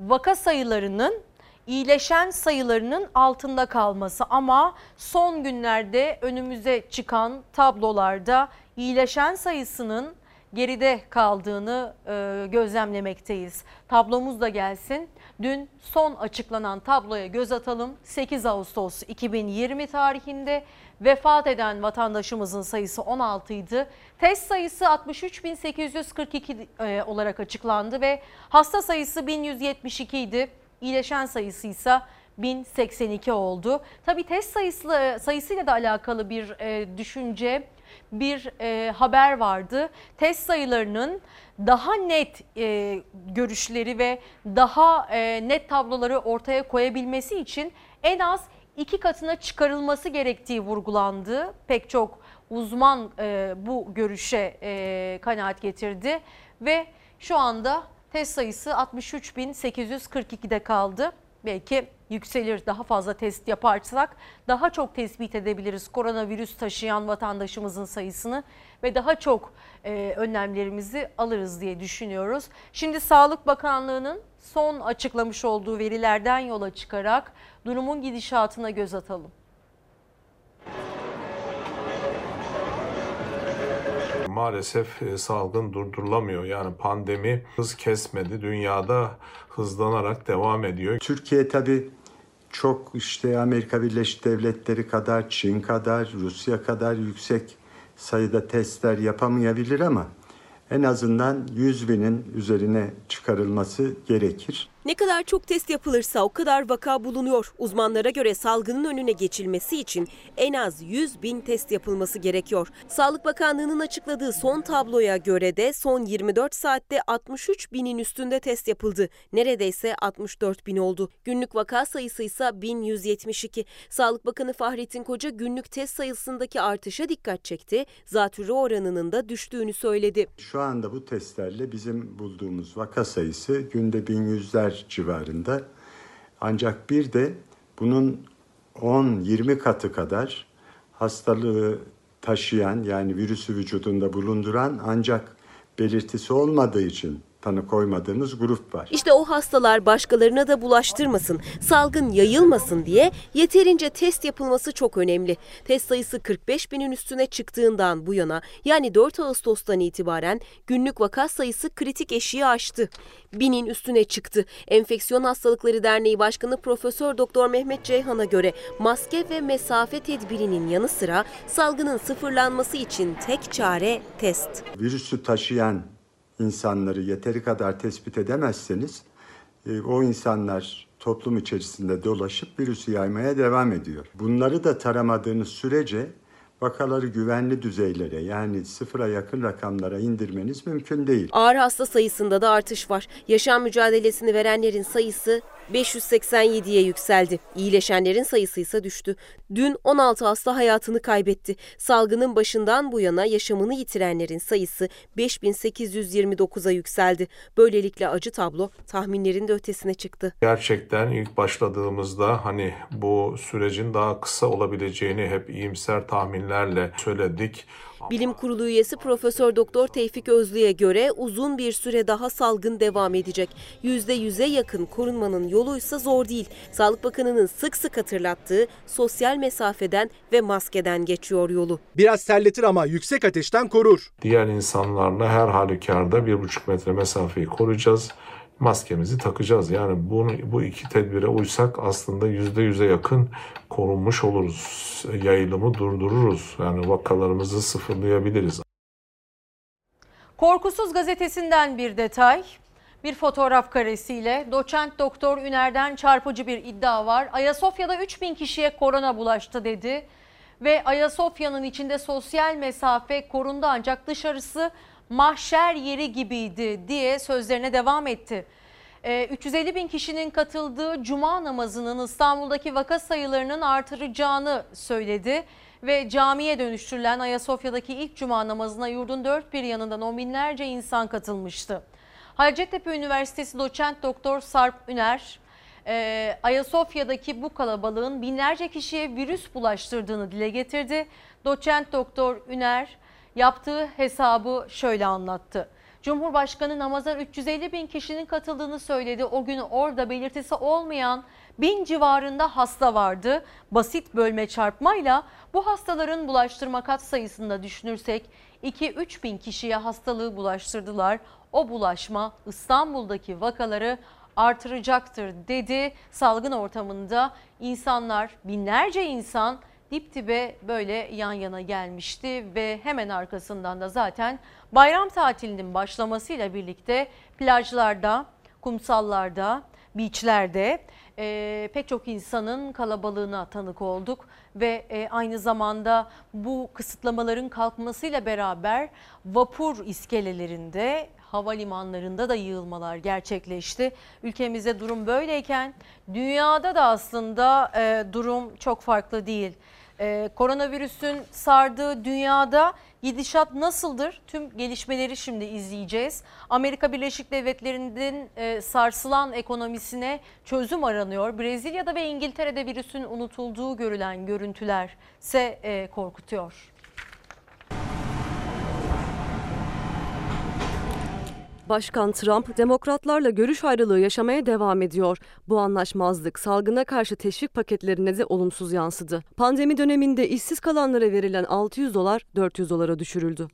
vaka sayılarının iyileşen sayılarının altında kalması ama son günlerde önümüze çıkan tablolarda iyileşen sayısının geride kaldığını e, gözlemlemekteyiz. Tablomuz da gelsin. Dün son açıklanan tabloya göz atalım. 8 Ağustos 2020 tarihinde vefat eden vatandaşımızın sayısı 16 idi. Test sayısı 63.842 e, olarak açıklandı ve hasta sayısı 1172 idi. İyileşen sayısı ise 1082 oldu. Tabii test sayısı, sayısıyla da alakalı bir e, düşünce, bir e, haber vardı. Test sayılarının daha net e, görüşleri ve daha e, net tabloları ortaya koyabilmesi için en az iki katına çıkarılması gerektiği vurgulandı. Pek çok uzman e, bu görüşe e, kanaat getirdi ve şu anda test sayısı 63.842'de kaldı. Belki yükselir daha fazla test yaparsak daha çok tespit edebiliriz koronavirüs taşıyan vatandaşımızın sayısını ve daha çok e, önlemlerimizi alırız diye düşünüyoruz. Şimdi Sağlık Bakanlığı'nın son açıklamış olduğu verilerden yola çıkarak durumun gidişatına göz atalım. Maalesef e, salgın durdurulamıyor. Yani pandemi hız kesmedi. Dünyada hızlanarak devam ediyor. Türkiye tabii çok işte Amerika Birleşik Devletleri kadar, Çin kadar, Rusya kadar yüksek sayıda testler yapamayabilir ama en azından 100 binin üzerine çıkarılması gerekir. Ne kadar çok test yapılırsa o kadar vaka bulunuyor. Uzmanlara göre salgının önüne geçilmesi için en az 100 bin test yapılması gerekiyor. Sağlık Bakanlığı'nın açıkladığı son tabloya göre de son 24 saatte 63 binin üstünde test yapıldı. Neredeyse 64 bin oldu. Günlük vaka sayısı ise 1172. Sağlık Bakanı Fahrettin Koca günlük test sayısındaki artışa dikkat çekti. Zatürre oranının da düştüğünü söyledi. Şu anda bu testlerle bizim bulduğumuz vaka sayısı günde 1100'ler civarında. Ancak bir de bunun 10-20 katı kadar hastalığı taşıyan yani virüsü vücudunda bulunduran ancak belirtisi olmadığı için tanı koymadığımız grup var. İşte o hastalar başkalarına da bulaştırmasın, salgın yayılmasın diye yeterince test yapılması çok önemli. Test sayısı 45 binin üstüne çıktığından bu yana yani 4 Ağustos'tan itibaren günlük vaka sayısı kritik eşiği aştı. Binin üstüne çıktı. Enfeksiyon Hastalıkları Derneği Başkanı Profesör Doktor Mehmet Ceyhan'a göre maske ve mesafe tedbirinin yanı sıra salgının sıfırlanması için tek çare test. Virüsü taşıyan insanları yeteri kadar tespit edemezseniz e, o insanlar toplum içerisinde dolaşıp virüsü yaymaya devam ediyor. Bunları da taramadığınız sürece vakaları güvenli düzeylere yani sıfıra yakın rakamlara indirmeniz mümkün değil. Ağır hasta sayısında da artış var. Yaşam mücadelesini verenlerin sayısı 587'ye yükseldi. İyileşenlerin sayısı ise düştü. Dün 16 hasta hayatını kaybetti. Salgının başından bu yana yaşamını yitirenlerin sayısı 5829'a yükseldi. Böylelikle acı tablo tahminlerin de ötesine çıktı. Gerçekten ilk başladığımızda hani bu sürecin daha kısa olabileceğini hep iyimser tahminlerle söyledik. Bilim Kurulu üyesi Profesör Doktor Tevfik Özlü'ye göre uzun bir süre daha salgın devam edecek. %100'e yakın korunmanın yoluysa zor değil. Sağlık Bakanı'nın sık sık hatırlattığı sosyal mesafeden ve maskeden geçiyor yolu. Biraz terletir ama yüksek ateşten korur. Diğer insanlarla her halükarda 1,5 metre mesafeyi koruyacağız. Maskemizi takacağız. Yani bunu, bu iki tedbire uysak aslında %100'e yakın korunmuş oluruz. Yayılımı durdururuz. Yani vakalarımızı sıfırlayabiliriz. Korkusuz gazetesinden bir detay. Bir fotoğraf karesiyle doçent doktor Üner'den çarpıcı bir iddia var. Ayasofya'da 3000 kişiye korona bulaştı dedi. Ve Ayasofya'nın içinde sosyal mesafe korundu ancak dışarısı mahşer yeri gibiydi diye sözlerine devam etti. 350 ee, bin kişinin katıldığı cuma namazının İstanbul'daki vaka sayılarının artıracağını söyledi ve camiye dönüştürülen Ayasofya'daki ilk cuma namazına yurdun dört bir yanından on binlerce insan katılmıştı. Hacettepe Üniversitesi doçent doktor Sarp Üner, e, Ayasofya'daki bu kalabalığın binlerce kişiye virüs bulaştırdığını dile getirdi. Doçent doktor Üner yaptığı hesabı şöyle anlattı. Cumhurbaşkanı namaza 350 bin kişinin katıldığını söyledi. O gün orada belirtisi olmayan bin civarında hasta vardı. Basit bölme çarpmayla bu hastaların bulaştırma kat sayısında düşünürsek 2-3 bin kişiye hastalığı bulaştırdılar. O bulaşma İstanbul'daki vakaları artıracaktır dedi. Salgın ortamında insanlar binlerce insan dip dibe böyle yan yana gelmişti ve hemen arkasından da zaten bayram tatilinin başlamasıyla birlikte plajlarda, kumsallarda, beachlerde e, pek çok insanın kalabalığına tanık olduk ve e, aynı zamanda bu kısıtlamaların kalkmasıyla beraber vapur iskelelerinde havalimanlarında da yığılmalar gerçekleşti. Ülkemizde durum böyleyken dünyada da aslında e, durum çok farklı değil. Ee, koronavirüsün sardığı dünyada gidişat nasıldır? Tüm gelişmeleri şimdi izleyeceğiz. Amerika Birleşik Devletleri'nin e, sarsılan ekonomisine çözüm aranıyor. Brezilya'da ve İngiltere'de virüsün unutulduğu görülen görüntüler ise e, korkutuyor. Başkan Trump, demokratlarla görüş ayrılığı yaşamaya devam ediyor. Bu anlaşmazlık salgına karşı teşvik paketlerine de olumsuz yansıdı. Pandemi döneminde işsiz kalanlara verilen 600 dolar 400 dolara düşürüldü.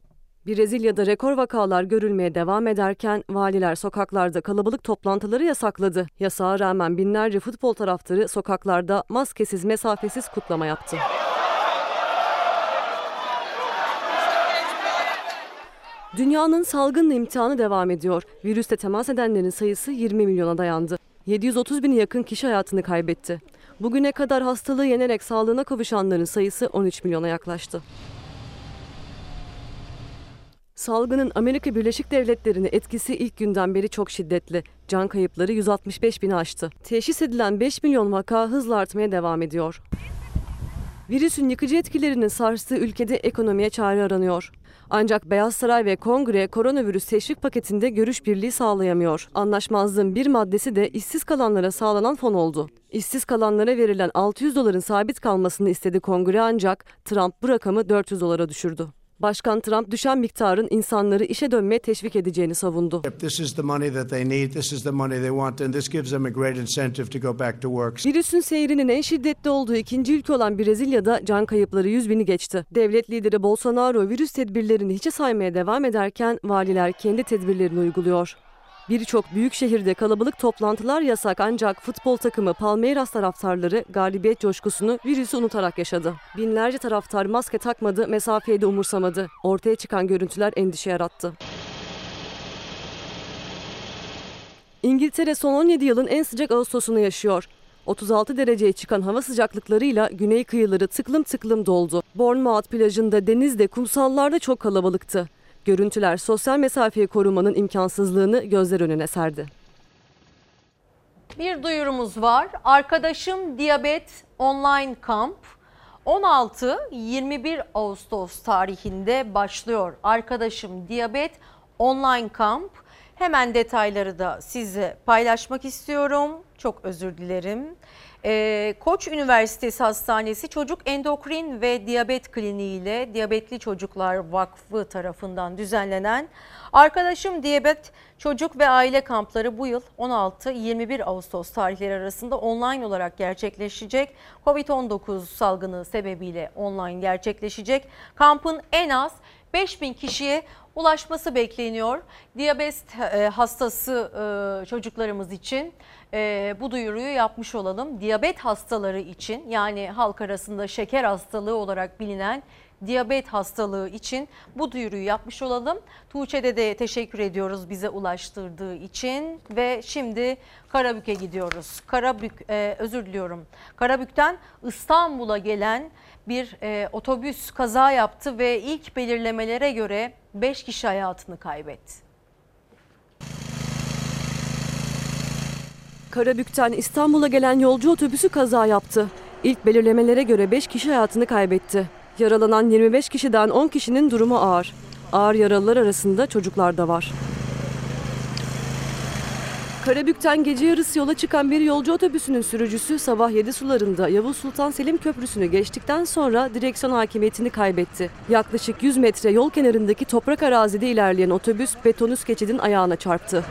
Brezilya'da rekor vakalar görülmeye devam ederken valiler sokaklarda kalabalık toplantıları yasakladı. Yasağa rağmen binlerce futbol taraftarı sokaklarda maskesiz mesafesiz kutlama yaptı. Dünyanın salgınla imtihanı devam ediyor. Virüste temas edenlerin sayısı 20 milyona dayandı. 730 bini yakın kişi hayatını kaybetti. Bugüne kadar hastalığı yenerek sağlığına kavuşanların sayısı 13 milyona yaklaştı. Salgının Amerika Birleşik Devletleri'ne etkisi ilk günden beri çok şiddetli. Can kayıpları 165 bini aştı. Teşhis edilen 5 milyon vaka hızla artmaya devam ediyor. Virüsün yıkıcı etkilerinin sarstığı ülkede ekonomiye çare aranıyor. Ancak Beyaz Saray ve Kongre koronavirüs teşvik paketinde görüş birliği sağlayamıyor. Anlaşmazlığın bir maddesi de işsiz kalanlara sağlanan fon oldu. İşsiz kalanlara verilen 600 doların sabit kalmasını istedi Kongre ancak Trump bu rakamı 400 dolara düşürdü. Başkan Trump düşen miktarın insanları işe dönmeye teşvik edeceğini savundu. Virüsün seyrinin en şiddetli olduğu ikinci ülke olan Brezilya'da can kayıpları 100 bini geçti. Devlet lideri Bolsonaro virüs tedbirlerini hiçe saymaya devam ederken valiler kendi tedbirlerini uyguluyor. Birçok büyük şehirde kalabalık toplantılar yasak ancak futbol takımı Palmeiras taraftarları galibiyet coşkusunu virüsü unutarak yaşadı. Binlerce taraftar maske takmadı, mesafeyi de umursamadı. Ortaya çıkan görüntüler endişe yarattı. İngiltere son 17 yılın en sıcak Ağustos'unu yaşıyor. 36 dereceye çıkan hava sıcaklıklarıyla güney kıyıları tıklım tıklım doldu. Bournemouth plajında denizde kumsallarda çok kalabalıktı. Görüntüler sosyal mesafeyi korumanın imkansızlığını gözler önüne serdi. Bir duyurumuz var. Arkadaşım Diyabet Online Kamp 16-21 Ağustos tarihinde başlıyor. Arkadaşım Diyabet Online Kamp Hemen detayları da size paylaşmak istiyorum. Çok özür dilerim. Ee, Koç Üniversitesi Hastanesi Çocuk Endokrin ve Diyabet Kliniği ile Diyabetli Çocuklar Vakfı tarafından düzenlenen Arkadaşım Diyabet Çocuk ve Aile Kampları bu yıl 16-21 Ağustos tarihleri arasında online olarak gerçekleşecek. Covid-19 salgını sebebiyle online gerçekleşecek. Kampın en az 5000 kişiye ulaşması bekleniyor. Diyabet e, hastası e, çocuklarımız için e, bu duyuruyu yapmış olalım. Diyabet hastaları için yani halk arasında şeker hastalığı olarak bilinen diyabet hastalığı için bu duyuruyu yapmış olalım. Tuğçe'de de teşekkür ediyoruz bize ulaştırdığı için ve şimdi Karabük'e gidiyoruz. Karabük özür diliyorum. Karabük'ten İstanbul'a gelen bir e, otobüs kaza yaptı ve ilk belirlemelere göre 5 kişi hayatını kaybetti. Karabük'ten İstanbul'a gelen yolcu otobüsü kaza yaptı. İlk belirlemelere göre 5 kişi hayatını kaybetti. Yaralanan 25 kişiden 10 kişinin durumu ağır. Ağır yaralılar arasında çocuklar da var. Karabük'ten gece yarısı yola çıkan bir yolcu otobüsünün sürücüsü sabah 7 sularında Yavuz Sultan Selim Köprüsü'nü geçtikten sonra direksiyon hakimiyetini kaybetti. Yaklaşık 100 metre yol kenarındaki toprak arazide ilerleyen otobüs beton üst geçidin ayağına çarptı.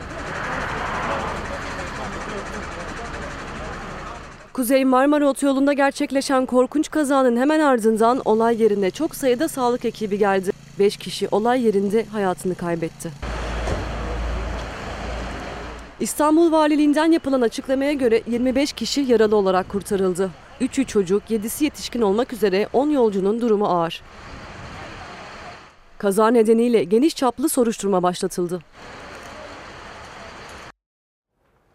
Kuzey Marmara Otoyolu'nda gerçekleşen korkunç kazanın hemen ardından olay yerine çok sayıda sağlık ekibi geldi. 5 kişi olay yerinde hayatını kaybetti. İstanbul Valiliğinden yapılan açıklamaya göre 25 kişi yaralı olarak kurtarıldı. 3'ü çocuk, 7'si yetişkin olmak üzere 10 yolcunun durumu ağır. Kaza nedeniyle geniş çaplı soruşturma başlatıldı.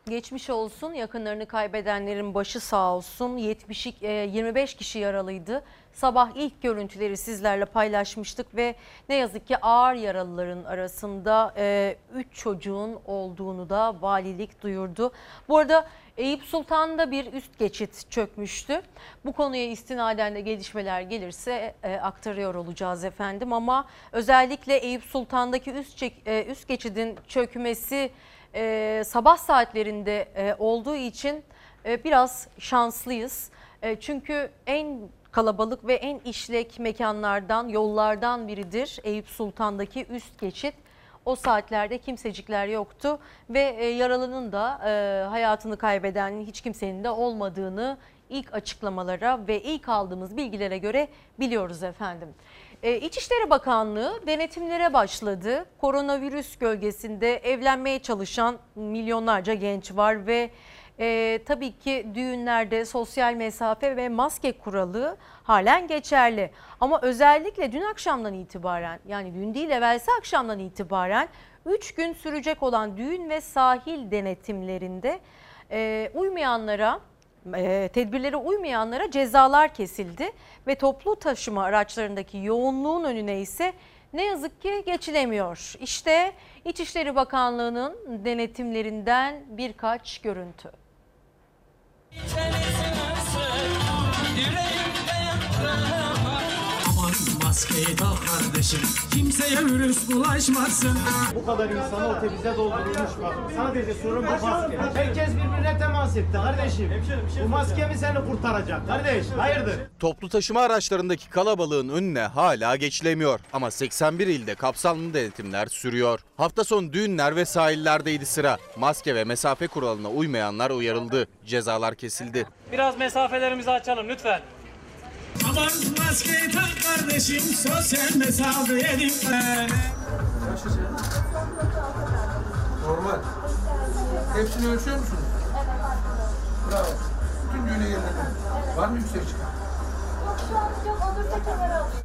Geçmiş olsun yakınlarını kaybedenlerin başı sağ olsun 70 25 kişi yaralıydı. Sabah ilk görüntüleri sizlerle paylaşmıştık ve ne yazık ki ağır yaralıların arasında 3 çocuğun olduğunu da valilik duyurdu. Bu arada Eyüp Sultan'da bir üst geçit çökmüştü. Bu konuya istinaden de gelişmeler gelirse e, aktarıyor olacağız efendim ama özellikle Eyüp Sultan'daki üst, e, üst geçidin çökmesi e, sabah saatlerinde e, olduğu için e, biraz şanslıyız. E, çünkü en kalabalık ve en işlek mekanlardan, yollardan biridir Eyüp Sultan'daki üst geçit. O saatlerde kimsecikler yoktu ve e, yaralının da e, hayatını kaybeden hiç kimsenin de olmadığını ilk açıklamalara ve ilk aldığımız bilgilere göre biliyoruz efendim. E, İçişleri Bakanlığı denetimlere başladı. Koronavirüs gölgesinde evlenmeye çalışan milyonlarca genç var ve e, tabii ki düğünlerde sosyal mesafe ve maske kuralı halen geçerli. Ama özellikle dün akşamdan itibaren yani dün değil evvelsi akşamdan itibaren 3 gün sürecek olan düğün ve sahil denetimlerinde e, uymayanlara e, tedbirlere uymayanlara cezalar kesildi ve toplu taşıma araçlarındaki yoğunluğun önüne ise ne yazık ki geçilemiyor. İşte İçişleri Bakanlığı'nın denetimlerinden birkaç görüntü. Yüreğim maskeyi tak kardeşim Kimseye virüs bulaşmasın Bu kadar insanı otobüse doldurulmuş bak Sadece sorun bu maske Herkes birbirine temas etti kardeşim Bu maske mi seni kurtaracak kardeş hayırdır Toplu taşıma araçlarındaki kalabalığın önüne hala geçilemiyor. Ama 81 ilde kapsamlı denetimler sürüyor. Hafta sonu düğünler ve sahillerdeydi sıra. Maske ve mesafe kuralına uymayanlar uyarıldı. Cezalar kesildi. Biraz mesafelerimizi açalım lütfen Aman maskeyi tak kardeşim sosyal mesafeye dikkat Normal. Hepsini ölçüyor musunuz? Bravo. Bütün düğüne yerine Var mı yüksek çıkan?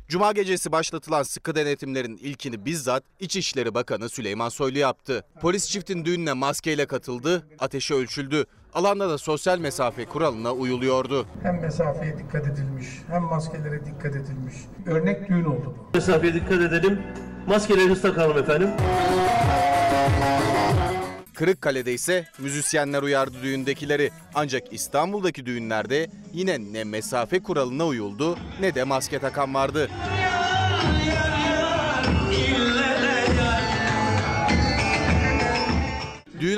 Cuma gecesi başlatılan sıkı denetimlerin ilkini bizzat İçişleri Bakanı Süleyman Soylu yaptı. Polis çiftin düğününe maskeyle katıldı, ateşi ölçüldü. Alanda da sosyal mesafe kuralına uyuluyordu. Hem mesafeye dikkat edilmiş, hem maskelere dikkat edilmiş. Örnek düğün oldu bu. Mesafeye dikkat edelim. Maskelerinizi takalım efendim. Kırıkkale'de ise müzisyenler uyardı düğündekileri. Ancak İstanbul'daki düğünlerde yine ne mesafe kuralına uyuldu ne de maske takan vardı.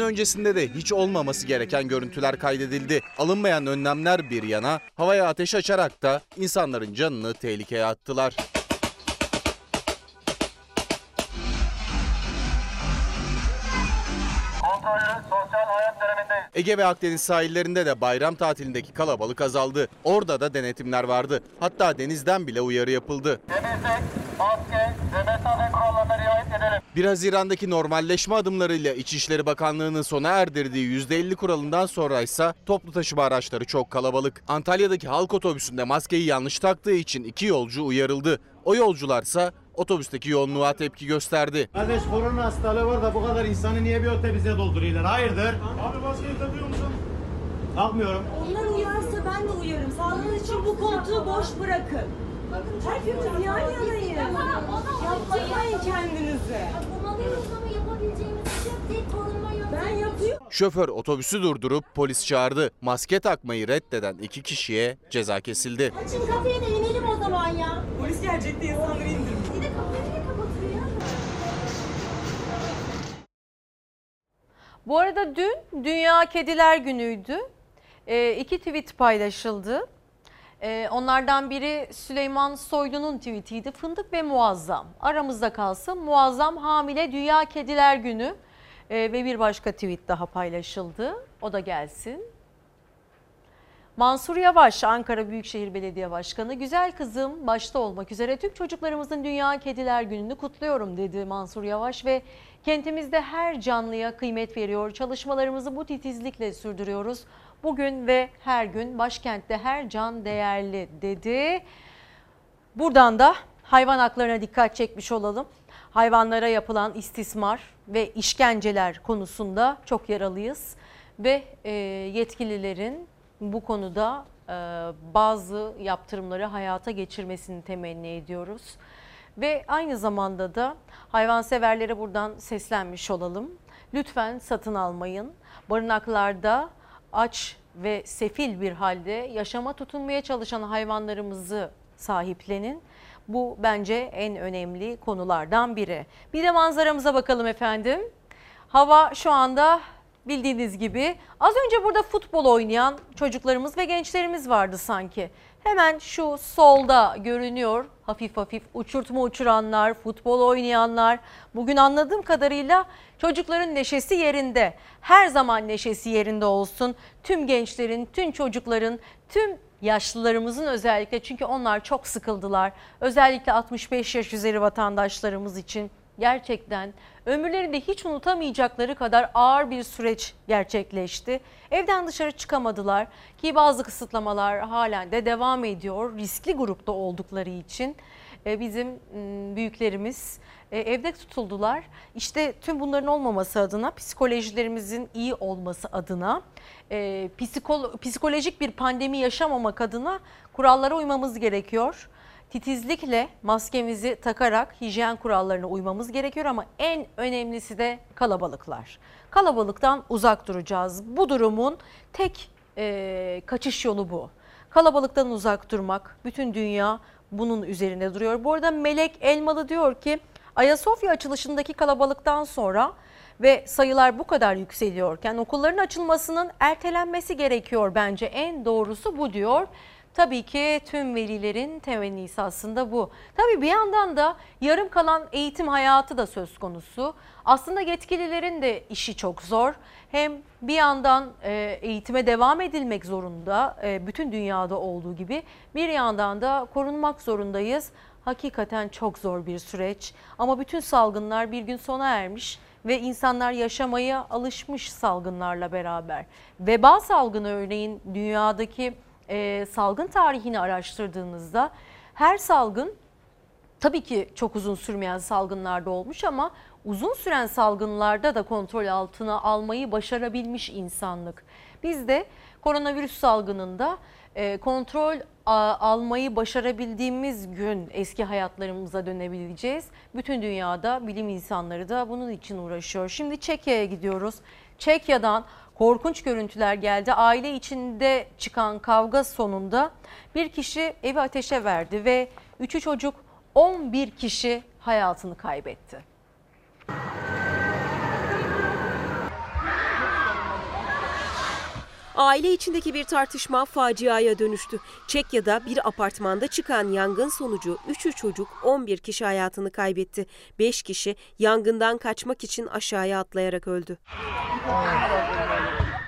Öncesinde de hiç olmaması gereken görüntüler kaydedildi. Alınmayan önlemler bir yana havaya ateş açarak da insanların canını tehlikeye attılar. Ege ve Akdeniz sahillerinde de bayram tatilindeki kalabalık azaldı. Orada da denetimler vardı. Hatta denizden bile uyarı yapıldı. maske ve mesafe kurallarına riayet edelim. 1 Haziran'daki normalleşme adımlarıyla İçişleri Bakanlığı'nın sona erdirdiği %50 kuralından sonra ise toplu taşıma araçları çok kalabalık. Antalya'daki halk otobüsünde maskeyi yanlış taktığı için iki yolcu uyarıldı. O yolcularsa otobüsteki yoğunluğa tepki gösterdi. Kardeş korona hastalığı var da bu kadar insanı niye bir otobüse dolduruyorlar? Hayırdır? Abi maskeyi takıyor musun? Takmıyorum. Onlar uyarsa ben de uyarım. Sağlığınız için bu koltuğu boş bırakın. Hepimiz yan yanayız. Yaptırmayın kendinizi. Bunalıyoruz ama Şoför otobüsü durdurup polis çağırdı. Maske takmayı reddeden iki kişiye ceza kesildi. Açın kapıyı da inelim o zaman ya. Polis gelecekti insanları indirmiş. Bir de kapıyı niye kapatıyor ya? Bu arada dün Dünya Kediler Günü'ydü. E, iki tweet paylaşıldı. E, onlardan biri Süleyman Soylu'nun tweetiydi. Fındık ve muazzam. Aramızda kalsın. Muazzam hamile Dünya Kediler Günü. E, ve bir başka tweet daha paylaşıldı. O da gelsin. Mansur Yavaş, Ankara Büyükşehir Belediye Başkanı, güzel kızım başta olmak üzere tüm çocuklarımızın Dünya Kediler Günü'nü kutluyorum dedi Mansur Yavaş ve kentimizde her canlıya kıymet veriyor. Çalışmalarımızı bu titizlikle sürdürüyoruz. Bugün ve her gün başkentte her can değerli dedi. Buradan da hayvan haklarına dikkat çekmiş olalım. Hayvanlara yapılan istismar ve işkenceler konusunda çok yaralıyız ve e, yetkililerin bu konuda e, bazı yaptırımları hayata geçirmesini temenni ediyoruz. Ve aynı zamanda da hayvanseverlere buradan seslenmiş olalım. Lütfen satın almayın. Barınaklarda aç ve sefil bir halde yaşama tutunmaya çalışan hayvanlarımızı sahiplenin. Bu bence en önemli konulardan biri. Bir de manzaramıza bakalım efendim. Hava şu anda bildiğiniz gibi az önce burada futbol oynayan çocuklarımız ve gençlerimiz vardı sanki. Hemen şu solda görünüyor hafif hafif uçurtma uçuranlar, futbol oynayanlar. Bugün anladığım kadarıyla çocukların neşesi yerinde. Her zaman neşesi yerinde olsun. Tüm gençlerin, tüm çocukların, tüm yaşlılarımızın özellikle çünkü onlar çok sıkıldılar. Özellikle 65 yaş üzeri vatandaşlarımız için gerçekten ömürlerinde hiç unutamayacakları kadar ağır bir süreç gerçekleşti. Evden dışarı çıkamadılar ki bazı kısıtlamalar halen de devam ediyor riskli grupta oldukları için. E, Bizim m, büyüklerimiz e, evde tutuldular. İşte tüm bunların olmaması adına psikolojilerimizin iyi olması adına e, psikolo- psikolojik bir pandemi yaşamamak adına kurallara uymamız gerekiyor titizlikle maskemizi takarak hijyen kurallarına uymamız gerekiyor ama en önemlisi de kalabalıklar. Kalabalıktan uzak duracağız. Bu durumun tek e, kaçış yolu bu. Kalabalıktan uzak durmak. Bütün dünya bunun üzerinde duruyor. Bu arada Melek Elmalı diyor ki Ayasofya açılışındaki kalabalıktan sonra ve sayılar bu kadar yükseliyorken okulların açılmasının ertelenmesi gerekiyor bence en doğrusu bu diyor. Tabii ki tüm velilerin temennisi aslında bu. Tabii bir yandan da yarım kalan eğitim hayatı da söz konusu. Aslında yetkililerin de işi çok zor. Hem bir yandan e, eğitime devam edilmek zorunda e, bütün dünyada olduğu gibi bir yandan da korunmak zorundayız. Hakikaten çok zor bir süreç ama bütün salgınlar bir gün sona ermiş ve insanlar yaşamaya alışmış salgınlarla beraber. Veba salgını örneğin dünyadaki e, salgın tarihini araştırdığınızda her salgın tabii ki çok uzun sürmeyen salgınlarda olmuş ama uzun süren salgınlarda da kontrol altına almayı başarabilmiş insanlık. Biz de koronavirüs salgınında e, kontrol almayı başarabildiğimiz gün eski hayatlarımıza dönebileceğiz. Bütün dünyada bilim insanları da bunun için uğraşıyor. Şimdi Çekya'ya gidiyoruz. Çekya'dan korkunç görüntüler geldi. Aile içinde çıkan kavga sonunda bir kişi evi ateşe verdi ve 3'ü çocuk 11 kişi hayatını kaybetti. Aile içindeki bir tartışma faciaya dönüştü. Çekya'da bir apartmanda çıkan yangın sonucu 3'ü çocuk 11 kişi hayatını kaybetti. 5 kişi yangından kaçmak için aşağıya atlayarak öldü.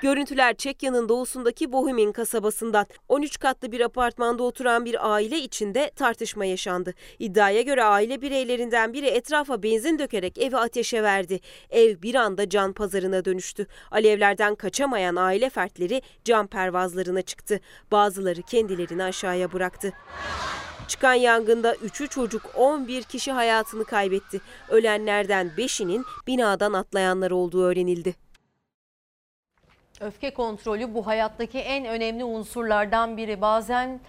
Görüntüler Çekya'nın doğusundaki Bohumin kasabasından. 13 katlı bir apartmanda oturan bir aile içinde tartışma yaşandı. İddiaya göre aile bireylerinden biri etrafa benzin dökerek evi ateşe verdi. Ev bir anda can pazarına dönüştü. Alevlerden kaçamayan aile fertleri cam pervazlarına çıktı. Bazıları kendilerini aşağıya bıraktı. Çıkan yangında 3'ü çocuk 11 kişi hayatını kaybetti. Ölenlerden 5'inin binadan atlayanlar olduğu öğrenildi. Öfke kontrolü bu hayattaki en önemli unsurlardan biri. Bazen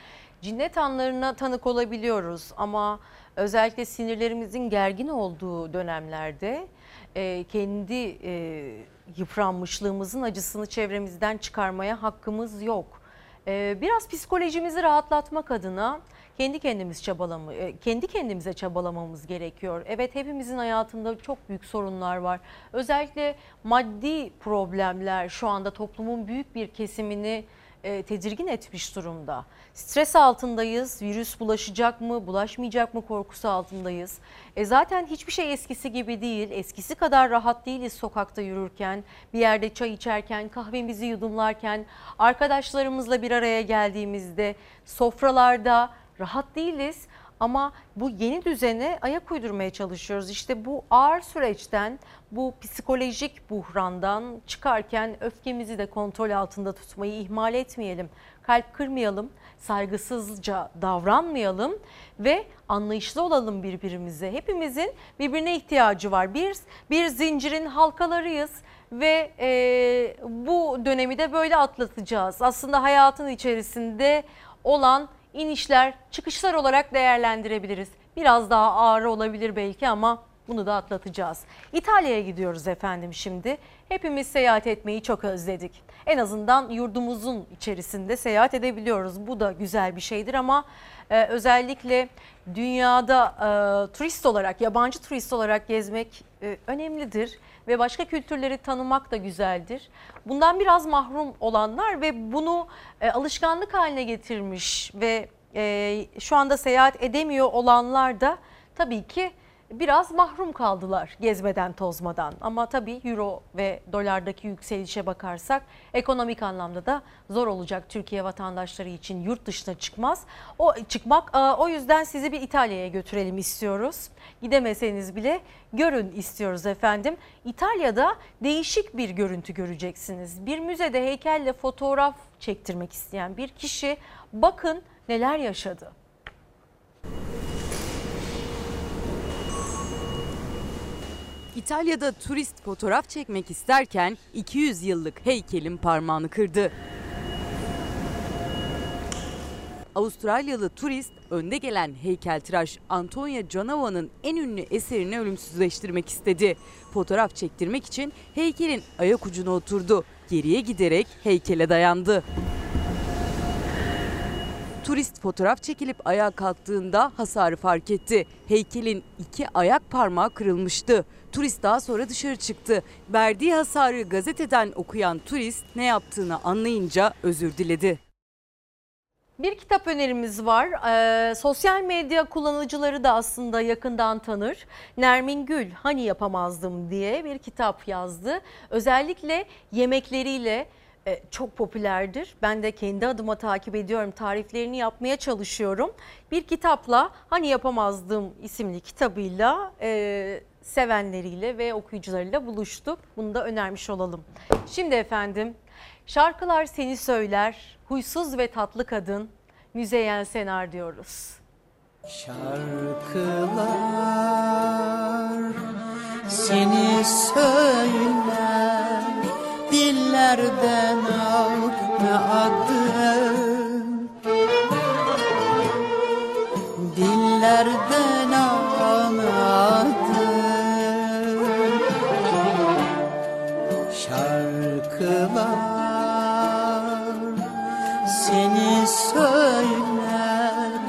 cinnet anlarına tanık olabiliyoruz ama özellikle sinirlerimizin gergin olduğu dönemlerde e, kendi e, yıpranmışlığımızın acısını çevremizden çıkarmaya hakkımız yok. E, biraz psikolojimizi rahatlatmak adına kendi kendimiz çabalamı, e, kendi kendimize çabalamamız gerekiyor. Evet hepimizin hayatında çok büyük sorunlar var. Özellikle maddi problemler şu anda toplumun büyük bir kesimini e, tedirgin etmiş durumda. Stres altındayız. Virüs bulaşacak mı, bulaşmayacak mı korkusu altındayız. E zaten hiçbir şey eskisi gibi değil. Eskisi kadar rahat değiliz sokakta yürürken, bir yerde çay içerken, kahvemizi yudumlarken, arkadaşlarımızla bir araya geldiğimizde, sofralarda rahat değiliz. Ama bu yeni düzene ayak uydurmaya çalışıyoruz. İşte bu ağır süreçten, bu psikolojik buhrandan çıkarken öfkemizi de kontrol altında tutmayı ihmal etmeyelim. Kalp kırmayalım, saygısızca davranmayalım ve anlayışlı olalım birbirimize. Hepimizin birbirine ihtiyacı var. Bir, bir zincirin halkalarıyız ve e, bu dönemi de böyle atlatacağız. Aslında hayatın içerisinde olan inişler, çıkışlar olarak değerlendirebiliriz. Biraz daha ağır olabilir belki ama bunu da atlatacağız. İtalya'ya gidiyoruz efendim şimdi. Hepimiz seyahat etmeyi çok özledik. En azından yurdumuzun içerisinde seyahat edebiliyoruz. Bu da güzel bir şeydir ama e, özellikle dünyada e, turist olarak, yabancı turist olarak gezmek e, önemlidir ve başka kültürleri tanımak da güzeldir. Bundan biraz mahrum olanlar ve bunu e, alışkanlık haline getirmiş ve e, şu anda seyahat edemiyor olanlar da tabii ki biraz mahrum kaldılar gezmeden tozmadan. Ama tabii euro ve dolardaki yükselişe bakarsak ekonomik anlamda da zor olacak Türkiye vatandaşları için yurt dışına çıkmaz. O çıkmak o yüzden sizi bir İtalya'ya götürelim istiyoruz. Gidemeseniz bile görün istiyoruz efendim. İtalya'da değişik bir görüntü göreceksiniz. Bir müzede heykelle fotoğraf çektirmek isteyen bir kişi bakın neler yaşadı. İtalya'da turist fotoğraf çekmek isterken 200 yıllık heykelin parmağını kırdı. Avustralyalı turist önde gelen heykeltıraş Antonia Canova'nın en ünlü eserini ölümsüzleştirmek istedi. Fotoğraf çektirmek için heykelin ayak ucuna oturdu. Geriye giderek heykele dayandı. Turist fotoğraf çekilip ayağa kalktığında hasarı fark etti. Heykelin iki ayak parmağı kırılmıştı. Turist daha sonra dışarı çıktı. Verdiği hasarı gazeteden okuyan turist ne yaptığını anlayınca özür diledi. Bir kitap önerimiz var. Ee, sosyal medya kullanıcıları da aslında yakından tanır. Nermin Gül Hani Yapamazdım diye bir kitap yazdı. Özellikle yemekleriyle e, çok popülerdir. Ben de kendi adıma takip ediyorum. Tariflerini yapmaya çalışıyorum. Bir kitapla Hani Yapamazdım isimli kitabıyla e, sevenleriyle ve okuyucularıyla buluştu. Bunu da önermiş olalım. Şimdi efendim şarkılar seni söyler, huysuz ve tatlı kadın, Müzeyyen Senar diyoruz. Şarkılar seni söyler dillerden alma adın? Dillerden alma adın? Şarkılar seni söyler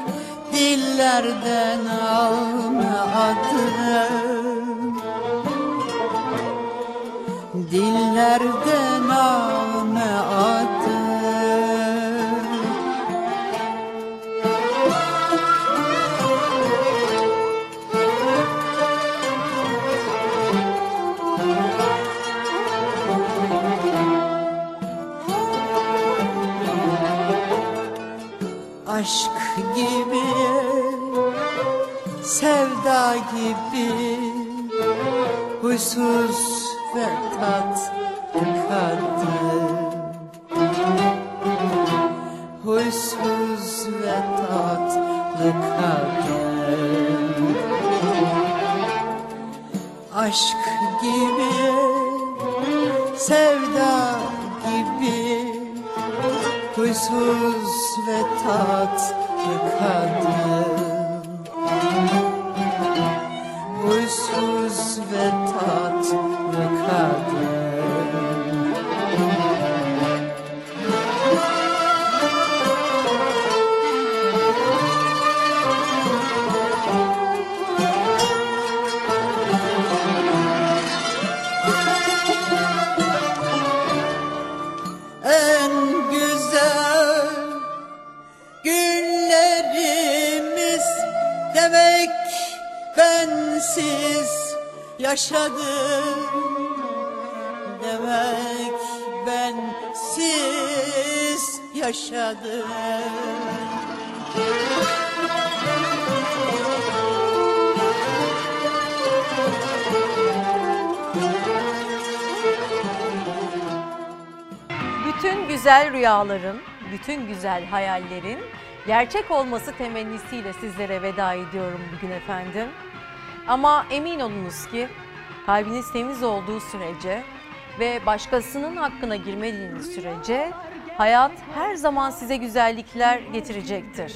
dillerden alma nerede name attı Aşk gibi, sevda gibi huysuz ve tatlı kadın Huysuz ve tatlı kadın Aşk gibi sevda gibi. Huysuz ve tatlı kadın Huysuz ve tatlı yaşadım demek bensiz yaşadım Bütün güzel rüyaların, bütün güzel hayallerin gerçek olması temennisiyle sizlere veda ediyorum bugün efendim. Ama emin olunuz ki kalbiniz temiz olduğu sürece ve başkasının hakkına girmediğiniz sürece hayat her zaman size güzellikler getirecektir.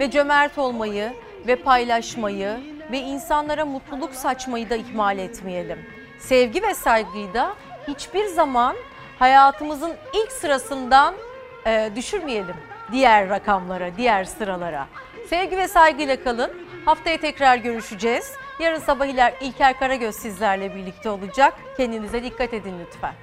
Ve cömert olmayı ve paylaşmayı ve insanlara mutluluk saçmayı da ihmal etmeyelim. Sevgi ve saygıyı da hiçbir zaman hayatımızın ilk sırasından e, düşürmeyelim diğer rakamlara, diğer sıralara. Sevgi ve saygıyla kalın. Haftaya tekrar görüşeceğiz. Yarın sabah İlker Karagöz sizlerle birlikte olacak. Kendinize dikkat edin lütfen.